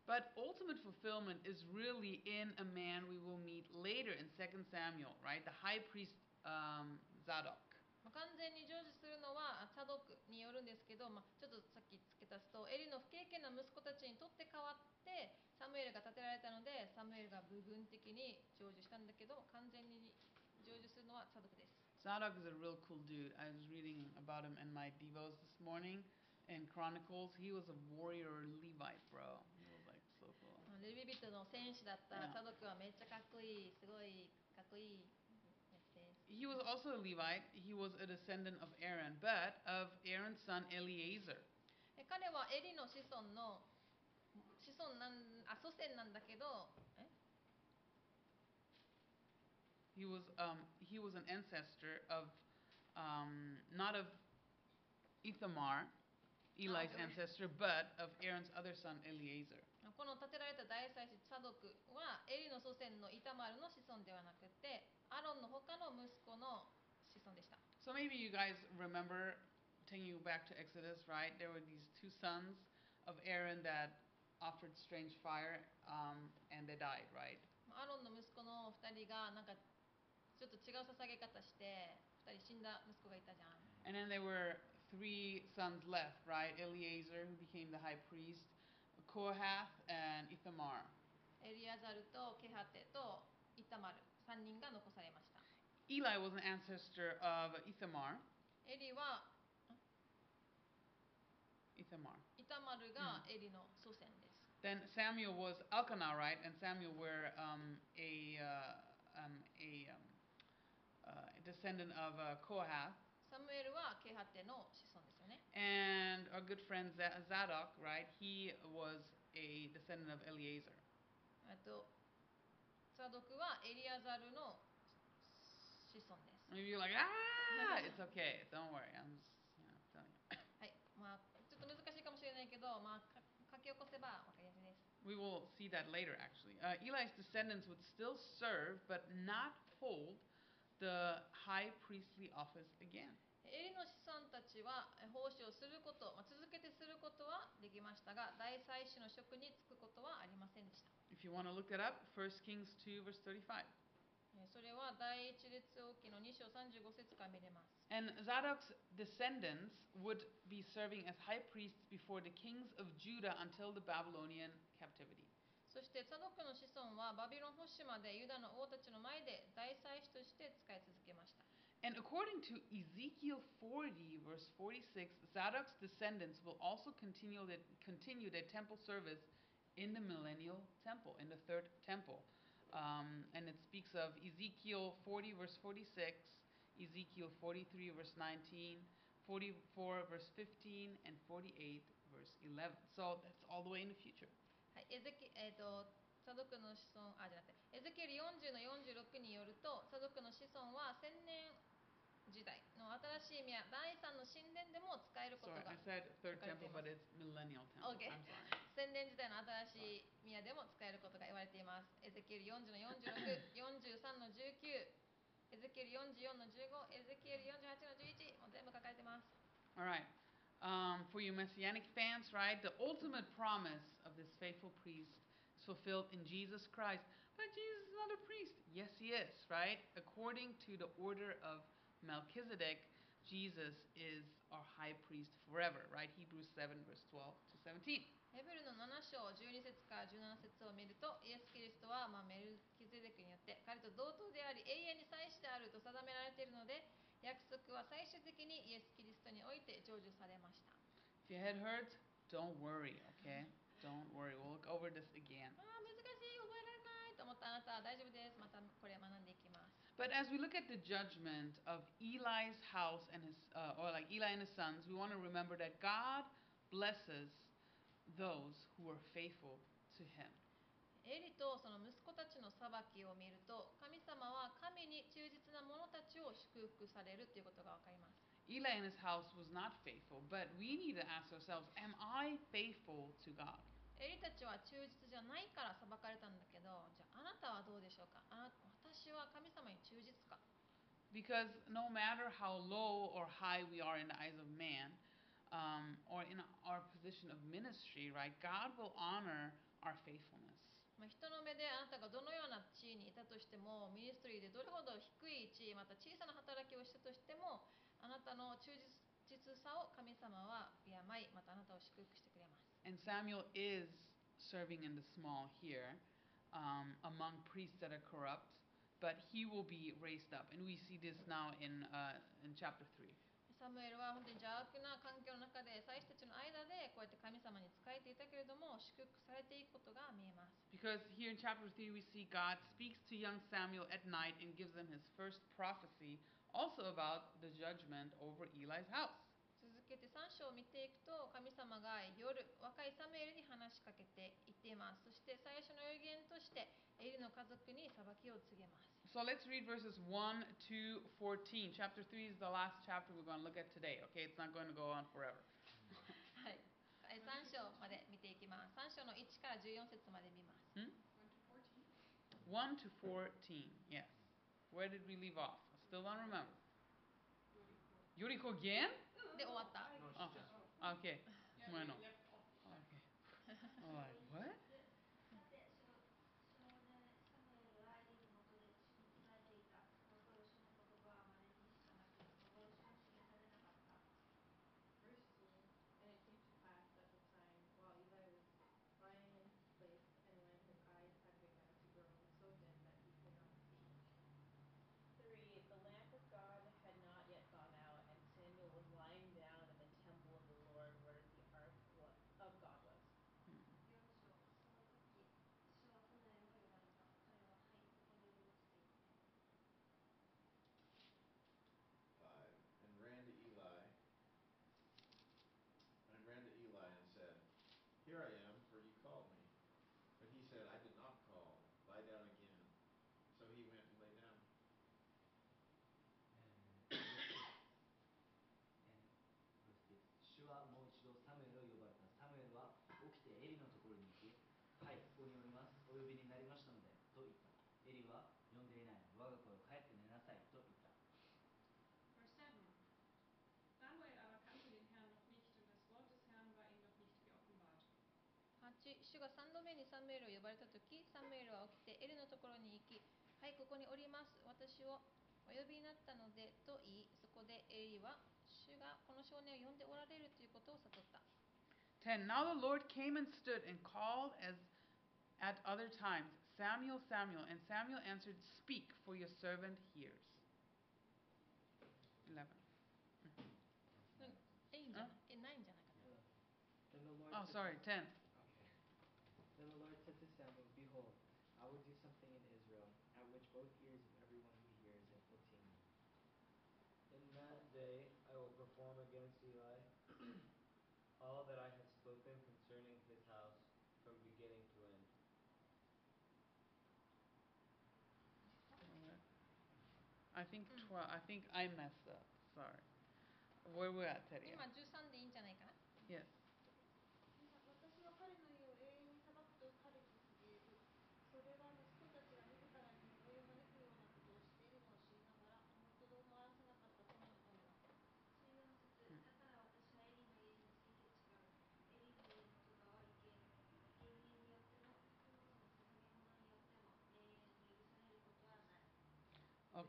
But ultimate fulfillment is really in a man we will meet later in 2 Samuel, right? The high priest um, Zadok. まあ、完全に成就するのはあサドクによるんですけど、まあ、ちょっとさっき付け足すとエリの不経験な息子たちにとって代わってサムエルが建てられたのでサムエルが部分的に成就したんだけど完全に成就するのはサドクです Zadok is a real cool dude. I was reading about him in my devos this morning in Chronicles. He was a warrior Levite, bro. cool. まあレビビトの戦士だったうんサドクはめっちゃかっこいいすごいかっこいいやつです He was also a Levite. He was a descendant of Aaron, but of Aaron's son Eleazar. え彼はエリの子孫の子孫なんあ祖先なんだけどえ He was um, he was an ancestor of um, not of Ithamar, Eli's okay. ancestor, but of Aaron's other son Eleazar. この建てられた大祭司サドクはエリの祖先のイタマルの子孫ではなくてアロンの他の息子の子孫でした So maybe you guys remember taking you back to Exodus, right? There were these two sons of Aaron that offered strange fire, um, and they died, right? アロンの息子の2人がなんかちょっと違う捧げ方して2人死んだ息子がいたじゃん And then there were three sons left, right? Eleazar, who became the high priest, Kohath, and Ithamar. エリアザルとケハテとイタマル3人が残されました Eli was an ancestor of Ithamar. エリは Ithamar. イタマルがエリの祖先です Then Samuel was Elkanah, right? And Samuel were um, a uh, um, a um, uh, descendant of uh, Kohath, サムエルはケハテの子孫ですよね and our good friend Z- Zadok, right? He was a descendant of Eleazar. えっとサドクはエリアザルの子孫です Maybe you're like, ah, it's okay. Don't worry. I'm just, you know, telling you. <laughs> はい、まあちょっと難しいかもしれないけど、まあか書き起こせばわかりやすいです。 We will see that later, actually. Uh, Eli's descendants would still serve, but not hold the high priestly office again. エリの子孫たちはえ奉仕をすること、まあ、続けてすることはできましたが、大祭司の職に就くことはありませんでした。If you want to look it up, 1 Kings 2, verse 35. えそれは第一列王記の2章35節から見れます。And Zadok's descendants would be serving as high priests before the kings of Judah until the Babylonian captivity. そして、サドクの子孫はバビロン保守までユダの王たちの前で大祭司として使い続けました。And according to Ezekiel 40, verse 46, Zadok's descendants will also continue, the, continue their temple service in the millennial temple, in the third temple. Um, and it speaks of Ezekiel 40, verse 46, Ezekiel 43, verse 19, 44, verse 15, and 48, verse 11. So that's all the way in the future. はい、エゼキえー、とサドクの子孫あじゃなくてエゼキエル40の46によるとサドクの子孫は千年 時代の新しい宮第三の神殿でも使えること Sorry, が I said third 書かれてい temple, ます but it's millennial temple. Okay. I'm sorry. 千年時代の新しい宮でも使えることが言われていますエゼキエル40の4643の19エゼキエル44の15エゼキエル48の11もう全部書かれてます All right. Um, for you Messianic fans, right? The ultimate promise of this faithful priest is fulfilled in Jesus Christ. But Jesus is not a priest. Yes, he is, right? According to the order of Melchizedek, Jesus is our high priest forever, right? Hebrews 7, verse 12 to 17. ヘブルの7章12節から17節を見るとイエス・キリストは、まあ、メルキゼデクによって彼と同等であり永遠に祭司であると定められているので約束は最終的にイエス・キリストにおいて成就されました If your head hurts, don't worry, okay? Don't worry. We'll look over this again. ああ難しい覚えられないと思ったあなたは大丈夫ですまたこれ学んでいきます But as we look at the judgment of Eli's house and his, uh, or like Eli and his sons, we want to remember that God blesses those who are faithful to Him. エリとその息子たちの裁きを見ると神様は神に忠実な者たちを祝福されるということがわかります Eli and his house was not faithful, but we need to ask ourselves, am I faithful to God? エリたちは忠実じゃないから裁かれたんだけどじゃああなたはどうでしょうかあな 私は神様に忠実か Because no matter how low or high we are in the eyes of man, um, or in our position of ministry, right, God will honor our faithfulness. まあ、人の目であなたがどのような地位にいたとしてもミニストリーでどれほど低い地位また小さな働きをしたとしてもあなたの忠実さを神様は敬いまたあなたを祝福してくれます And Samuel is serving in the small here um, among priests that are corrupt, but he will be raised up. And we see this now in, uh, in chapter 3. サムエルは本当に邪悪な環境の中で祭司たちの間でこうやって神様に仕えていたけれども祝福されていくことが見えます Because here in chapter 3, we see God speaks to young Samuel at night and gives him his first prophecy, also about the judgment over Eli's house. 続けて3章を見ていくと神様が夜若いサムエルに話しかけていっていますそして最初の予言としてエリの家族に裁きを告げます So let's read verses 1 to 14. Chapter 3 is the last chapter we're going to look at today, okay? It's not going to go on forever. <laughs> はい3章まで見ていきます3章の1から14節まで見ます Hmm? 1 to 14. 1 to 14, yes. Where did we leave off? I still don't remember. Yoriko again? で終わった No, Oh, she's just. okay. Yeah, Bueno. we left off. Okay. I'm like, what? ち主が3度目にサムエルを呼ばれた時サムエルは起きてエルのところに行き「はいここにおります私をお呼びになったので」と言いそこでエリは主がこの少年を呼んでおられるということを悟った 10. Now the Lord came and stood and called as at other times, Samuel, Samuel. And Samuel answered, Speak, for your servant hears. 11. Oh, sorry, 10. I think Mm. 12. I think I messed up. Sorry. Where we at, Teddy? 今13でいいんじゃないかな Yes.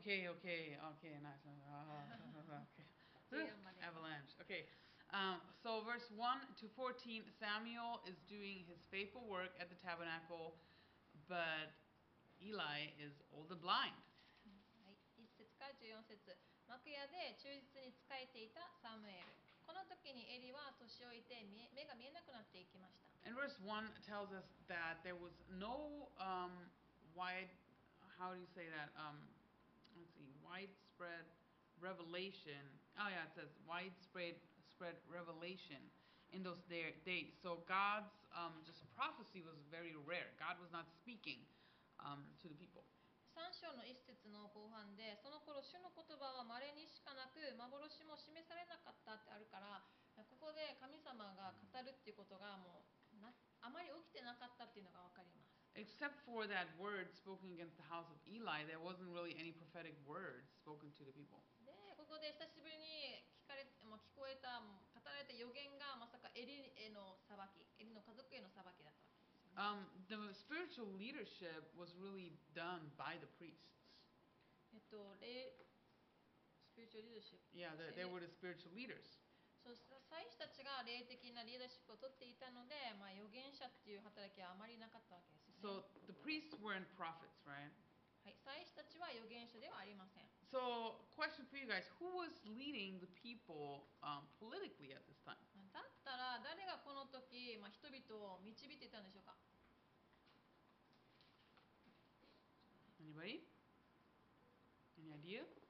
Okay, okay, okay, nice. Uh, okay. Yeah, money. Avalanche. Okay. Um, so, verse 1 to 14, Samuel is doing his faithful work at the tabernacle, but Eli is old and blind. はい、1節から14節幕屋で忠実に仕えていたサムエルこの時にエリは年老いて見え目が見えなくなっていきました And verse 1 tells us that there was no um, wide, how do you say that? Um, let's see, widespread revelation. Oh, yeah, it says widespread spread revelation in those day, days. So God's um, just prophecy was very rare. God was not speaking um, to the people. 3章の一節の後半でその頃主の言葉は稀にしかなく幻も示されなかったってあるからここで神様が語るっていうことがもうなあまり起きてなかったっていうのが分かります Except for that word spoken against the house of Eli, there wasn't really any prophetic words spoken to the people. でここで久しぶりに聞かれもう聞こえたもう語られた予言がまさかエリへの裁きエリの家族への裁きだったわけですよね Um, the spiritual leadership was really done by the priests. えっと霊スピリチュアルリーダーシップ Yeah, they, they were the spiritual leaders. そうした祭司たちが霊的なリーダーシップを取っていたので、まあ、預言者っていう働きはあまりなかったわけですよね。So the priests weren't prophets, right? はい、祭司たちは預言者ではありません。So, question for you guys: Who was leading the people um, politically at this time? だったら誰がこの時、まあ、人々を導いていたんでしょうか Anybody? Any idea?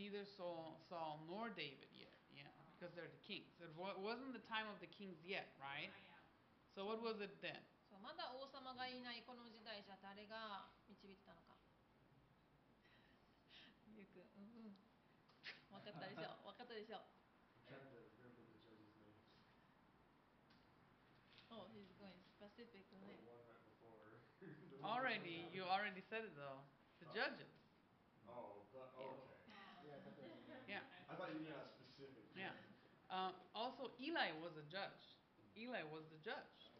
Neither Saul, Saul nor David yet. Yeah, because they're the kings. It wa- wasn't the time of the kings yet, right? Ah, yeah. So what was it then? そうまだ王様がいないこの時代じゃ誰が導いてたのかゆうくん、うんうん。分かったでしょ分かったでしょ <laughs> Oh, <laughs> he's going specific ね。 <laughs> Already, you already said it though. The judges. Yeah, I thought you meant a specific. yeah. Uh, also, Eli was a judge. Eli was the judge.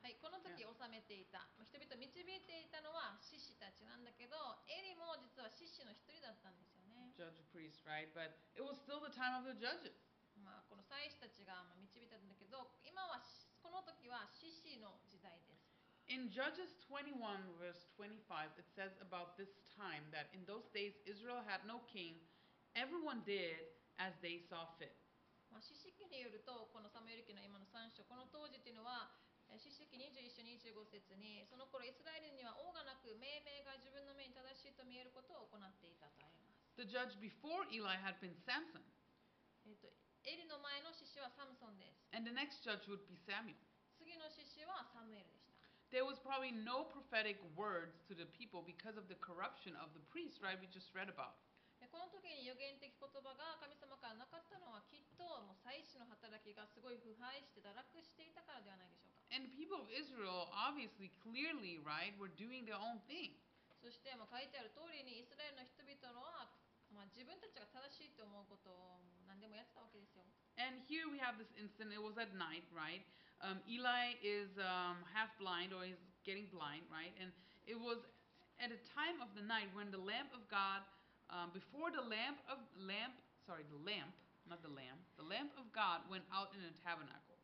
はい、この時治めていたまあ人々を導いていたのは獅子たちなんだけどエリも実は獅子の一人だったんですよね、Judge priest, right? But it was still the time of the judges. まあ、この祭司たちがまあ導いたんだけど今はしこの時は獅子の時代です In Judges 21, verse 25, it says about this time that in those days Israel had no king, everyone did as they saw fit. まあ、四式によるとこのサムエル記の今の3章この当時っていうのはえー四式21章25節にその頃イスラエルには王がなく命名が自分の目に正しいと見えることを行っていたとあります The judge before Eli had been Samson, えっとエリの前の獅子はサムソンです and the next judge would be Samuel. 次の獅子はサムエルでした There was probably no prophetic words to the people because of the corruption of the priests, right? We just read about. 時に予言的言葉が神様からなかったのはきっともう祭司の働きがすごい腐敗して堕落していたからではないでしょうか And people of Israel, obviously, clearly, right, were doing their own thing. そしてもう書いてある通りにイスラエルの人々のは、まあ、自分たちが正しいと思うことを何でもやってたわけですよ And here we have this incident. It was at night, right? Um, Eli is um, half blind or he's getting blind, right? And it was at a time of the night when the lamp of God, um, before the lamp of lamp, sorry, the lamp, not the lamp, the lamp of God went out in the tabernacle.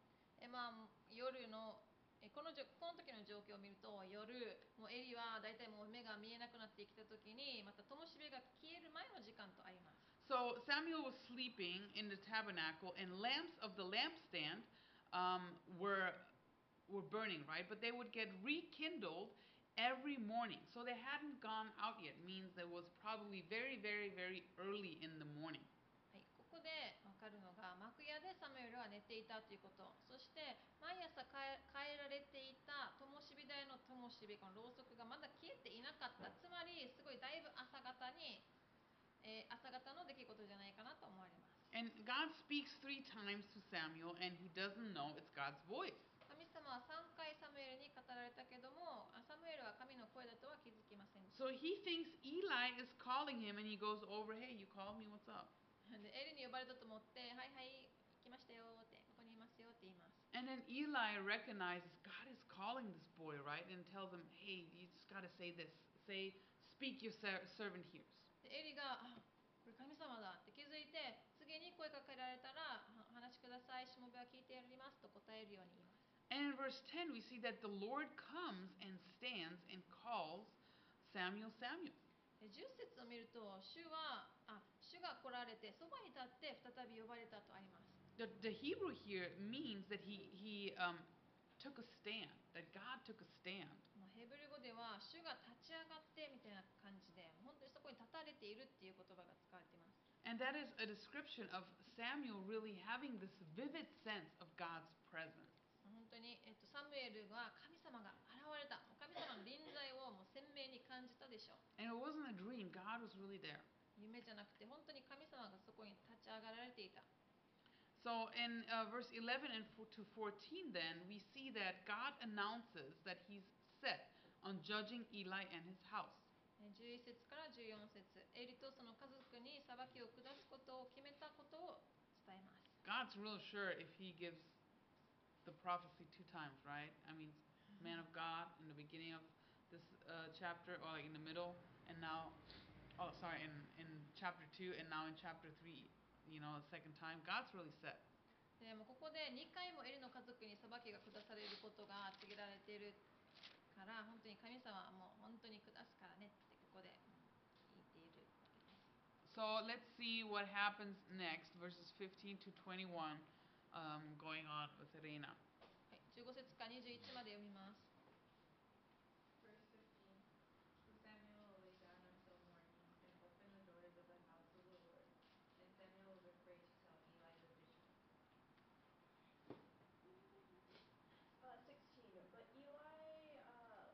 えまあ、夜のえこのじょこの時の状況を見ると夜もうエリは大体もう目が見えなくなってきた時にまた灯火が消える前の時間とあります So Samuel was sleeping in the tabernacle, and lamps of the lampstand um, were were burning, right? But they would get rekindled every morning. So they hadn't gone out yet. Means it was probably very, very, very early in the morning. はい、ここで分かるのが幕屋でサムエルは寝ていたということそして毎朝変え変えられていた灯火台の灯火このろうそくがまだ消えていなかったつまりすごいだいぶ朝方に、えー朝方の出来事じゃないかなと思われます And God speaks three times to Samuel, and he doesn't know it's God's voice. 神様は3回サムエルに語られたけども神の声だとは気づきません So he thinks Eli is calling him, and he goes over, "Hey, you called me? What's up?" でエリに呼ばれたと思って「はいはい来ましたよ」って「ここにいますよ」って言います And then Eli recognizes God is calling this boy, right? And tells him, hey, you just got to say this. Say, speak, your ser- servant hears. でエリがあ「これ神様だ」って気づいて次に声かけられたら「は話しくださいしもべは聞いてやります」と答えるように言います And in verse 10, we see that the Lord comes and stands and calls Samuel, Samuel. で10節を見ると主はあ主が来られてそばに立って再び呼ばれたとあります The, the Hebrew here means that he, he um, took a stand, that God took a stand. まあヘブル語では主が立ち上がってみたいな感じで本当にそこ こに立たれているっていう言葉が使われています And that is a description of Samuel really having this vivid sense of God's presence. 本当に、えっと、サムエルが神様が現れたもう神様の臨在をもう鮮明に感じたでしょう And it wasn't a dream, God was really there. 夢じゃなくて本当に神様がそこに立ち上がられていた So in uh, verse 11 and fo- to 14, then, we see that God announces that he's set on judging Eli and his house. え11節から14節エリとその家族に裁きを下すことを決めたことを伝えます God's real sure if he gives the prophecy two times, right? I mean, man of God in the beginning of this uh, chapter, or like in the middle, and now, oh, sorry, in, in chapter 2, and now in chapter 3, you know, the second time. God's really set. でもここで2回もエリの家族に裁きが下されることが告げられているから本当に神様はもう本当に下すからねってここで言っているわけです So let's see what happens next, verses 15 to 21, Um, going on with Reina. はい、15節から21まで読みます Verse 15. So Samuel lay down until morning and opened the doors of the house of the Lord. And Samuel was afraid to tell Eli the vision. Uh, 16. But Eli, uh,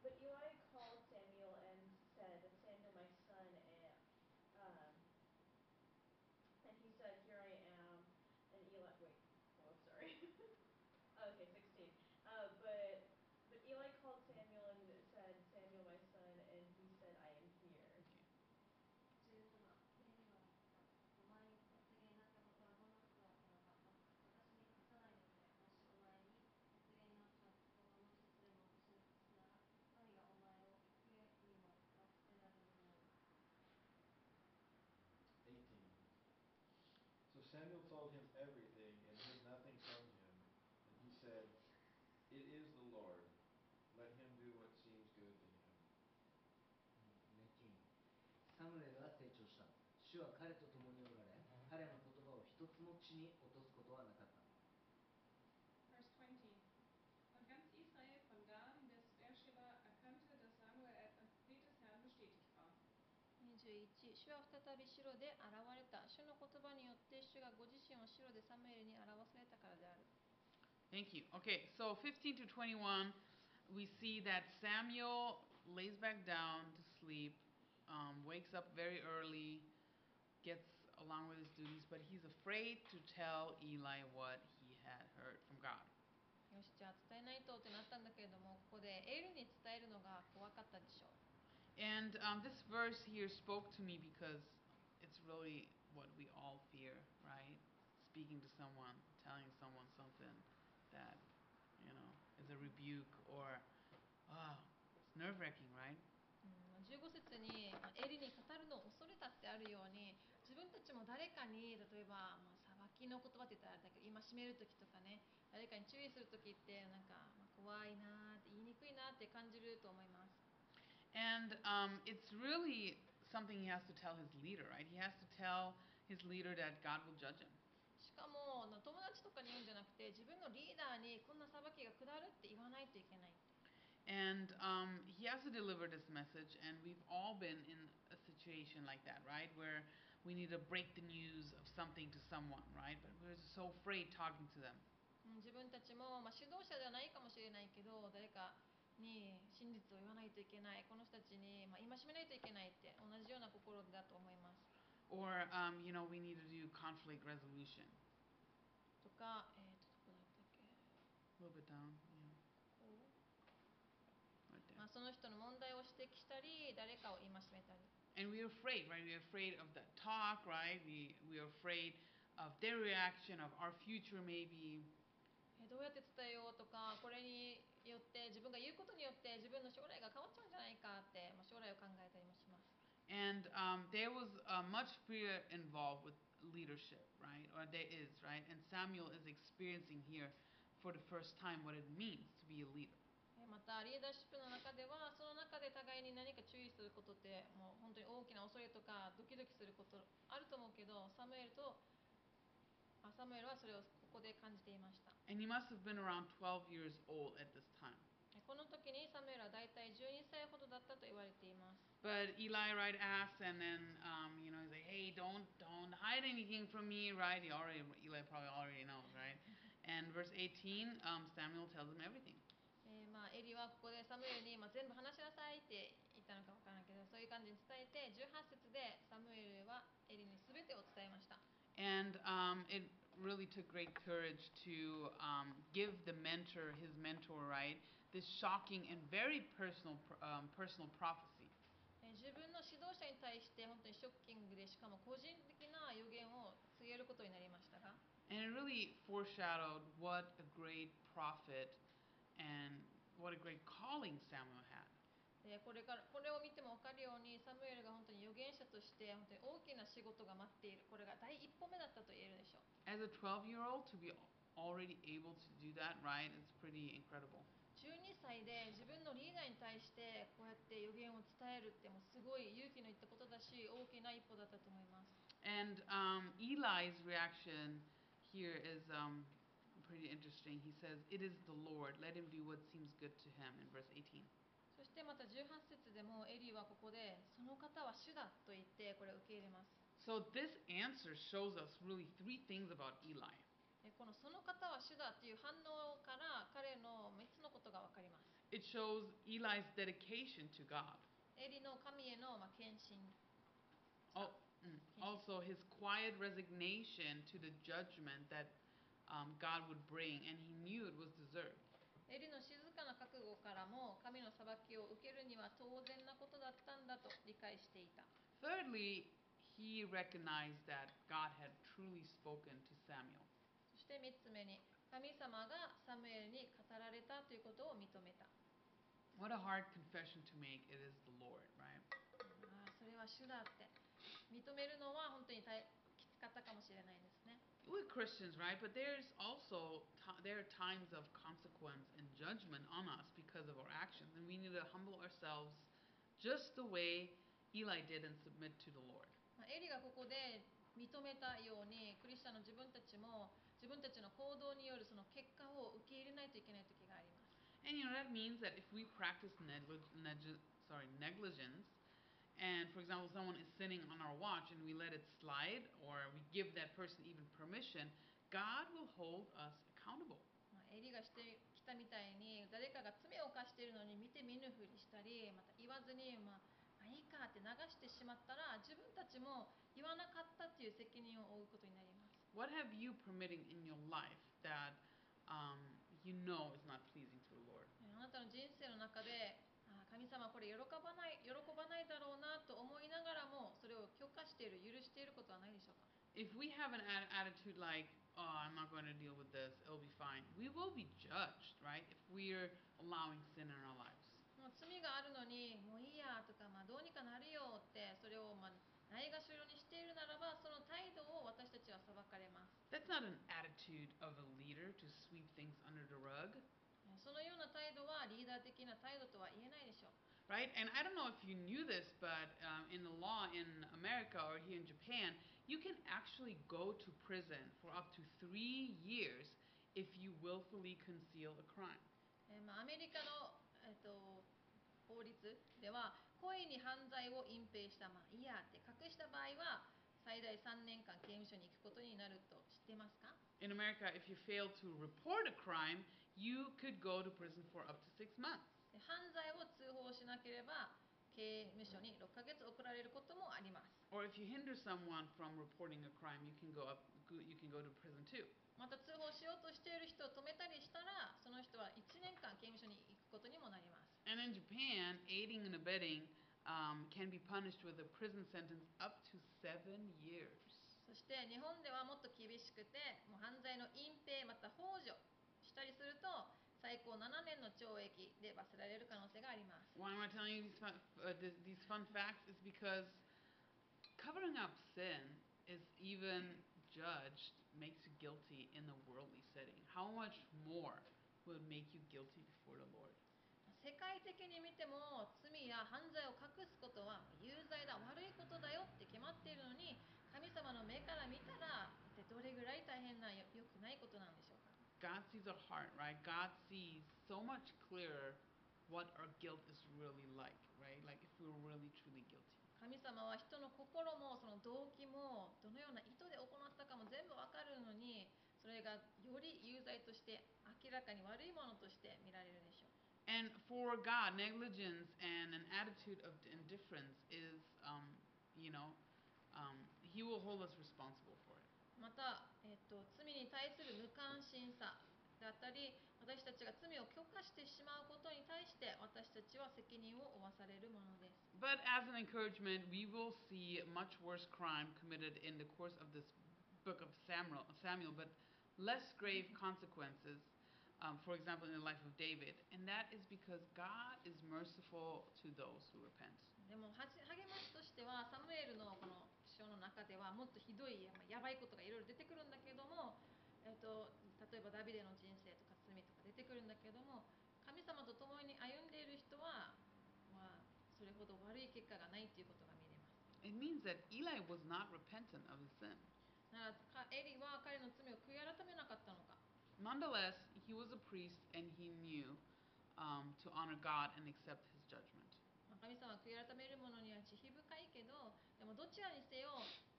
but Eli called Samuel and said, Samuel, my son, and, um, and he said, Here I am. And Eli, wait, oh, sorry. okay, 16. Uh, but but Eli called Samuel and said, Samuel, my son, and he said, I am here. 17エリはお前に告げになったことはどんなことだったのかわ私に隠さないでくれもしお前に告げになったことがもしそれも嘘なら神がお前を行方にも罰せられるように 18. So Samuel told him everything and hid nothing from him. And he said, It is the Lord. Let him do what seems good to him. サムエルは成長した主は彼と共におられ彼の言葉を一つも地に落とすことはなかった 21主は再び城で現れた主の言葉によって主がご自身を城でサムエルに表されたからである Thank you. Okay, so 15 to 21, we see that Samuel lays back down to sleep, um, wakes up very early, gets along with his duties, but he's afraid to tell Eli what he had heard from God. よしじゃあ伝えないとってなったんだけれどもここでエリに伝えるのが怖かったでしょう And um, this verse here spoke to me because it's really what we all fear, right? Speaking to someone, telling someone something that, you know, is a rebuke or, oh, it's nerve wracking, right? 15節にエリに語るのを恐れたってあるように自分たちも誰かに例えば、まあ、裁きの言葉って言ったらあれだけど今締める時とかね誰かに注意する時ってなんか、まあ、怖いなーって言いにくいなって感じると思います And um, it's really something he has to tell his leader, right? He has to tell his leader that God will judge him. しかもな友達とかに言うんじゃなくて自分のリーダーにこんな裁きが下るって言わないといけない And um, he has to deliver this message, and we've all been in a situation like that, right? Where we need to break the news of something to someone, right? But we're so afraid talking to them. うん自分たちも、まあ、指導者ではないかもしれないけど誰か に真実を言わないといけないこの人たちに、まあ、戒めないといけないって同じような心だと思います Or, um, you know, we need to do conflict resolution. とか、えー、とどこだったっけ A little bit down, yeah, こ right う there. まあ、その人の問題を指摘したり誰かを戒めたり And we're afraid, right? We're afraid of that talk, right? We, we're afraid of their reaction, of our future maybe. えーどうやって伝えようとかこれによって自分が言うことによって自分の将来が変わっちゃうんじゃないかって、まあ、将来を考えたりもします And um, there was uh, much fear involved with leadership, right? Or there is, right? And Samuel is experiencing here for the first time what it means to be a leader. えーまたリーダーシップの中ではその中で互いに何か注意することってもう本当に大きな恐れとかドキドキすることあると思うけどサムエルとあサムエルはそれを ここで感じていました And he must have been around 12 years old at this time. えーこの時にサムエルはだいたい12歳ほどだったと言われています But Eli, right, asks, and then, um, you know, he's like, hey, don't, don't hide anything from me, right? He already, Eli probably already knows, right? And verse 18, um, Samuel tells him everything. えーまあ、エリはここでサムエルに、まあ、全部話しなさいって言ったのかわからないけどそういう感じに伝えて18節でサムエルはエリに全てを伝えました And um, it really took great courage to um, give the mentor, his mentor, right, this shocking and very personal, pr- um, personal prophecy. えー自分の指導者に対して本当にショッキングでしかも個人的な予言を告げることになりましたが And it really foreshadowed what a great prophet and what a great calling Samuel had. でこれからこれを見ても分かるようにサムエルが本当に預言者として本当に大きな仕事が待っているこれが第一歩目だったと言えるでしょう As a 12 year old, to be already able to do that, right, it's pretty incredible. 12歳で自分のリーダーに対してこうやって予言を伝えるってもうすごい勇気のいったことだし大きな一歩だったと思います And um, Eli's reaction here is um, pretty interesting. He says, It is the Lord. Let him do what seems good to him, in verse 18. そしてまた18節でもエリーはここでその方は主だと言ってこれを受け入れます So this answer shows us really three things about Eli. えこのその方は主だっていう反応から彼の3つのことが分かります It shows Eli's dedication to God. エリの神へのまあ献身 mm, Also, his quiet resignation to the judgment that um, God would bring, and he knew it was deserved. エリの静かな覚悟からも神の裁きを受けるには当然なことだったんだと理解していた Thirdly, he recognized that God had truly spoken to Samuel. そして3つ目に神様がサムエルに語られたということを認めた What a hard confession to make. It is the Lord, right? ああそれは主だって認めるのは本当に大きつかったかもしれないですね We're Christians, right? But there's also ti there are times of consequence and judgment on us because of our actions, and we need to humble ourselves just the way Eli did and submit to the Lord. まあエリがここで認めたようにクリスチャンの自分たちも自分たちの行動によるその結果を受け入れないといけない時があります And you know that means that if we practice negli- neg- sorry negligence, and for example someone is sitting on our watch and we let it slide, or we give that person even permission, God will hold us accountable. まあ、エリがしてきたみたいに誰かが罪を犯しているのに見て見ぬふりしたりまた言わずに、まあ、まあいいかって流してしまったら自分たちも言わなかったっていう責任を負うことになります What have you permitting in your life that um, you know is not pleasing to the Lord? えあなたの人生の中であ 神様はこれ喜ばない喜ばないだろうなと思いながらもそれを許可している許していることはないでしょうか If we have an attitude like, oh, I'm not going to deal with this, it'll be fine, we will be judged, right? If we're allowing sin in our lives. もう罪があるのにもういいやとか、まあ、どうにかなるよってそれをまあないがしろにしているならばその態度を私たちは裁かれます That's not an attitude of a leader to sweep things under the rug, えそのような態度はリーダー的な態度とは言えないでしょう right? And I don't know if you knew this, but um, in the law in America or here in Japan, you can actually go to prison for up to three years if you willfully conceal a crime. えーまあ、アメリカの、えっと法律では故意に犯罪を隠蔽した、まあ、いいやって隠した場合は最大3年間刑務所に行くことになると知ってますか In America, if you fail to report a crime, you could go to prison for up to six months. で犯罪を通報しなければ刑務所に6ヶ月送られることもあります Or if you hinder someone from reporting a crime, you can go up. You can go to prison too. また通報しようとしている人を止めたりしたらその人は1年間刑務所に行くことにもなります And in Japan, aiding and abetting um, can be punished with a prison sentence up to seven years. そして日本ではもっと厳しくてもう犯罪の隠蔽また幇助したりすると最高7年の懲役で罰せられる可能性があります Why am I telling you these fun, uh, th- these fun facts? Is because covering up sin is even judged makes you guilty in the worldly setting. How much more will make you guilty before the Lord? 世界的に見ても罪や犯罪を隠すことは有罪だ悪いことだよって決まっているのに神様の目から見たらどれぐらい大変なよ良くないことなんでしょうか God sees our heart, right? God sees so much clearer what our guilt is really like, right? Like if we're really truly guilty. 神様は人の心もその動機もどのような意図で行ったかも全部わかるのにそれがより有罪として明らかに悪いものとして見られるでしょう And for God, negligence and an attitude of indifference is, um, you know, um, He will hold us responsible for it. また、えっと罪に対する無関心さだったり私たちが罪を許可してしまうことに対して私たちは責任を負わされるものです But as an encouragement, we will see much worse crime committed in the course of this book of Samuel, Samuel but less grave consequences. Um, for example, in the life of David, and that is because God is merciful to those who repent. でも励ましとしてはサムエルのこの書の中ではもっとひどいまあやばいことがいろいろ出てくるんだけども、えっと例えばダビデの人生とか罪とか出てくるんだけども神様と共に歩んでいる人は、まあ、それほど悪い結果がないということが見れます It means that Eli was not repentant of his sin. ならかエリは彼の罪を悔い改めなかったのか Nonetheless, he was a priest and he knew um, to honor God and accept his judgment. まあ神様は悔い改める者には慈悲深いけどでもどちらにせよ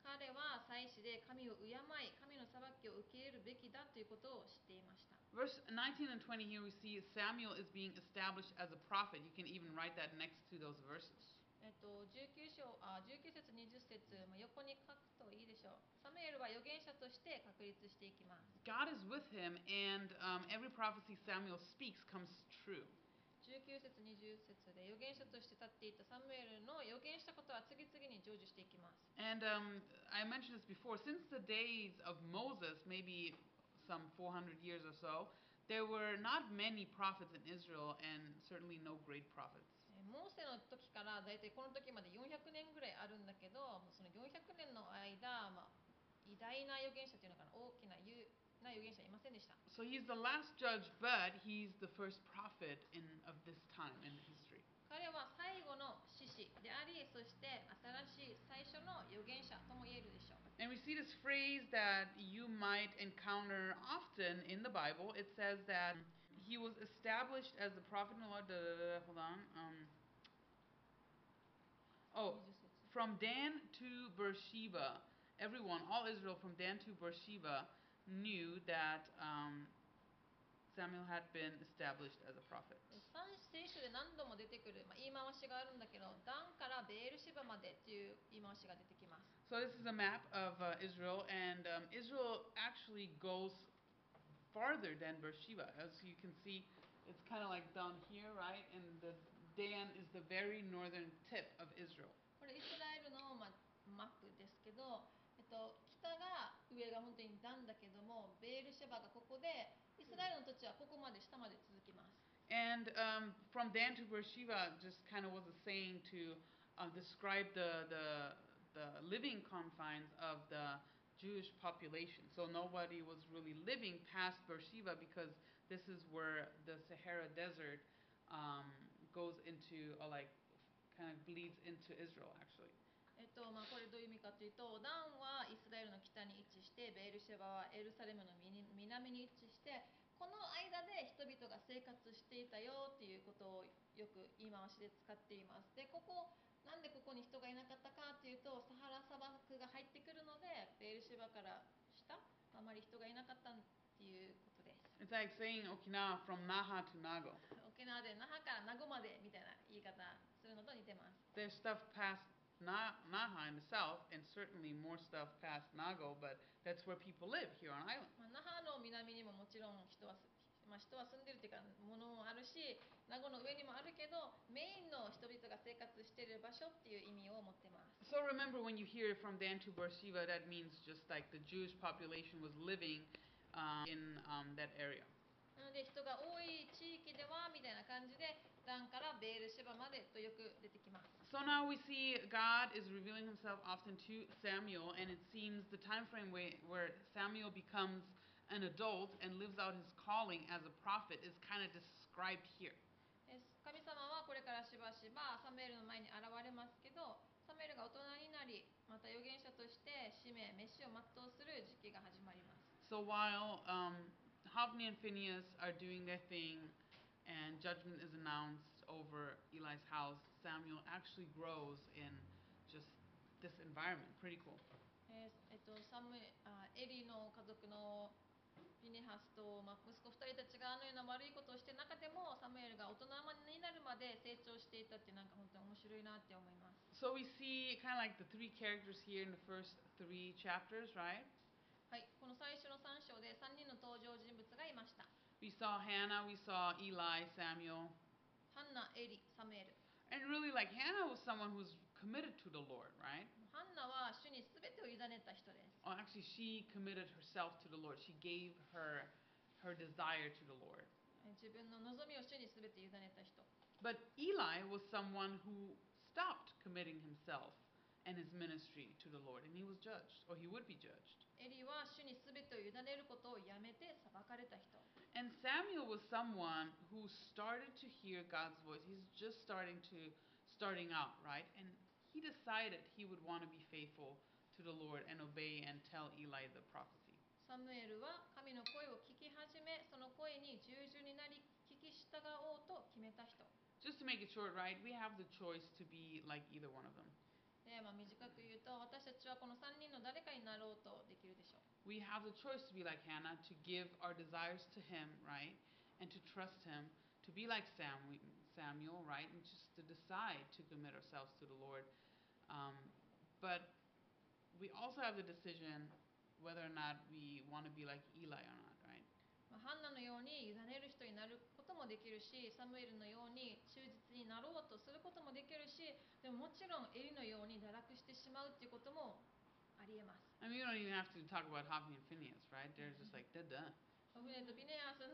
彼は祭司で神を敬い神の裁きを受け入れるべきだということを知っていました Verse 19 and 20 here we see Samuel is being established as a prophet. You can even write that next to those verses. えっと、19, 章あ19節20節、まあ、横に書くといいでしょうサムエルは預言者として確立していきます God is with him, and um, every prophecy Samuel speaks comes true. 19節20節で預言者として立っていたサムエルの預言したことは次々に成就していきます And um, I mentioned this before. Since the days of Moses, maybe some 400 years or so, there were not many prophets in Israel, and certainly no great prophets. えーモーセの時からだいたいこの時まで400年ぐらいあるんだけどその400年の間、まあ、偉大な預言者というのかな大きな有な預言者いませんでした So he's the last judge, but he's the first prophet in of this time in history. 彼は最後の獅子でありそして新しい最初の預言者とも言えるでしょう And we see this phrase that you might encounter often in the Bible. It says that he was established as the prophet in the Lord. Da, da, da, hold on. Um, oh, 20節 from Dan to Beersheba, everyone, all Israel from Dan to Beersheba, knew that um, Samuel had been established as a prophet. 三聖書で何度も出てくる、まあ、言い回しがあるんだけどダンからベールシバまでっていう言い回しが出てきます So this is a map of uh, Israel, and um, Israel actually goes farther than Beersheba. As you can see, it's kind of like down here, right? And the Dan is the very northern tip of Israel. これイスラエルの、まあ、マップですけど、えっと、北が 上が本当にダンだけどもベールシェバがここでイスラエルの土地はここまで下まで続きます And um, from Dan to Beersheba just kind of was a saying to uh, describe the, the, the living confines of the Jewish population. So nobody was really living past Beersheba because this is where the Sahara Desert um, goes into, or like, kind of bleeds into Israel actually. とまあ、これどういう意味かというとダンはイスラエルの北に位置してベールシェバはエルサレムの南南に位置してこの間で人々が生活していたよっていうことをよく言い回しで使っています。でここなんでここに人がいなかったかっていうとサハラ砂漠が入ってくるのでベールシェバから下あまり人がいなかったっていうことです。It's like saying Okinawa from Naha to Nago. 沖縄で那覇から名護までみたいな言い方するのと似てます。There's stuff past Na- Naha in the south, and certainly more stuff past Nago, but that's where people live here on island. まあ、那覇の南にももちろん人はす、まあ、人は住んでるっていうか物もあるし名護の上にもあるけどメインの人々が生活している場所っていう意味を持ってます So remember when you hear from Dan to Beersheba, that means just like the Jewish population was living um, in um, that area. なので人が多い地域 ではみたいな感じでダンからベールシェバまでとよく出てきます So now we see God is revealing himself often to Samuel, and it seems the time frame where, where Samuel becomes an adult and lives out his calling as a prophet is kind of described here. え神様はこれからしばしばサムエルの前に現れますけどサムエルが大人になりまた預言者として使命召しを全うする時期が始まります So while um, Hophni and Phineas are doing their thing and judgment is announced Eli's house, Samuel actually grows in just this environment. Pretty cool. えーえっと、サムエあエリの家族のピネハスと、まあ、息子2人たちがあのような悪いことをして中でもサムエルが大人になるまで成長していたってなんか本当に面白いなって思います So we see kind of like the three characters here in the first three chapters, right? はいこの最初の3章で3人の登場人物がいました We saw Hannah, we saw Eli, Samuel. Eli, Samuel. And really, like Hannah was someone who's committed to the Lord, right? Oh, actually, she committed herself to the Lord. She gave her her desire to the Lord. But Eli was someone who stopped committing himself and his ministry to the Lord, and he was judged, or he would be judged. エリは主に全てを委ねることをやめて裁かれた人 And Samuel was someone who started to hear God's voice. He's just starting to starting out, right? And he decided he would want to be faithful to the Lord and obey and tell Eli the prophecy. サムエルは神の声を聞き始めその声に従順になり聞き従おうと決めた人 Just to make it short, right? We have the choice to be like either one of them. で、まあ、短く言うと私たちはこの3人の誰かになろうとできるでしょう We have the choice to be like Hannah, to give our desires to Him, right? And to trust Him, to be like Sam, Samuel, right? And just to decide to commit ourselves to the Lord. Um, but we also have the decision whether or not we want to be like Eli or not, right? まあ、ハンナのように委ねる人になることもできるしサムエルのように忠実になろうとすることもできるしでももちろんエリのように堕落してしまうっていうこともありえます I mean, we don't even have to talk about Hophni and Phineas, right? They're just like, they're done. オフネとビネアス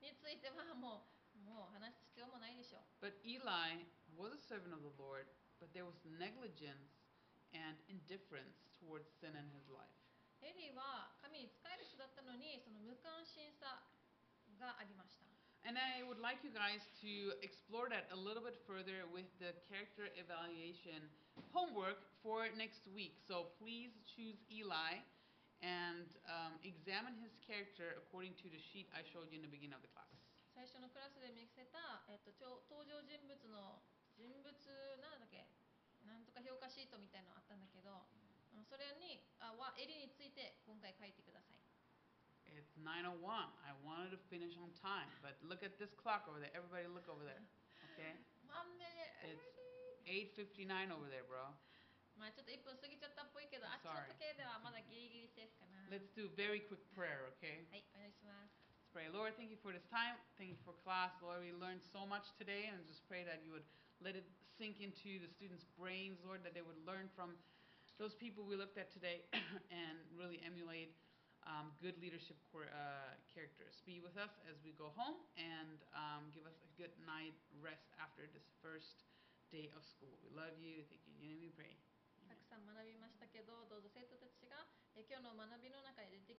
についてはもうもう話す必要もないでしょう But Eli was a servant of the Lord, but there was negligence and indifference towards sin in his life. エリは神に仕える人だったのにその無関心さがありました And I would like you guys to explore that a little bit further with the character evaluation homework for next week. So please choose Eli and um, examine his character according to the sheet I showed you in the beginning of the class. 最初のクラスで見せた、えっと、ちょ登場人物の人物なんだっけなんとか評価シートみたいのあったんだけどあのそれにあはエリについて今回書いてください It's 9:01. I wanted to finish on time, but look at this clock over there. Everybody look over there. Okay? まんね It's 8:59 over there, bro. まあちょっと1分過ぎちゃったっぽいけどあっちの Sorry. 時計ではまだギリギリセーフかな Let's do a very quick prayer, okay? はいお願いします Let's pray. Lord, thank you for this time. Thank you for class. Lord, we learned so much today, and just pray that you would let it sink into the students' brains, Lord, that they would learn from those people we looked at today and <coughs> really emulate um, good leadership quar- uh, characters. Be with us as we go home and um, give us a good night rest after this first day of school. We love you. Thank you. In your name we pray. たくさん学びましたけどどうぞ生徒たちがえ今日の学びの中で出て